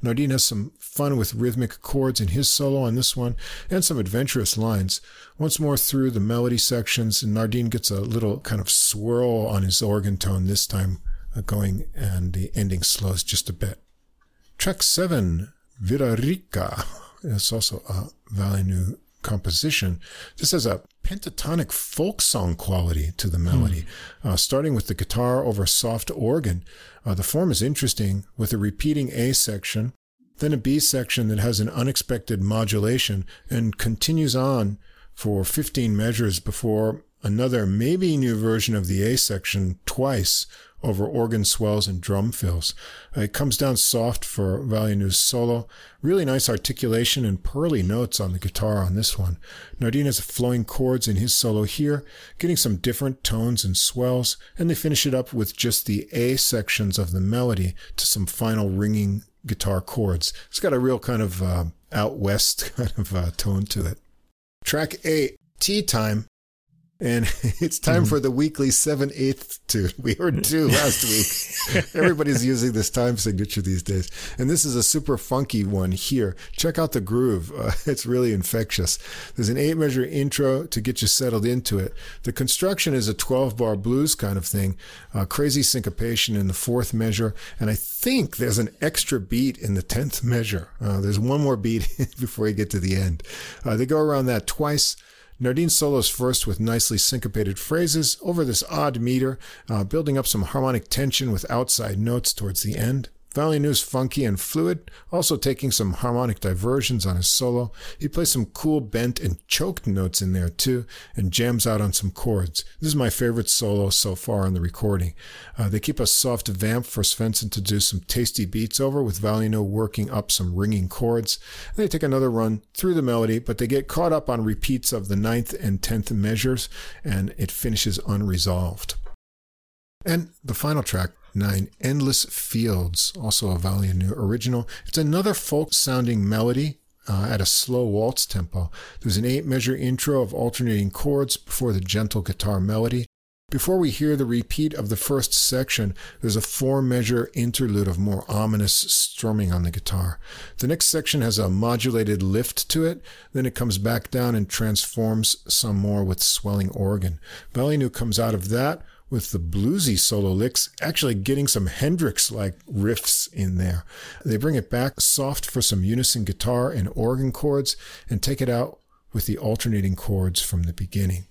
Nardin has some fun with rhythmic chords in his solo on this one, and some adventurous lines. Once more through the melody sections, and Nardin gets a little kind of swirl on his organ tone this time uh, going, and the ending slows just a bit. Track 7, Vida Rica, [laughs] is also a Valeanu composition. This has a pentatonic folk song quality to the melody, hmm. uh, starting with the guitar over soft organ. Uh, the form is interesting with a repeating A section, then a B section that has an unexpected modulation and continues on for 15 measures before another maybe new version of the A section twice over organ swells and drum fills. It comes down soft for Valeanu's solo. Really nice articulation and pearly notes on the guitar on this one. Nardin has flowing chords in his solo here, getting some different tones and swells, and they finish it up with just the A sections of the melody to some final ringing guitar chords. It's got a real kind of uh, out west [laughs] kind of uh, tone to it. Track eight, Tea Time. And [laughs] it's time for the weekly 7 8th tune. We heard two last week. [laughs] Everybody's using this time signature these days. And this is a super funky one here. Check out the groove. Uh, [laughs] it's really infectious. There's an eight measure intro to get you settled into it. The construction is a 12 bar blues kind of thing. Uh, crazy syncopation in the fourth measure. And I think there's an extra beat in the 10th measure. Uh, there's one more beat before you get to the end. Uh, they go around that twice. Nardin solos first with nicely syncopated phrases over this odd meter, uh, building up some harmonic tension with outside notes towards the end. Valeanu's funky and fluid, also taking some harmonic diversions on his solo. He plays some cool bent and choked notes in there too, and jams out on some chords. This is my favorite solo so far on the recording. Uh, they keep a soft vamp for Svensson to do some tasty beats over, with Valeanu working up some ringing chords. And they take another run through the melody, but they get caught up on repeats of the ninth and tenth measures, and it finishes unresolved. And the final track, nine, Endless Fields, also a New original. It's another folk sounding melody uh, at a slow waltz tempo. There's an eight measure intro of alternating chords before the gentle guitar melody. Before we hear the repeat of the first section, there's a four measure interlude of more ominous strumming on the guitar. The next section has a modulated lift to it, then it comes back down and transforms some more with swelling organ. Valley comes out of that with the bluesy solo licks, actually getting some Hendrix like riffs in there. They bring it back soft for some unison guitar and organ chords and take it out with the alternating chords from the beginning.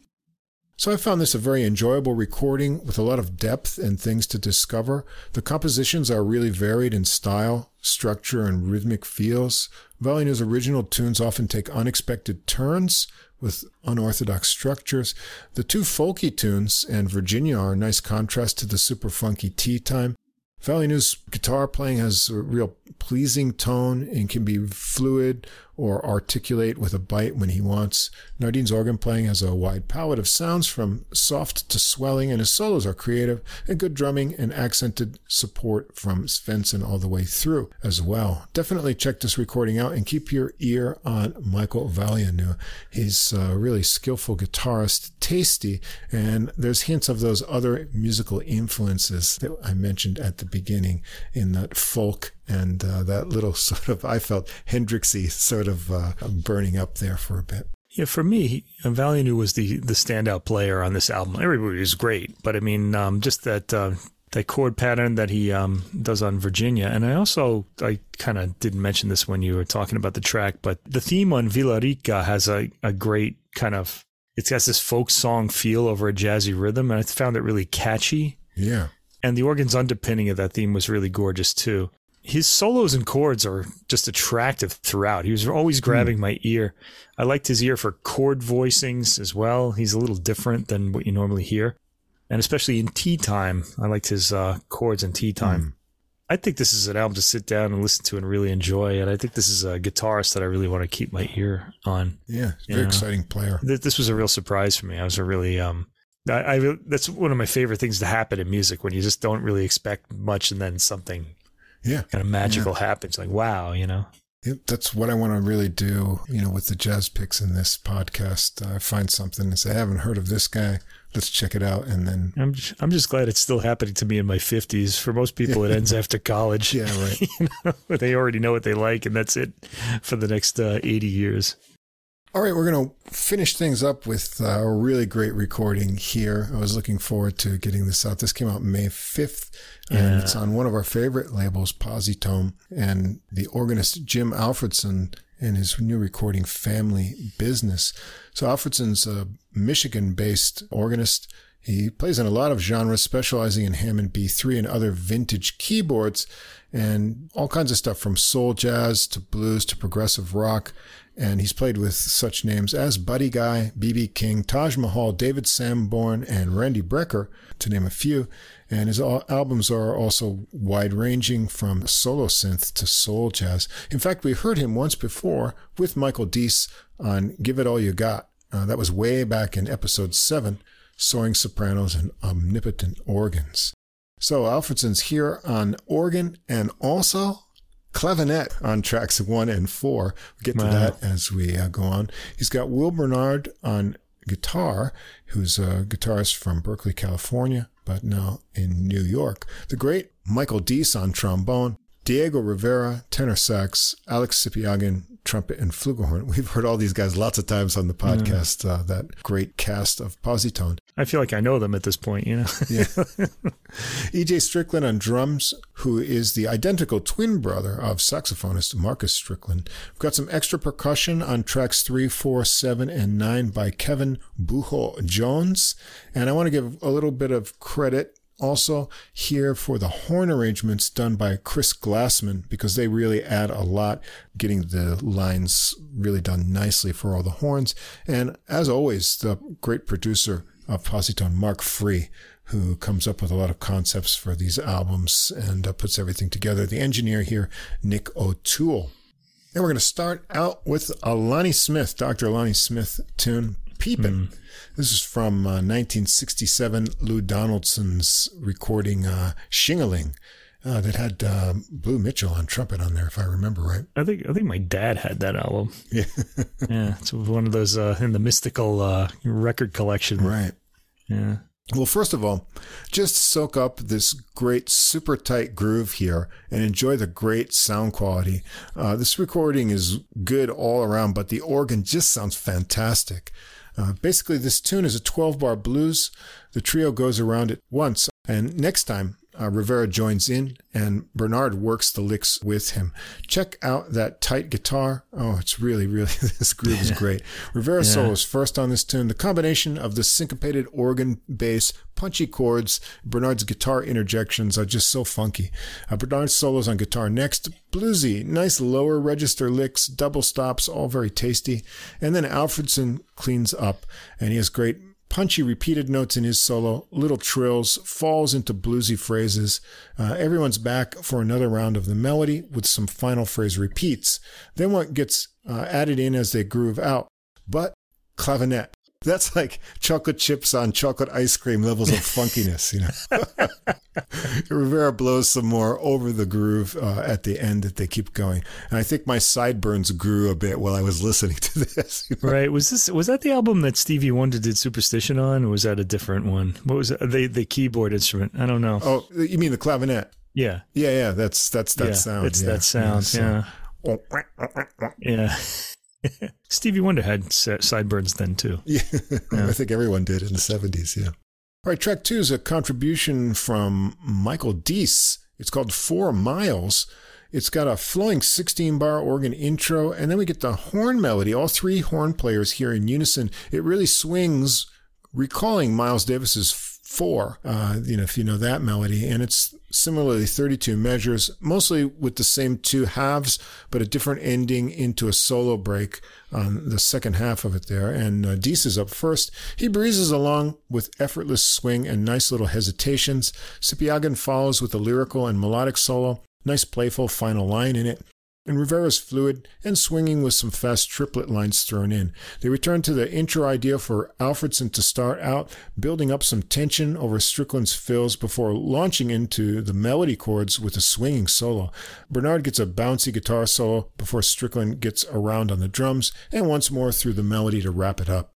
So I found this a very enjoyable recording with a lot of depth and things to discover. The compositions are really varied in style, structure, and rhythmic feels. Valley original tunes often take unexpected turns, with unorthodox structures. The two folky tunes and Virginia are a nice contrast to the super funky tea time. Valeanu's guitar playing has a real pleasing tone and can be fluid or articulate with a bite when he wants. Nardin's organ playing has a wide palette of sounds from soft to swelling, and his solos are creative and good drumming and accented support from Svensson all the way through as well. Definitely check this recording out and keep your ear on Michael Valeanu. He's a really skillful guitarist, tasty, and there's hints of those other musical influences that I mentioned at the beginning in that folk and uh, that little [laughs] sort of I felt Hendrixy sort of uh, burning up there for a bit. Yeah, for me, Valeanu was the the standout player on this album. Everybody was great, but I mean, um, just that uh, that chord pattern that he um, does on Virginia, and I also I kind of didn't mention this when you were talking about the track, but the theme on Villa Rica has a a great kind of it has got this folk song feel over a jazzy rhythm, and I found it really catchy. Yeah. And the organ's underpinning of that theme was really gorgeous too his solos and chords are just attractive throughout. He was always hmm. grabbing mm. my ear. I liked his ear for chord voicings as well. He's a little different than what you normally hear. And especially in tea time, I liked his uh, chords in tea time. Mm. I think this is an album to sit down and listen to and really enjoy. And I think this is a guitarist that I really want to keep my ear on. Yeah, very know? exciting player. This was a real surprise for me. I was a really um, I, I, that's one of my favorite things to happen in music when you just don't really expect much and then something yeah kind of magical yeah. happens like wow you know that's what I want to really do, you know, with the jazz picks in this podcast. I find something and say, I haven't heard of this guy. Let's check it out. And then I'm just, I'm just glad it's still happening to me in my 50s. For most people, it ends after college. [laughs] Yeah, right. [laughs] you know, they already know what they like, and that's it for the next uh, 80 years. All right, we're going to finish things up with uh, a really great recording here. I was looking forward to getting this out. This came out May 5th, and yeah. it's on one of our favorite labels, Positone. And the organist Jim Alfredson and his new recording, Family Business. So Alfredson's a Michigan based organist. He plays in a lot of genres, specializing in Hammond B3 and other vintage keyboards and all kinds of stuff from soul jazz to blues to progressive rock and he's played with such names as Buddy Guy, B.B. King, Taj Mahal, David Sanborn, and Randy Brecker, to name a few. And his albums are also wide ranging from solo synth to soul jazz. In fact, we heard him once before with Michael Dease on Give It All You Got. Uh, that was way back in episode seven, Soaring Sopranos and Omnipotent Organs. So Alfredson's here on organ and also clavinet on tracks one and four. We'll get to wow. that as we uh, go on. He's got Will Bernard on guitar, who's a guitarist from Berkeley, California, but now in New York. The great Michael Dease on trombone, Diego Rivera, tenor sax, Alex Sipiagin, trumpet, and flugelhorn. [laughs] We've heard all these guys lots of times on the podcast, mm. uh, that great cast of Positone. I feel like I know them at this point, you know? yeah. [laughs] [laughs] EJ Strickland on drums, who is the identical twin brother of saxophonist Marcus Strickland. We've got some extra percussion on tracks three, four, seven, and nine by Kevin Bujo Jones. And I want to give a little bit of credit also here for the horn arrangements done by Chris Glassman because they really add a lot, getting the lines really done nicely for all the horns. And as always, the great producer of Positone, Marc Free, who comes up with a lot of concepts for these albums and uh, puts everything together. The engineer here, Nick O'Toole. And we're going to start out with a Lonnie Smith, Dr. Lonnie Smith tune, Peepin'. Mm. This is from uh, 1967, Lou Donaldson's recording uh, Shingaling. Uh, that had uh, Blue Mitchell on trumpet on there, if I remember right. I think I think my dad had that album. [laughs] Yeah, yeah, it's one of those uh, in the mystical uh, record collection. Right. Yeah. Well, first of all, just soak up this great super tight groove here and enjoy the great sound quality. Uh, this recording is good all around, but the organ just sounds fantastic. Uh, basically, this tune is a 12 bar blues. The trio goes around it once, and next time uh, Rivera joins in and Bernard works the licks with him. Check out that tight guitar. Oh, it's really, really, [laughs] this groove is great. [laughs] Rivera yeah. solos first on this tune. The combination of the syncopated organ bass, punchy chords, Bernard's guitar interjections are just so funky. Uh, Bernard's solos on guitar next. Bluesy, nice lower register licks, double stops, all very tasty. And then Alfredson cleans up and he has great punchy repeated notes in his solo, little trills, falls into bluesy phrases. Uh, everyone's back for another round of the melody with some final phrase repeats. Then what gets uh, added in as they groove out. But clavinet. That's like chocolate chips on chocolate ice cream levels of funkiness, you know. [laughs] Rivera blows some more over the groove uh, at the end that they keep going, and I think my sideburns grew a bit while I was listening to this. You know? Right? Was this was that the album that Stevie Wonder did Superstition on, or was that a different one? What was the the keyboard instrument? I don't know. Oh, you mean the clavinet? Yeah. Yeah, yeah. That's that's that yeah, sound. It's yeah. that sound. Yeah. Yeah. yeah. [laughs] Stevie Wonder had sideburns then too. [laughs] Yeah. yeah. I think everyone did in the 70s, yeah. All right, track two is a contribution from Michael Dease. It's called Four Miles. It's got a flowing 16 bar organ intro, and then we get the horn melody. All three horn players here in unison. It really swings, recalling Miles Davis's four, uh, you know, if you know that melody. And it's similarly 32 measures, mostly with the same two halves, but a different ending into a solo break on the second half of it there. And uh, is up first. He breezes along with effortless swing and nice little hesitations. Sipiagin follows with a lyrical and melodic solo. Nice playful final line in it and Rivera's fluid and swinging with some fast triplet lines thrown in. They return to the intro idea for Alfredson to start out, building up some tension over Strickland's fills before launching into the melody chords with a swinging solo. Bernard gets a bouncy guitar solo before Strickland gets around on the drums, and once more through the melody to wrap it up.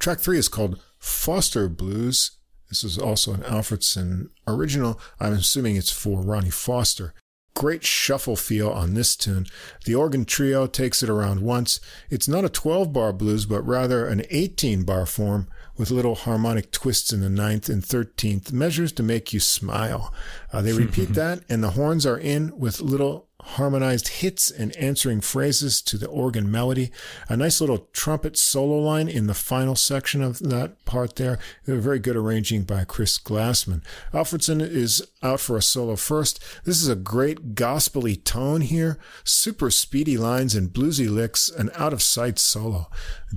Track three is called Foster Blues. This is also an Alfredson original. I'm assuming it's for Ronnie Foster. Great shuffle feel on this tune. The organ trio takes it around once. It's not a 12 bar blues, but rather an 18 bar form with little harmonic twists in the ninth and 13th measures to make you smile. Uh, they repeat [laughs] that, and the horns are in with little harmonized hits and answering phrases to the organ melody. A nice little trumpet solo line in the final section of that part there. Very good arranging by Chris Glassman. Alfredson is out for a solo first. This is a great gospely tone here, super speedy lines and bluesy licks, an out of sight solo.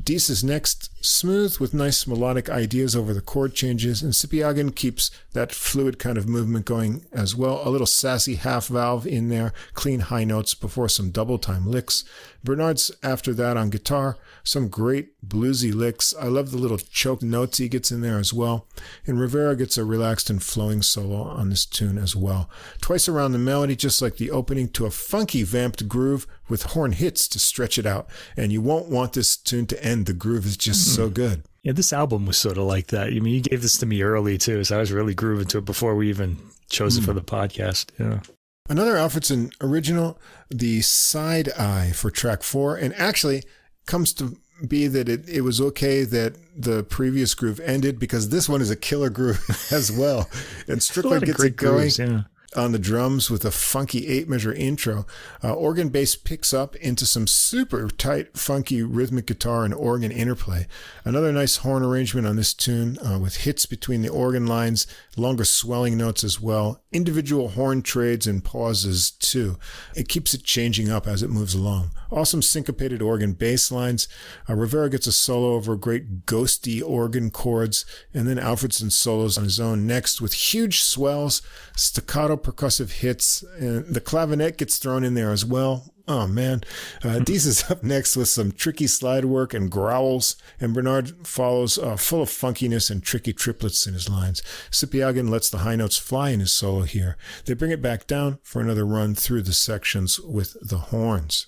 Dease is next, smooth with nice melodic ideas over the chord changes, and Sipiagin keeps that fluid kind of movement going as well. A little sassy half valve in there, clean high notes before some double time licks. Bernard's after that on guitar, some great bluesy licks. I love the little choke notes he gets in there as well. And Rivera gets a relaxed and flowing solo on this tune as well. Twice around the melody, just like the opening to a funky vamped groove with horn hits to stretch it out. And you won't want this tune to end. The groove is just mm. so good. Yeah, this album was sort of like that. I mean, you gave this to me early too, so I was really grooving to it before we even chose mm. it for the podcast. Yeah. Another Alfredson original, the side eye for track four, and actually comes to be that it, it was okay that the previous groove ended because this one is a killer groove [laughs] as well. And Strickland gets it going. Grooves, yeah on the drums with a funky eight measure intro. Uh, organ bass picks up into some super tight, funky rhythmic guitar and organ interplay. Another nice horn arrangement on this tune uh, with hits between the organ lines, longer swelling notes as well, individual horn trades and pauses too. It keeps it changing up as it moves along. Awesome syncopated organ bass lines. Uh, Rivera gets a solo over great ghosty organ chords, and then Alfredson solos on his own next with huge swells, staccato percussive hits, and the clavinet gets thrown in there as well. Oh man, uh, Dease is [laughs] up next with some tricky slide work and growls, and Bernard follows uh, full of funkiness and tricky triplets in his lines. Sipiagin lets the high notes fly in his solo here. They bring it back down for another run through the sections with the horns.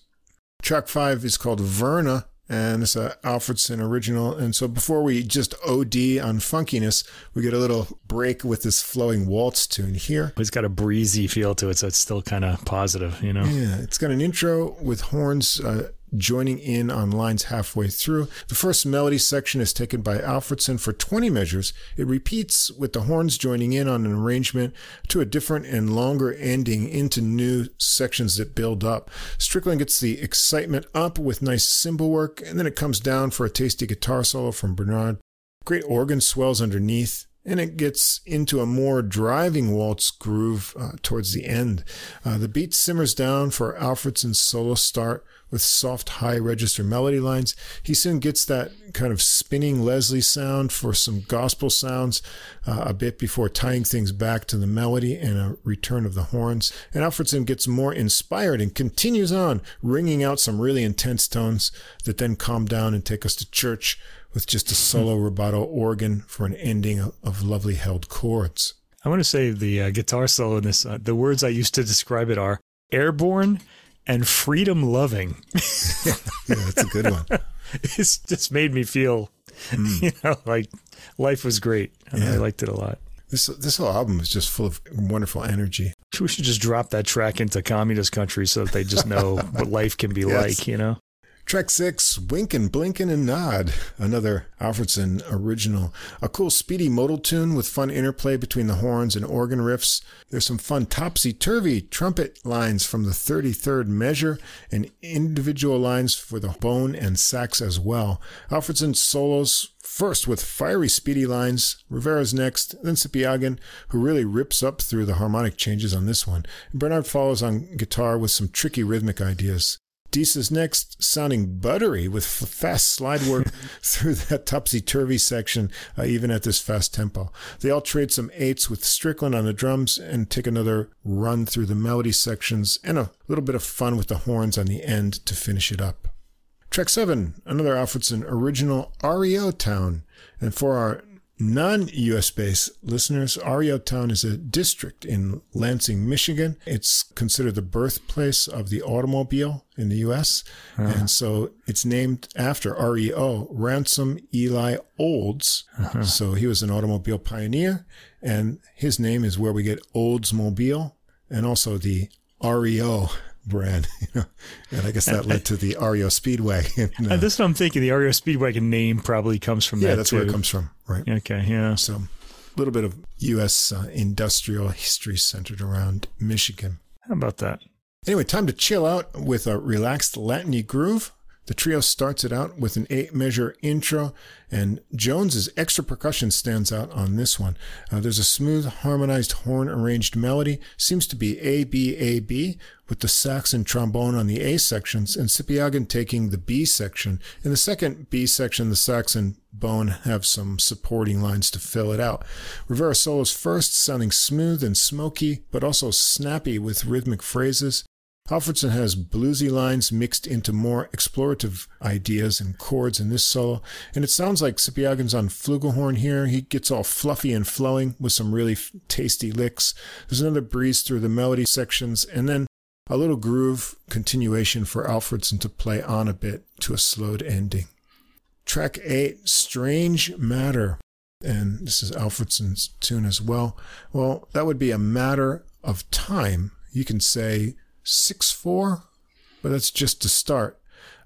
Track five is called Verna, and it's a Alfredson original. And so before we just OD on funkiness, we get a little break with this flowing waltz tune here. It's got a breezy feel to it, so it's still kind of positive, you know? Yeah, it's got an intro with horns uh, joining in on lines halfway through. The first melody section is taken by Alfredson for 20 measures. It repeats with the horns joining in on an arrangement to a different and longer ending into new sections that build up. Strickland gets the excitement up with nice cymbal work, and then it comes down for a tasty guitar solo from Bernard. Great organ swells underneath. and it gets into a more driving waltz groove uh, towards the end. Uh, the beat simmers down for Alfredson's solo start with soft high register melody lines. He soon gets that kind of spinning Leslie sound for some gospel sounds uh, a bit before tying things back to the melody and a return of the horns. And Alfredson gets more inspired and continues on, ringing out some really intense tones that then calm down and take us to church with just a solo rubato organ for an ending of, of lovely held chords. I want to say the uh, guitar solo in this, uh, the words I used to describe it are airborne and freedom loving. [laughs] yeah, that's a good one. [laughs] it's just made me feel, mm. you know, like life was great. Yeah. I liked it a lot. This this whole album is just full of wonderful energy. We should just drop that track into communist countries so that they just know [laughs] what life can be yes. like, you know? Track six, Winkin', Blinkin' and Nod, another Alfredson original. A cool speedy modal tune with fun interplay between the horns and organ riffs. There's some fun topsy-turvy trumpet lines from the 33rd measure and individual lines for the bone and sax as well. Alfredson solos First with fiery, speedy lines, Rivera's next, then Sipiagin, who really rips up through the harmonic changes on this one. Bernard follows on guitar with some tricky rhythmic ideas. Dease's next, sounding buttery with fast slide work [laughs] through that topsy turvy section, uh, even at this fast tempo. They all trade some eights with Strickland on the drums and take another run through the melody sections and a little bit of fun with the horns on the end to finish it up. Track 7, another Alfredson original REO Town. And for our non-US based listeners, REO Town is a district in Lansing, Michigan. It's considered the birthplace of the automobile in the US. Uh-huh. And so it's named after REO, Ransom Eli Olds. Uh-huh. So he was an automobile pioneer and his name is where we get Oldsmobile and also the REO brand, [laughs] you know, and I guess that led to the REO Speedway. [laughs] And, uh, that's what I'm thinking. The REO Speedway name probably comes from yeah, that. Yeah, that's too. where it comes from, right? Okay, yeah. So a little bit of U.S. Uh, industrial history centered around Michigan. How about that? Anyway, time to chill out with a relaxed Latiny groove. The trio starts it out with an eight measure intro, and Jones's extra percussion stands out on this one. Uh, there's a smooth, harmonized horn arranged melody, seems to be A B A B, with the sax and trombone on the A sections, and Sipiagin taking the B section. In the second B section, the sax and bone have some supporting lines to fill it out. Rivera solos first, sounding smooth and smoky, but also snappy with rhythmic phrases. Alfredson has bluesy lines mixed into more explorative ideas and chords in this solo, and it sounds like Sipiagin's on flugelhorn here. He gets all fluffy and flowing with some really tasty licks. There's another breeze through the melody sections, and then a little groove continuation for Alfredson to play on a bit to a slowed ending. Track 8, Strange Matter. And this is Alfredson's tune as well. Well, that would be a matter of time. You can say 6 4, but that's just to start.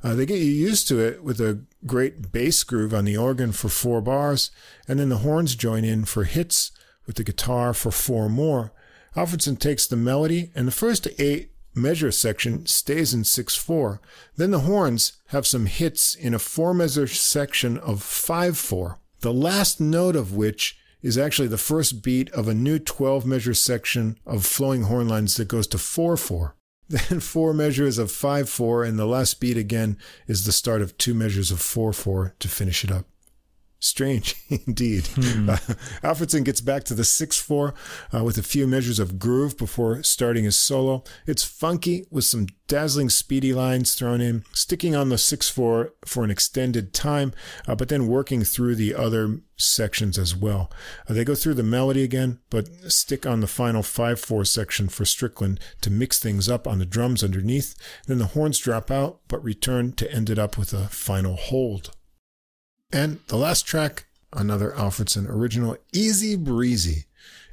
Uh, they get you used to it with a great bass groove on the organ for four bars, and then the horns join in for hits with the guitar for four more. Alfredson takes the melody, and the first eight measure section stays in 6 4. Then the horns have some hits in a four measure section of 5 4, the last note of which is actually the first beat of a new 12 measure section of flowing horn lines that goes to 4 4. [laughs] Then four measures of 5 4, and the last beat again is the start of two measures of 4 4 to finish it up. Strange [laughs] indeed. Hmm. Uh, Alfredson gets back to the 6 4 uh, with a few measures of groove before starting his solo. It's funky with some dazzling speedy lines thrown in, sticking on the 6 4 for an extended time, uh, but then working through the other sections as well. Uh, they go through the melody again, but stick on the final 5 4 section for Strickland to mix things up on the drums underneath. Then the horns drop out, but return to end it up with a final hold. And the last track, another Alfredson original, Easy Breezy.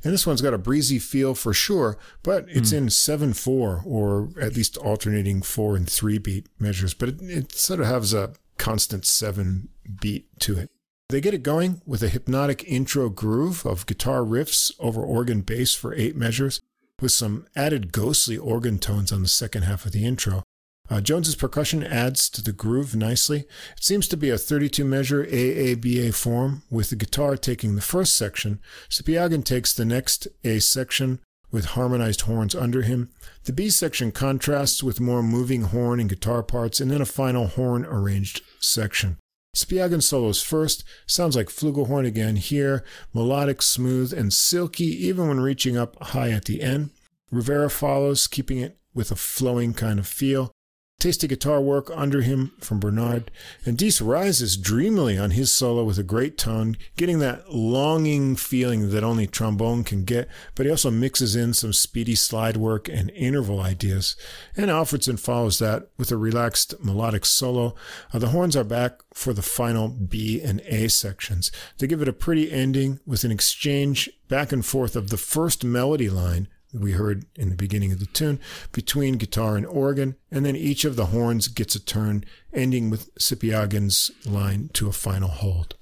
And this one's got a breezy feel for sure, but it's mm. in 7 4 or at least alternating 4 and 3 beat measures, but it, it sort of has a constant 7 beat to it. They get it going with a hypnotic intro groove of guitar riffs over organ bass for eight measures, with some added ghostly organ tones on the second half of the intro. Uh, Jones's percussion adds to the groove nicely. It seems to be a 32 measure AABA form, with the guitar taking the first section. Sipiagin takes the next A section with harmonized horns under him. The B section contrasts with more moving horn and guitar parts, and then a final horn arranged section. Sipiagin solos first, sounds like flugelhorn again here, melodic, smooth, and silky, even when reaching up high at the end. Rivera follows, keeping it with a flowing kind of feel. Tasty guitar work under him from Bernard, and Dease rises dreamily on his solo with a great tone, getting that longing feeling that only trombone can get, but he also mixes in some speedy slide work and interval ideas. And Alfredson follows that with a relaxed melodic solo. Uh, the horns are back for the final B and A sections. They give it a pretty ending with an exchange back and forth of the first melody line we heard in the beginning of the tune between guitar and organ, and then each of the horns gets a turn, ending with Sipiagin's line to a final hold.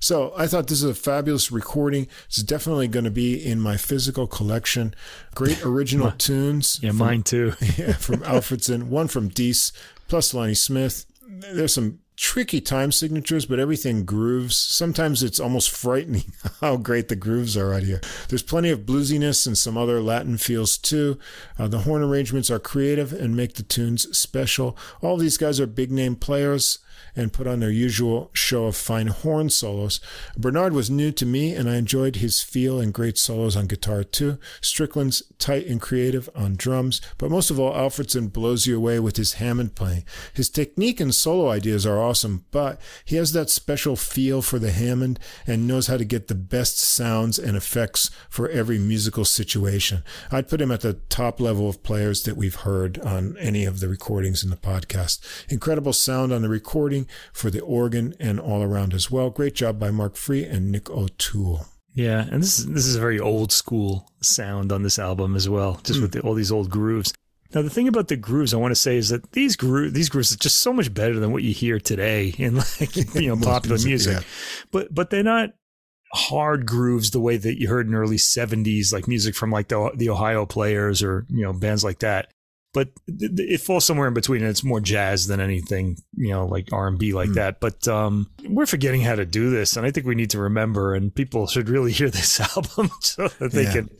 So I thought this is a fabulous recording. It's definitely going to be in my physical collection. Great [laughs] original tunes. Yeah, from, mine too. [laughs] yeah, from Alfredson, one from Dease, plus Lonnie Smith. There's some tricky time signatures, but everything grooves. Sometimes it's almost frightening [laughs] how great the grooves are out here. There's plenty of bluesiness and some other Latin feels too. Uh, the horn arrangements are creative and make the tunes special. All these guys are big name players and put on their usual show of fine horn solos. Bernard was new to me, and I enjoyed his feel and great solos on guitar too. Strickland's tight and creative on drums, but most of all, Alfredson blows you away with his Hammond playing. His technique and solo ideas are awesome, but he has that special feel for the Hammond and knows how to get the best sounds and effects for every musical situation. I'd put him at the top level of players that we've heard on any of the recordings in the podcast. Incredible sound on the recording for the organ and all around as well. Great job by Marc Free and Nick O'Toole. Yeah, and this is this is a very old school sound on this album as well, just mm. with the, all these old grooves. Now, the thing about the grooves I want to say is that these grooves, these grooves are just so much better than what you hear today in like [laughs] you know popular music, music. Yeah. but but they're not hard grooves the way that you heard in early 70s like music from like the the Ohio players or you know bands like that but it falls somewhere in between and it's more jazz than anything you know like r&b like mm. that but um, we're forgetting how to do this and i think we need to remember and people should really [laughs] hear this [laughs] album so that they yeah. can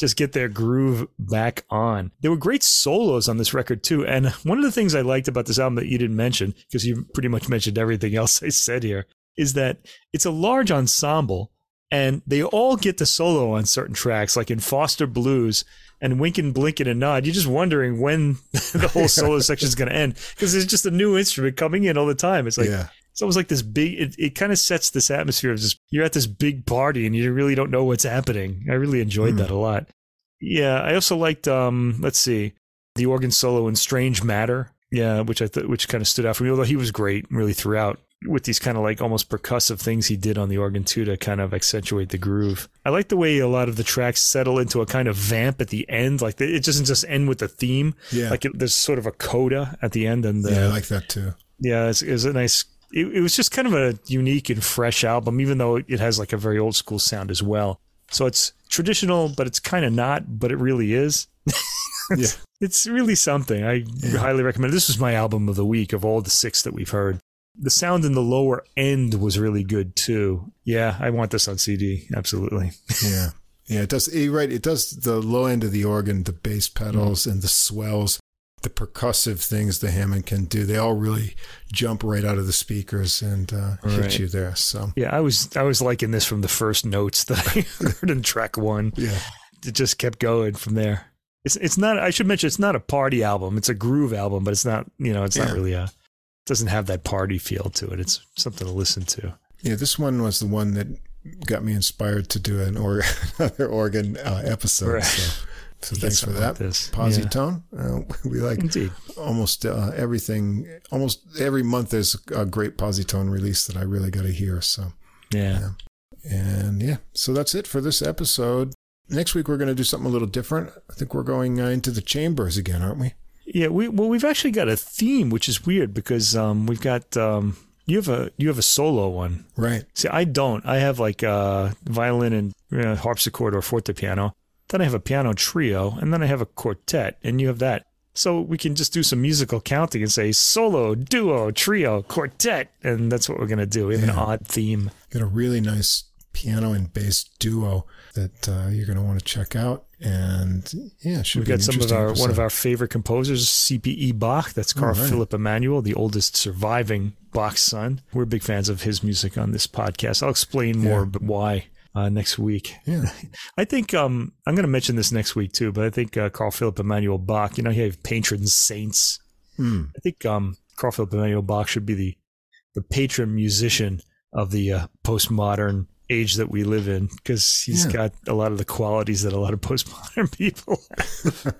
just get their groove back on there were great solos on this record too and one of the things i liked about this album that you didn't mention because you pretty much mentioned everything [laughs] else i said here is that it's a large ensemble and they all get the solo on certain tracks like in foster blues and wink and blink and a nod. You're just wondering when [laughs] the whole [laughs] solo section is going to end because there's just a new instrument coming in all the time. It's like yeah. it's almost like this big. It, it kind of sets this atmosphere of just you're at this big party and you really don't know what's happening. I really enjoyed mm. that a lot. Yeah, I also liked. um Let's see, the organ solo in "Strange Matter." Yeah, which I thought which kind of stood out for me. Although he was great really throughout with these kind of like almost percussive things he did on the organ too to kind of accentuate the groove. I like the way a lot of the tracks settle into a kind of vamp at the end. Like it doesn't just end with the theme. Yeah. Like it, there's sort of a coda at the end. And the, yeah, I uh, like that too. Yeah, it's, it's a nice. It, it was just kind of a unique and fresh album, even though it has like a very old school sound as well. So it's traditional, but it's kind of not, but it really is. [laughs] yeah. it's really something. I yeah. highly recommend. It. This was my album of the week of all the six that we've heard. The sound in the lower end was really good too. Yeah, I want this on CD. Absolutely. [laughs] yeah. Yeah, it does. You're right. It does the low end of the organ, the bass pedals, mm. and the swells, the percussive things the Hammond can do. They all really jump right out of the speakers and uh, right. hit you there. So yeah, I was I was liking this from the first notes that I [laughs] heard in track one. Yeah, it just kept going from there. It's it's not. I should mention it's not a party album. It's a groove album, but it's not. You know, it's yeah. not really a doesn't have that party feel to it. It's something to listen to. Yeah, this one was the one that got me inspired to do an or- [laughs] another organ uh, episode. Right. So, [laughs] so thanks for that. Like Positone. Yeah. Uh, [laughs] we like Indeed. almost uh, everything. Almost every month there's a great Positone release that I really got to hear. So yeah. yeah. And yeah, so that's it for this episode. Next week we're going to do something a little different. I think we're going uh, into the chambers again, aren't we? Yeah, we well we've actually got a theme, which is weird because um, we've got um, you have a you have a solo one, right? See, I don't. I have like uh, violin and you know, harpsichord or forte piano. Then I have a piano trio, and then I have a quartet, and you have that. So we can just do some musical counting and say solo, duo, trio, quartet, and that's what we're going to do. We have yeah. an odd theme. Got a really nice piano and bass duo that uh, you're going to want to check out. And yeah, we've got some of our episode. one of our favorite composers, CPE Bach. That's Carl right. Philipp Emanuel, the oldest surviving Bach son. We're big fans of his music on this podcast. I'll explain more, yeah. why uh, next week. Yeah, [laughs] I think um, I'm going to mention this next week too. But I think uh, Carl Philipp Emanuel Bach. You know, he have patron saints. Mm. I think um, Carl Philipp Emanuel Bach should be the the patron musician of the uh, postmodern age that we live in because he's yeah. got a lot of the qualities that a lot of postmodern [laughs] people have.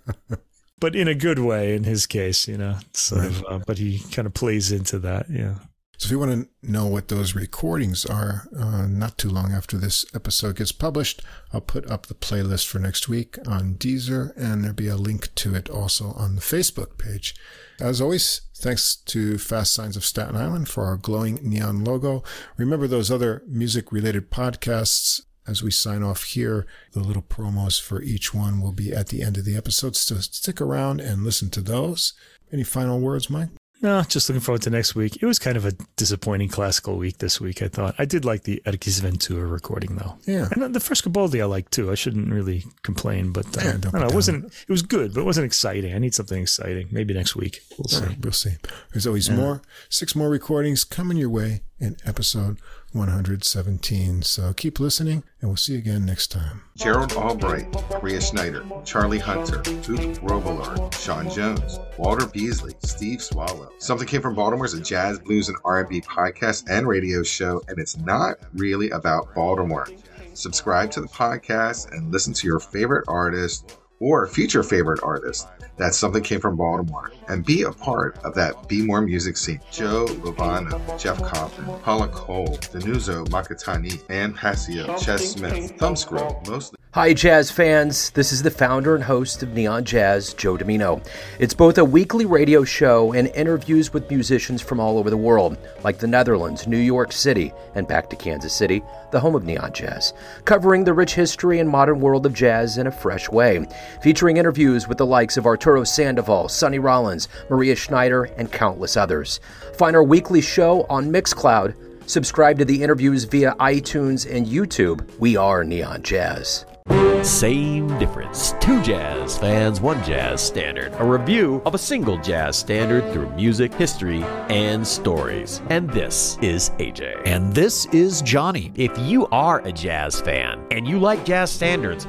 but in a good way in his case, you know, sort right. of, uh, but he kind of plays into that. Yeah. So if you want to know what those recordings are, uh, not too long after this episode gets published, I'll put up the playlist for next week on Deezer, and there'll be a link to it also on the Facebook page. As always, thanks to Fast Signs of Staten Island for our glowing neon logo. Remember those other music related podcasts as we sign off here. The little promos for each one will be at the end of the episode. So stick around and listen to those. Any final words, Mike? No, just looking forward to next week. It was kind of a disappointing classical week this week, I thought. I did like the Erkki's recording, though. Yeah. And the Frescobaldi I liked, too. I shouldn't really complain, but uh, yeah, I don't know, it, wasn't, it was good, but it wasn't exciting. I need something exciting. Maybe next week. We'll see. Right, we'll see. There's always yeah. more, six more recordings coming your way in episode 117. So keep listening, and we'll see you again next time. Gerald Albright, Maria Schneider, Charlie Hunter, Duke Robillard, Sean Jones, Walter Beasley, Steve Swallow. Something Came from Baltimore is a jazz, blues, and R&B podcast and radio show, and it's not really about Baltimore. Subscribe to the podcast and listen to your favorite artist or future favorite artist That's something came from Baltimore and be a part of that Be More music scene. Joe Lovano, Jeff Compton, Paula Cole, Danuzo Makatani, Ann Passio, Ches Smith, Thumbscrew, mostly. Hi, jazz fans. This is the founder and host of Neon Jazz, Joe Domino. It's both a weekly radio show and interviews with musicians from all over the world, like the Netherlands, New York City, and back to Kansas City, the home of Neon Jazz, covering the rich history and modern world of jazz in a fresh way, featuring interviews with the likes of Arturo Sandoval, Sonny Rollins, Maria Schneider, and countless others. Find our weekly show on Mixcloud. Subscribe to the interviews via iTunes and YouTube. We are Neon Jazz. Same difference. Two jazz fans, one jazz standard. A review of a single jazz standard through music, history, and stories. And this is AJ. And this is Johnny. If you are a jazz fan and you like jazz standards,